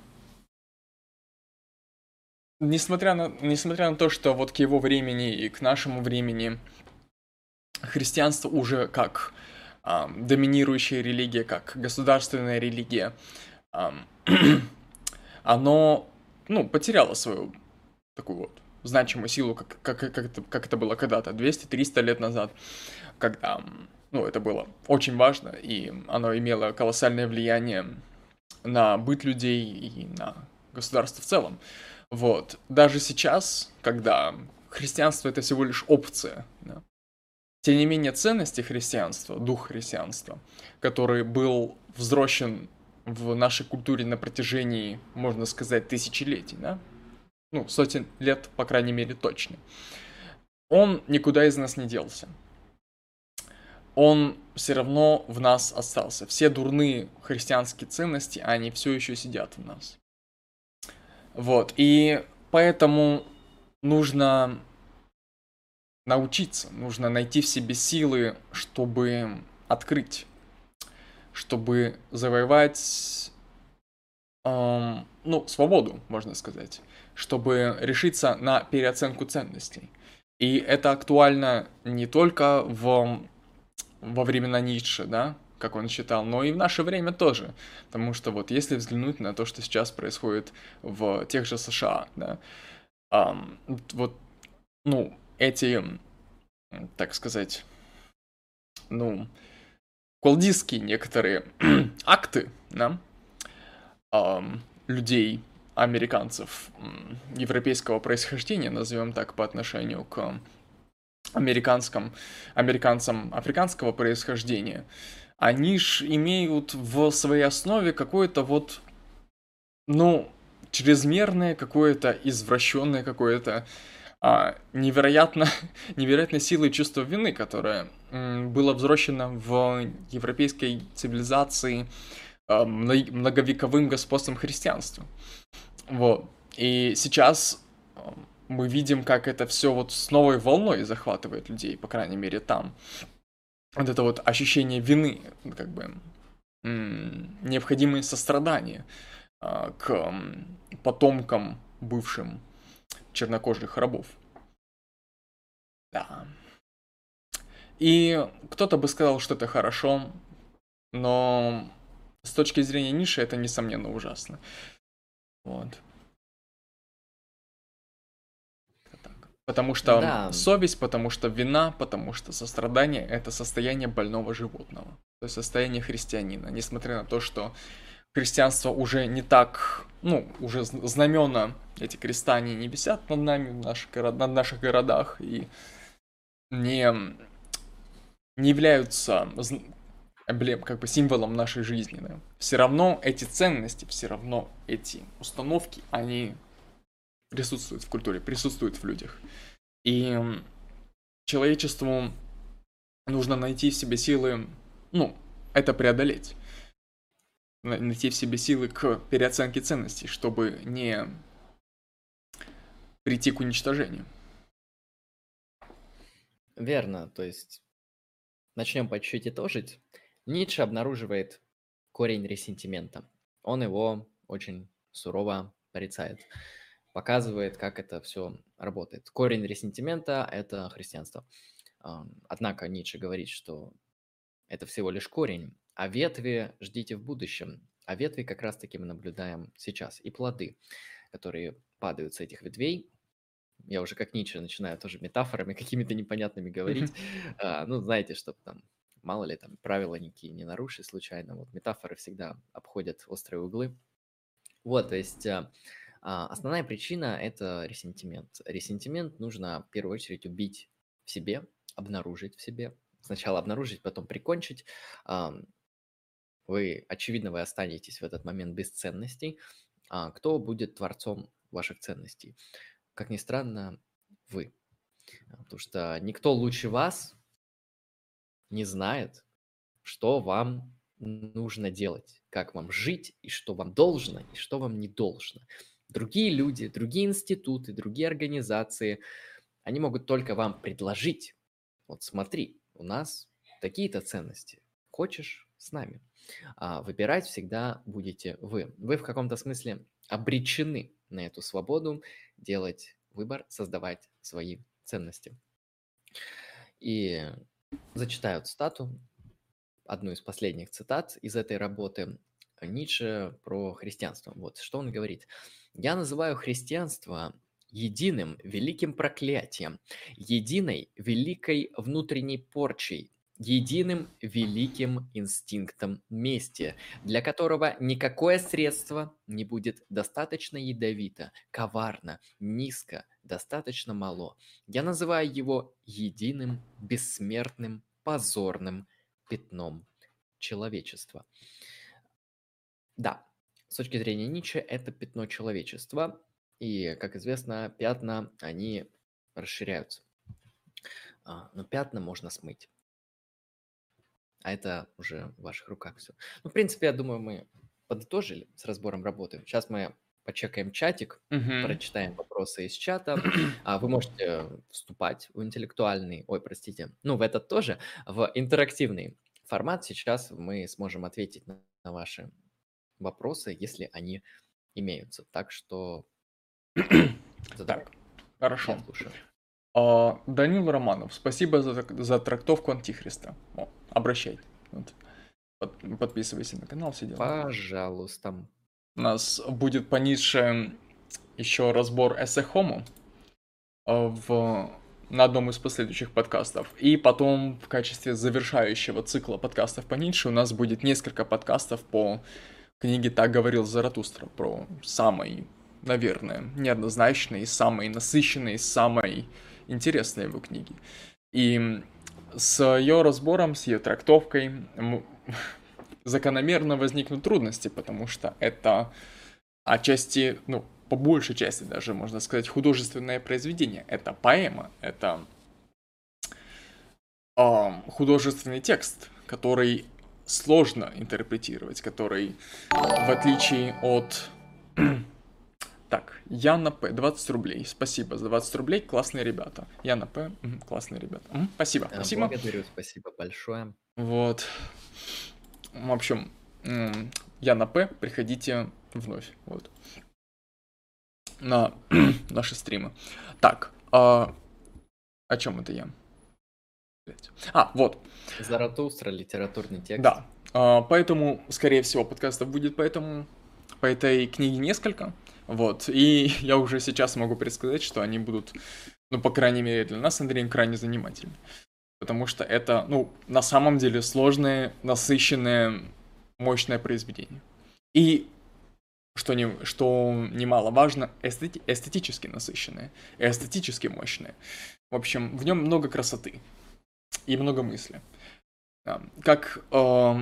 несмотря на, несмотря на то, что вот к его времени и к нашему времени христианство уже как э, доминирующая религия, как государственная религия, э, [clears throat] оно, ну, потеряло свою такую вот значимую силу, как, как, как, это, как это было когда-то, 200-300 лет назад, когда, ну, это было очень важно, и оно имело колоссальное влияние на быт людей и на государство в целом. Вот. Даже сейчас, когда христианство это всего лишь опция, да, тем не менее ценности христианства, дух христианства, который был взросшен в нашей культуре на протяжении, можно сказать, тысячелетий, да? Ну, сотен лет, по крайней мере, точно. Он никуда из нас не делся. Он все равно в нас остался. Все дурные христианские ценности, они все еще сидят в нас. Вот, и поэтому нужно научиться, нужно найти в себе силы, чтобы открыть, чтобы завоевать, эм, ну, свободу, можно сказать, чтобы решиться на переоценку ценностей. И это актуально не только в, во времена Ницше, да, как он считал, но и в наше время тоже. Потому что вот если взглянуть на то, что сейчас происходит в тех же США, да, эм, вот, ну, эти, так сказать, ну, колдистские некоторые [clears throat] акты, да, эм, людей, американцев европейского происхождения, назовем так, по отношению к американским, американцам африканского происхождения, они ж имеют в своей основе какое-то вот, ну, чрезмерное какое-то извращенное какое-то а, невероятно, [laughs] невероятной силой чувства вины, которое м, было взрощено в европейской цивилизации а, многовековым господством христианства. Вот. И сейчас мы видим, как это все вот с новой волной захватывает людей, по крайней мере, там вот это вот ощущение вины, как бы необходимое сострадание а, к потомкам бывшим чернокожих рабов. Да. И кто-то бы сказал, что это хорошо, но с точки зрения ниши это, несомненно, ужасно. Вот. Потому что да. совесть, потому что вина, потому что сострадание — это состояние больного животного. То есть состояние христианина. Несмотря на то, что христианство уже не так, ну, уже знамена, эти креста, не висят над нами, в наших, над наших городах, и не, не являются эмблем, как бы символом нашей жизни. Да. Все равно эти ценности, все равно эти установки, они присутствует в культуре, присутствует в людях. И человечеству нужно найти в себе силы, ну, это преодолеть. Найти в себе силы к переоценке ценностей, чтобы не прийти к уничтожению. Верно, то есть начнем по чуть-чуть итожить. Ницше обнаруживает корень ресентимента. Он его очень сурово порицает показывает, как это все работает. Корень ресентимента – это христианство. Однако Ницше говорит, что это всего лишь корень, а ветви ждите в будущем. А ветви как раз-таки мы наблюдаем сейчас. И плоды, которые падают с этих ветвей, я уже как Ницше начинаю тоже метафорами [laughs] какими-то непонятными говорить. А, ну, знаете, чтобы там, мало ли, там, правила никакие не нарушить случайно. Вот метафоры всегда обходят острые углы. Вот, то есть а, основная причина – это ресентимент. Ресентимент нужно в первую очередь убить в себе, обнаружить в себе. Сначала обнаружить, потом прикончить. Вы, очевидно, вы останетесь в этот момент без ценностей. А, кто будет творцом ваших ценностей? Как ни странно, вы. Потому что никто лучше вас не знает, что вам нужно делать, как вам жить, и что вам должно, и что вам не должно. Другие люди, другие институты, другие организации, они могут только вам предложить, вот смотри, у нас такие-то ценности, хочешь с нами. А выбирать всегда будете вы. Вы в каком-то смысле обречены на эту свободу делать выбор, создавать свои ценности. И зачитаю цитату, одну из последних цитат из этой работы Ницше про христианство. Вот что он говорит. Я называю христианство единым великим проклятием, единой великой внутренней порчей, единым великим инстинктом мести, для которого никакое средство не будет достаточно ядовито, коварно, низко, достаточно мало. Я называю его единым, бессмертным, позорным пятном человечества. Да, с точки зрения Ницше, это пятно человечества, и, как известно, пятна, они расширяются. А, но пятна можно смыть. А это уже в ваших руках все. Ну, в принципе, я думаю, мы подытожили с разбором работы. Сейчас мы почекаем чатик, uh-huh. прочитаем вопросы из чата. [clears throat] А вы можете вступать в интеллектуальный, ой, простите, ну, в этот тоже, в интерактивный формат. Сейчас мы сможем ответить на, на ваши вопросы, если они имеются. Так что [clears throat] Так, хорошо. А, Данил Романов, спасибо за, за трактовку Антихриста. О, обращай. Вот. Под, подписывайся на канал, все дела. Пожалуйста. У нас будет пониже еще разбор эссе Homo а, в, на одном из последующих подкастов. И потом в качестве завершающего цикла подкастов по Ницше у нас будет несколько подкастов по книге «Так говорил Заратустра», про самый, наверное, неоднозначный, самый насыщенный, самый интересные его книги. И с ее разбором, с ее трактовкой [laughs] закономерно возникнут трудности, потому что это отчасти, ну, по большей части даже, можно сказать, художественное произведение. Это поэма, это э, художественный текст, который сложно интерпретировать, который, в отличие от [clears throat] так, Яна П, 20 рублей. Спасибо за 20 рублей, классные ребята. Яна П, классные ребята. Спасибо, э, спасибо. Благодарю, спасибо большое. Вот. В общем, Яна П, приходите вновь. Вот. На [clears throat] наши стримы. Так, а... о чем это я? А, вот. Заратустра, литературный текст. Да. А, поэтому, скорее всего, подкастов будет поэтому по этой книге несколько. Вот, и [laughs] я уже сейчас могу предсказать, что они будут, ну, по крайней мере, для нас, Андреем, крайне занимательны. Потому что это, ну, на самом деле сложное, насыщенное, мощное произведение. И, что, не, что немаловажно, эстети, эстетически насыщенное, эстетически мощное. В общем, в нем много красоты и много мысли. Как э,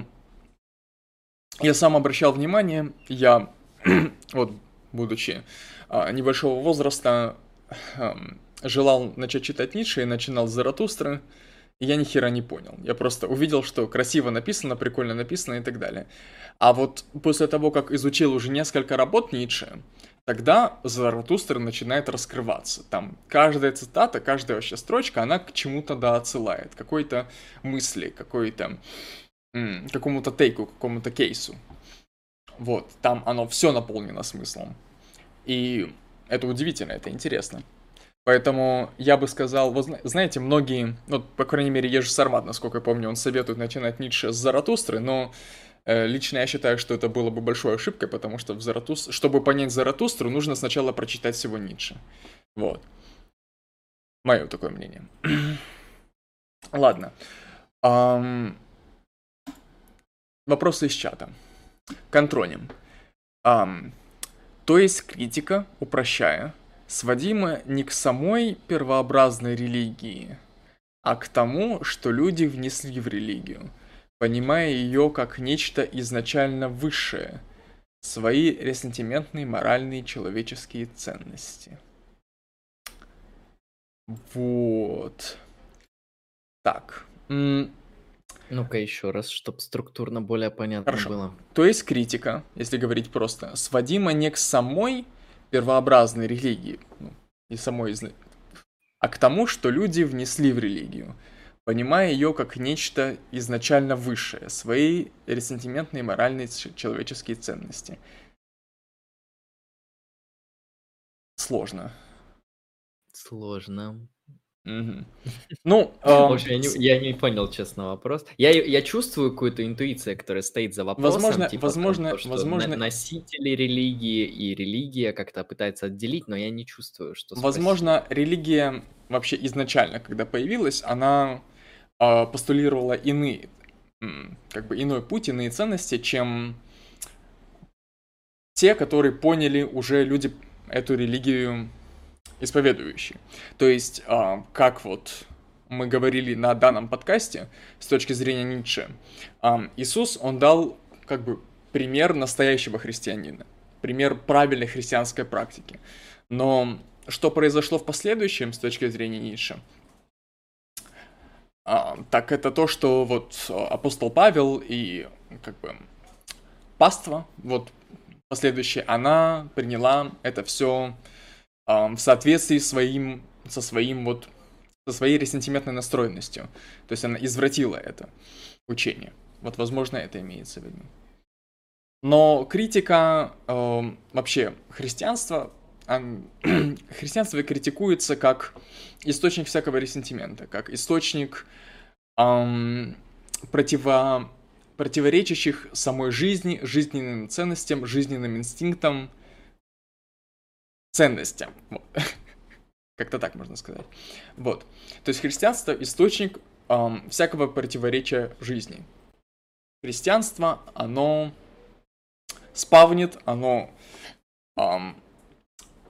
я сам обращал внимание, я [clears throat] вот будучи а, небольшого возраста, желал начать читать Ницше и начинал Заратустры, и я ни хера не понял. Я просто увидел, что красиво написано, прикольно написано и так далее. А вот после того, как изучил уже несколько работ Ницше, тогда Заратустра начинает раскрываться. Там каждая цитата, каждая вообще строчка, она к чему-то да отсылает, какой-то мысли, какой-то какому-то тейку, какому-то кейсу. Вот, там оно все наполнено смыслом. И это удивительно, это интересно. Поэтому я бы сказал, вы знаете, многие, ну, по крайней мере, Ежи Сармат, насколько я помню, он советует начинать Ницше с Заратустры, но лично я считаю, что это было бы большой ошибкой, потому что в Заратус... чтобы понять Заратустру, нужно сначала прочитать всего Ницше. Вот. Мое такое мнение. [clears throat] Ладно. Um... Вопросы из чата. Контроним. Um, то есть критика, упрощая, сводима не к самой первообразной религии, а к тому, что люди внесли в религию, понимая ее как нечто изначально высшее, свои ресентиментные моральные человеческие ценности. Вот. Так. Ну-ка еще раз, чтобы структурно более понятно Хорошо. было. То есть критика, если говорить просто, сводима не к самой первообразной религии, ну, и самой, а к тому, что люди внесли в религию, понимая ее как нечто изначально высшее, свои ресентиментные моральные человеческие ценности. Сложно. Сложно. Угу. Ну, В общем, я не, я не понял, честно, вопрос. Я, я чувствую какую-то интуицию, которая стоит за вопросом. Возможно, типа, возможно, том, что возможно. Носители религии и религия как-то пытаются отделить, но я не чувствую, что. Возможно, спросить. религия вообще изначально, когда появилась, она постулировала иные, как бы иной путь, иные ценности, чем те, которые поняли уже люди эту религию исповедующие. То есть, а, как вот мы говорили на данном подкасте с точки зрения Ницше, а, Иисус, он дал как бы пример настоящего христианина, пример правильной христианской практики. Но что произошло в последующем с точки зрения Ницше? А, так это то, что вот апостол Павел и как бы паства, вот последующая, она приняла это все в соответствии своим, со своим вот, со своей ресентиментной настроенностью. То есть она извратила это учение. Вот, возможно, это имеется в виду. Но критика э, вообще христианства [clears throat] христианство критикуется как источник всякого ресентимента, как источник эм, противо, противоречащих самой жизни, жизненным ценностям, жизненным инстинктам, ценностям. [laughs] Как-то так можно сказать. Вот. То есть христианство источник эм, всякого противоречия жизни. Христианство, оно спавнит, оно эм,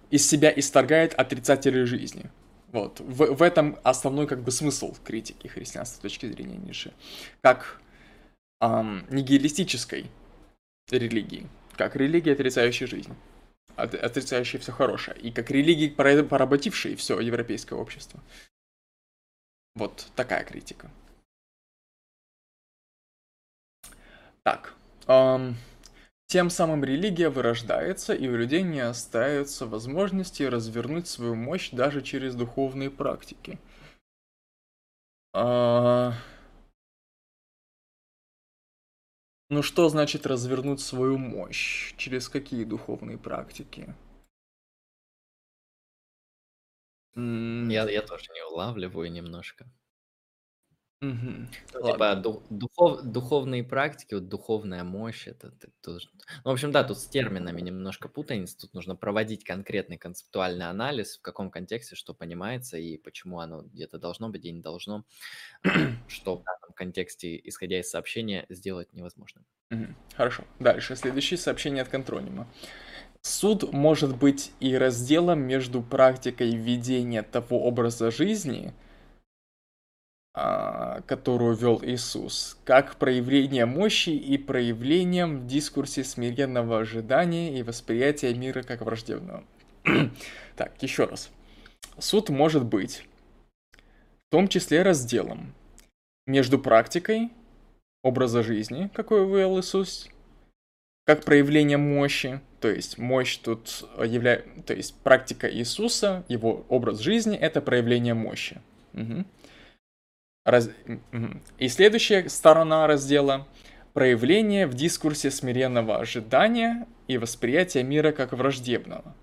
из себя исторгает отрицателей жизни. Вот. В, в этом основной как бы смысл критики христианства с точки зрения Ницше. Как эм, нигилистической религии. Как религия, отрицающая жизнь. От, отрицающая все хорошее. И как религии, поработившие все европейское общество. Вот такая критика. Так. Эм, тем самым религия вырождается, и у людей не остается возможности развернуть свою мощь даже через духовные практики. А... Ну что значит развернуть свою мощь? Через какие духовные практики? Я, я тоже не улавливаю немножко. Мгм. Ну, типа ду- духов, духовные практики, вот духовная мощь, это, это тоже... Ну, в общем, да, тут с терминами немножко путаница, тут нужно проводить конкретный концептуальный анализ, в каком контексте что понимается и почему оно где-то должно быть, где не должно, [clears throat] что в данном контексте, исходя из сообщения, сделать невозможно. Мгм. Хорошо. Дальше. Следующее сообщение от контронима. Суд может быть и разделом между практикой ведения того образа жизни, которую вел Иисус, как проявление мощи и проявлением в дискурсе смиренного ожидания и восприятия мира как враждебного. [clears throat] так, еще раз. Суд может быть в том числе разделом между практикой образа жизни, какой вывел Иисус, как проявление мощи, то есть мощь тут является, то есть практика Иисуса, его образ жизни — это проявление мощи. Угу. Раз... И следующая сторона раздела – проявление в дискурсе смиренного ожидания и восприятия мира как враждебного.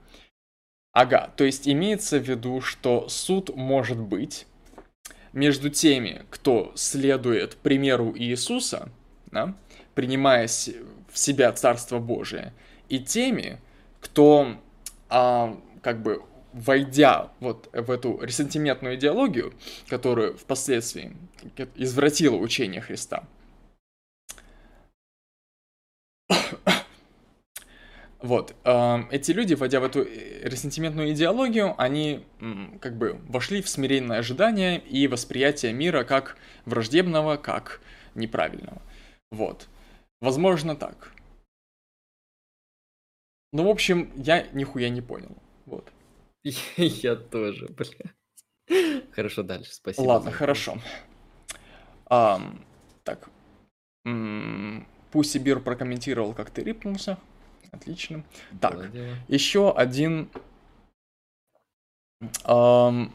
Ага, то есть имеется в виду, что суд может быть между теми, кто следует примеру Иисуса, да, принимая в себя Царство Божие, и теми, кто а, как бы войдя вот в эту ресентиментную идеологию, которую впоследствии извратила учение Христа, [coughs] Вот, э, эти люди, войдя в эту ресентиментную идеологию, они как бы вошли в смиренное ожидание и восприятие мира как враждебного, как неправильного. Вот. Возможно так. Ну, в общем, я нихуя не понял. Вот. [laughs] Я тоже, бля. Хорошо, дальше, спасибо. Ладно, хорошо. А, так. Пусть Сибир прокомментировал, как ты рипнулся. Отлично. Так, еще один эм,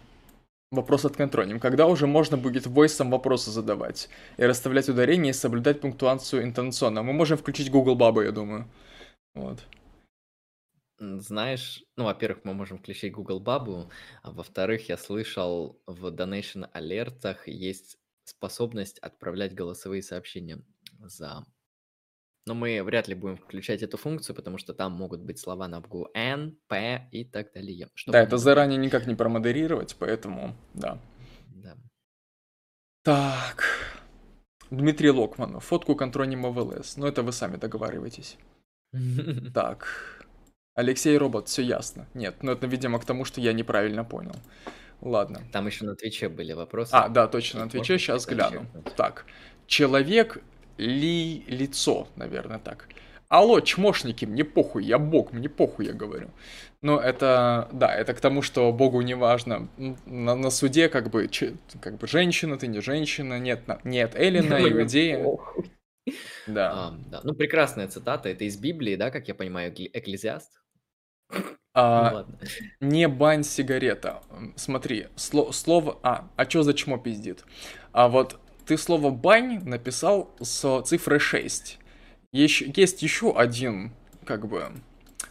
вопрос от контроним. Когда уже можно будет войсом вопросы задавать и расставлять ударения и соблюдать пунктуацию интонационно? Мы можем включить Google Бабу, я думаю. Вот. Знаешь, ну, во-первых, мы можем включить Google Бабу, а во-вторых, я слышал, в donation алертах есть способность отправлять голосовые сообщения за... Но мы вряд ли будем включать эту функцию, потому что там могут быть слова на букву N, P и так далее. Да, это заранее никак не промодерировать, поэтому да. Да. Так. Дмитрий Локман, фотку контронима ВЛС. Ну, это вы сами договариваетесь. [laughs] Так. Алексей Робот, все ясно. Нет, ну это, видимо, к тому, что я неправильно понял. Ладно. Там еще на Твиче были вопросы. А, да, точно, на Твиче, сейчас гляну. Так, человек ли лицо, наверное, так. Алло, чмошники, мне похуй, я бог, мне похуй, я говорю. Но это, да, это к тому, что богу не важно. На, на суде как бы, че, как бы женщина, ты не женщина, нет, нет, Эллина, иудея. Да. А, да. Ну, прекрасная цитата, это из Библии, да, как я понимаю, Экклезиаст? А, ну, не бань сигарета. Смотри, сло, слово... А, а что за чмо пиздит? А вот ты слово бань написал с цифрой 6. Есть, есть еще один, как бы,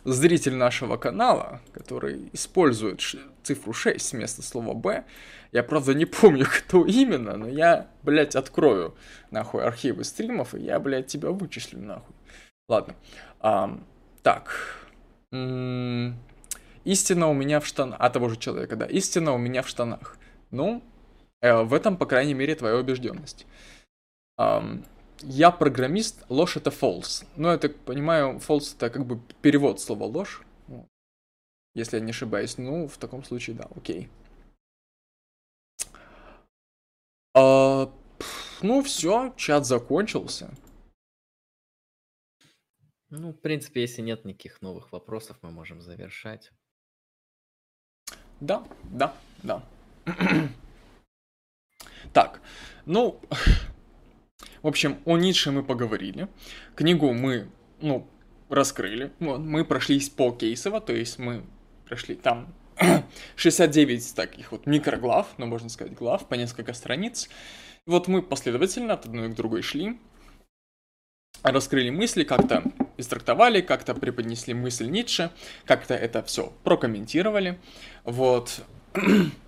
зритель нашего канала, который использует цифру 6 вместо слова «Б», я, правда, не помню, [laughs] кто именно, но я, блядь, открою, нахуй, архивы стримов, и я, блядь, тебя вычислю, нахуй. Ладно. А, так. Истина у меня в штанах. А того же человека, да. Истина у меня в штанах. Ну, э, в этом, по крайней мере, твоя убежденность. Um, я программист, ложь это false. Ну, я так понимаю, false это как бы перевод слова ложь. Если я не ошибаюсь. Ну, в таком случае, да, окей. А, ну, все, чат закончился. Ну, в принципе, если нет никаких новых вопросов, мы можем завершать. Да, да, да. [clears throat] так, ну, в общем, о Ницше мы поговорили. Книгу мы, ну, раскрыли. Вот, мы прошлись по кейсово, то есть мы прошли там [clears throat] 69 таких вот микроглав, ну, можно сказать, глав, по несколько страниц. Вот мы последовательно от одной к другой шли, раскрыли мысли, как-то истрактовали, как-то преподнесли мысль Ницше, как-то это все прокомментировали. Вот. [clears throat]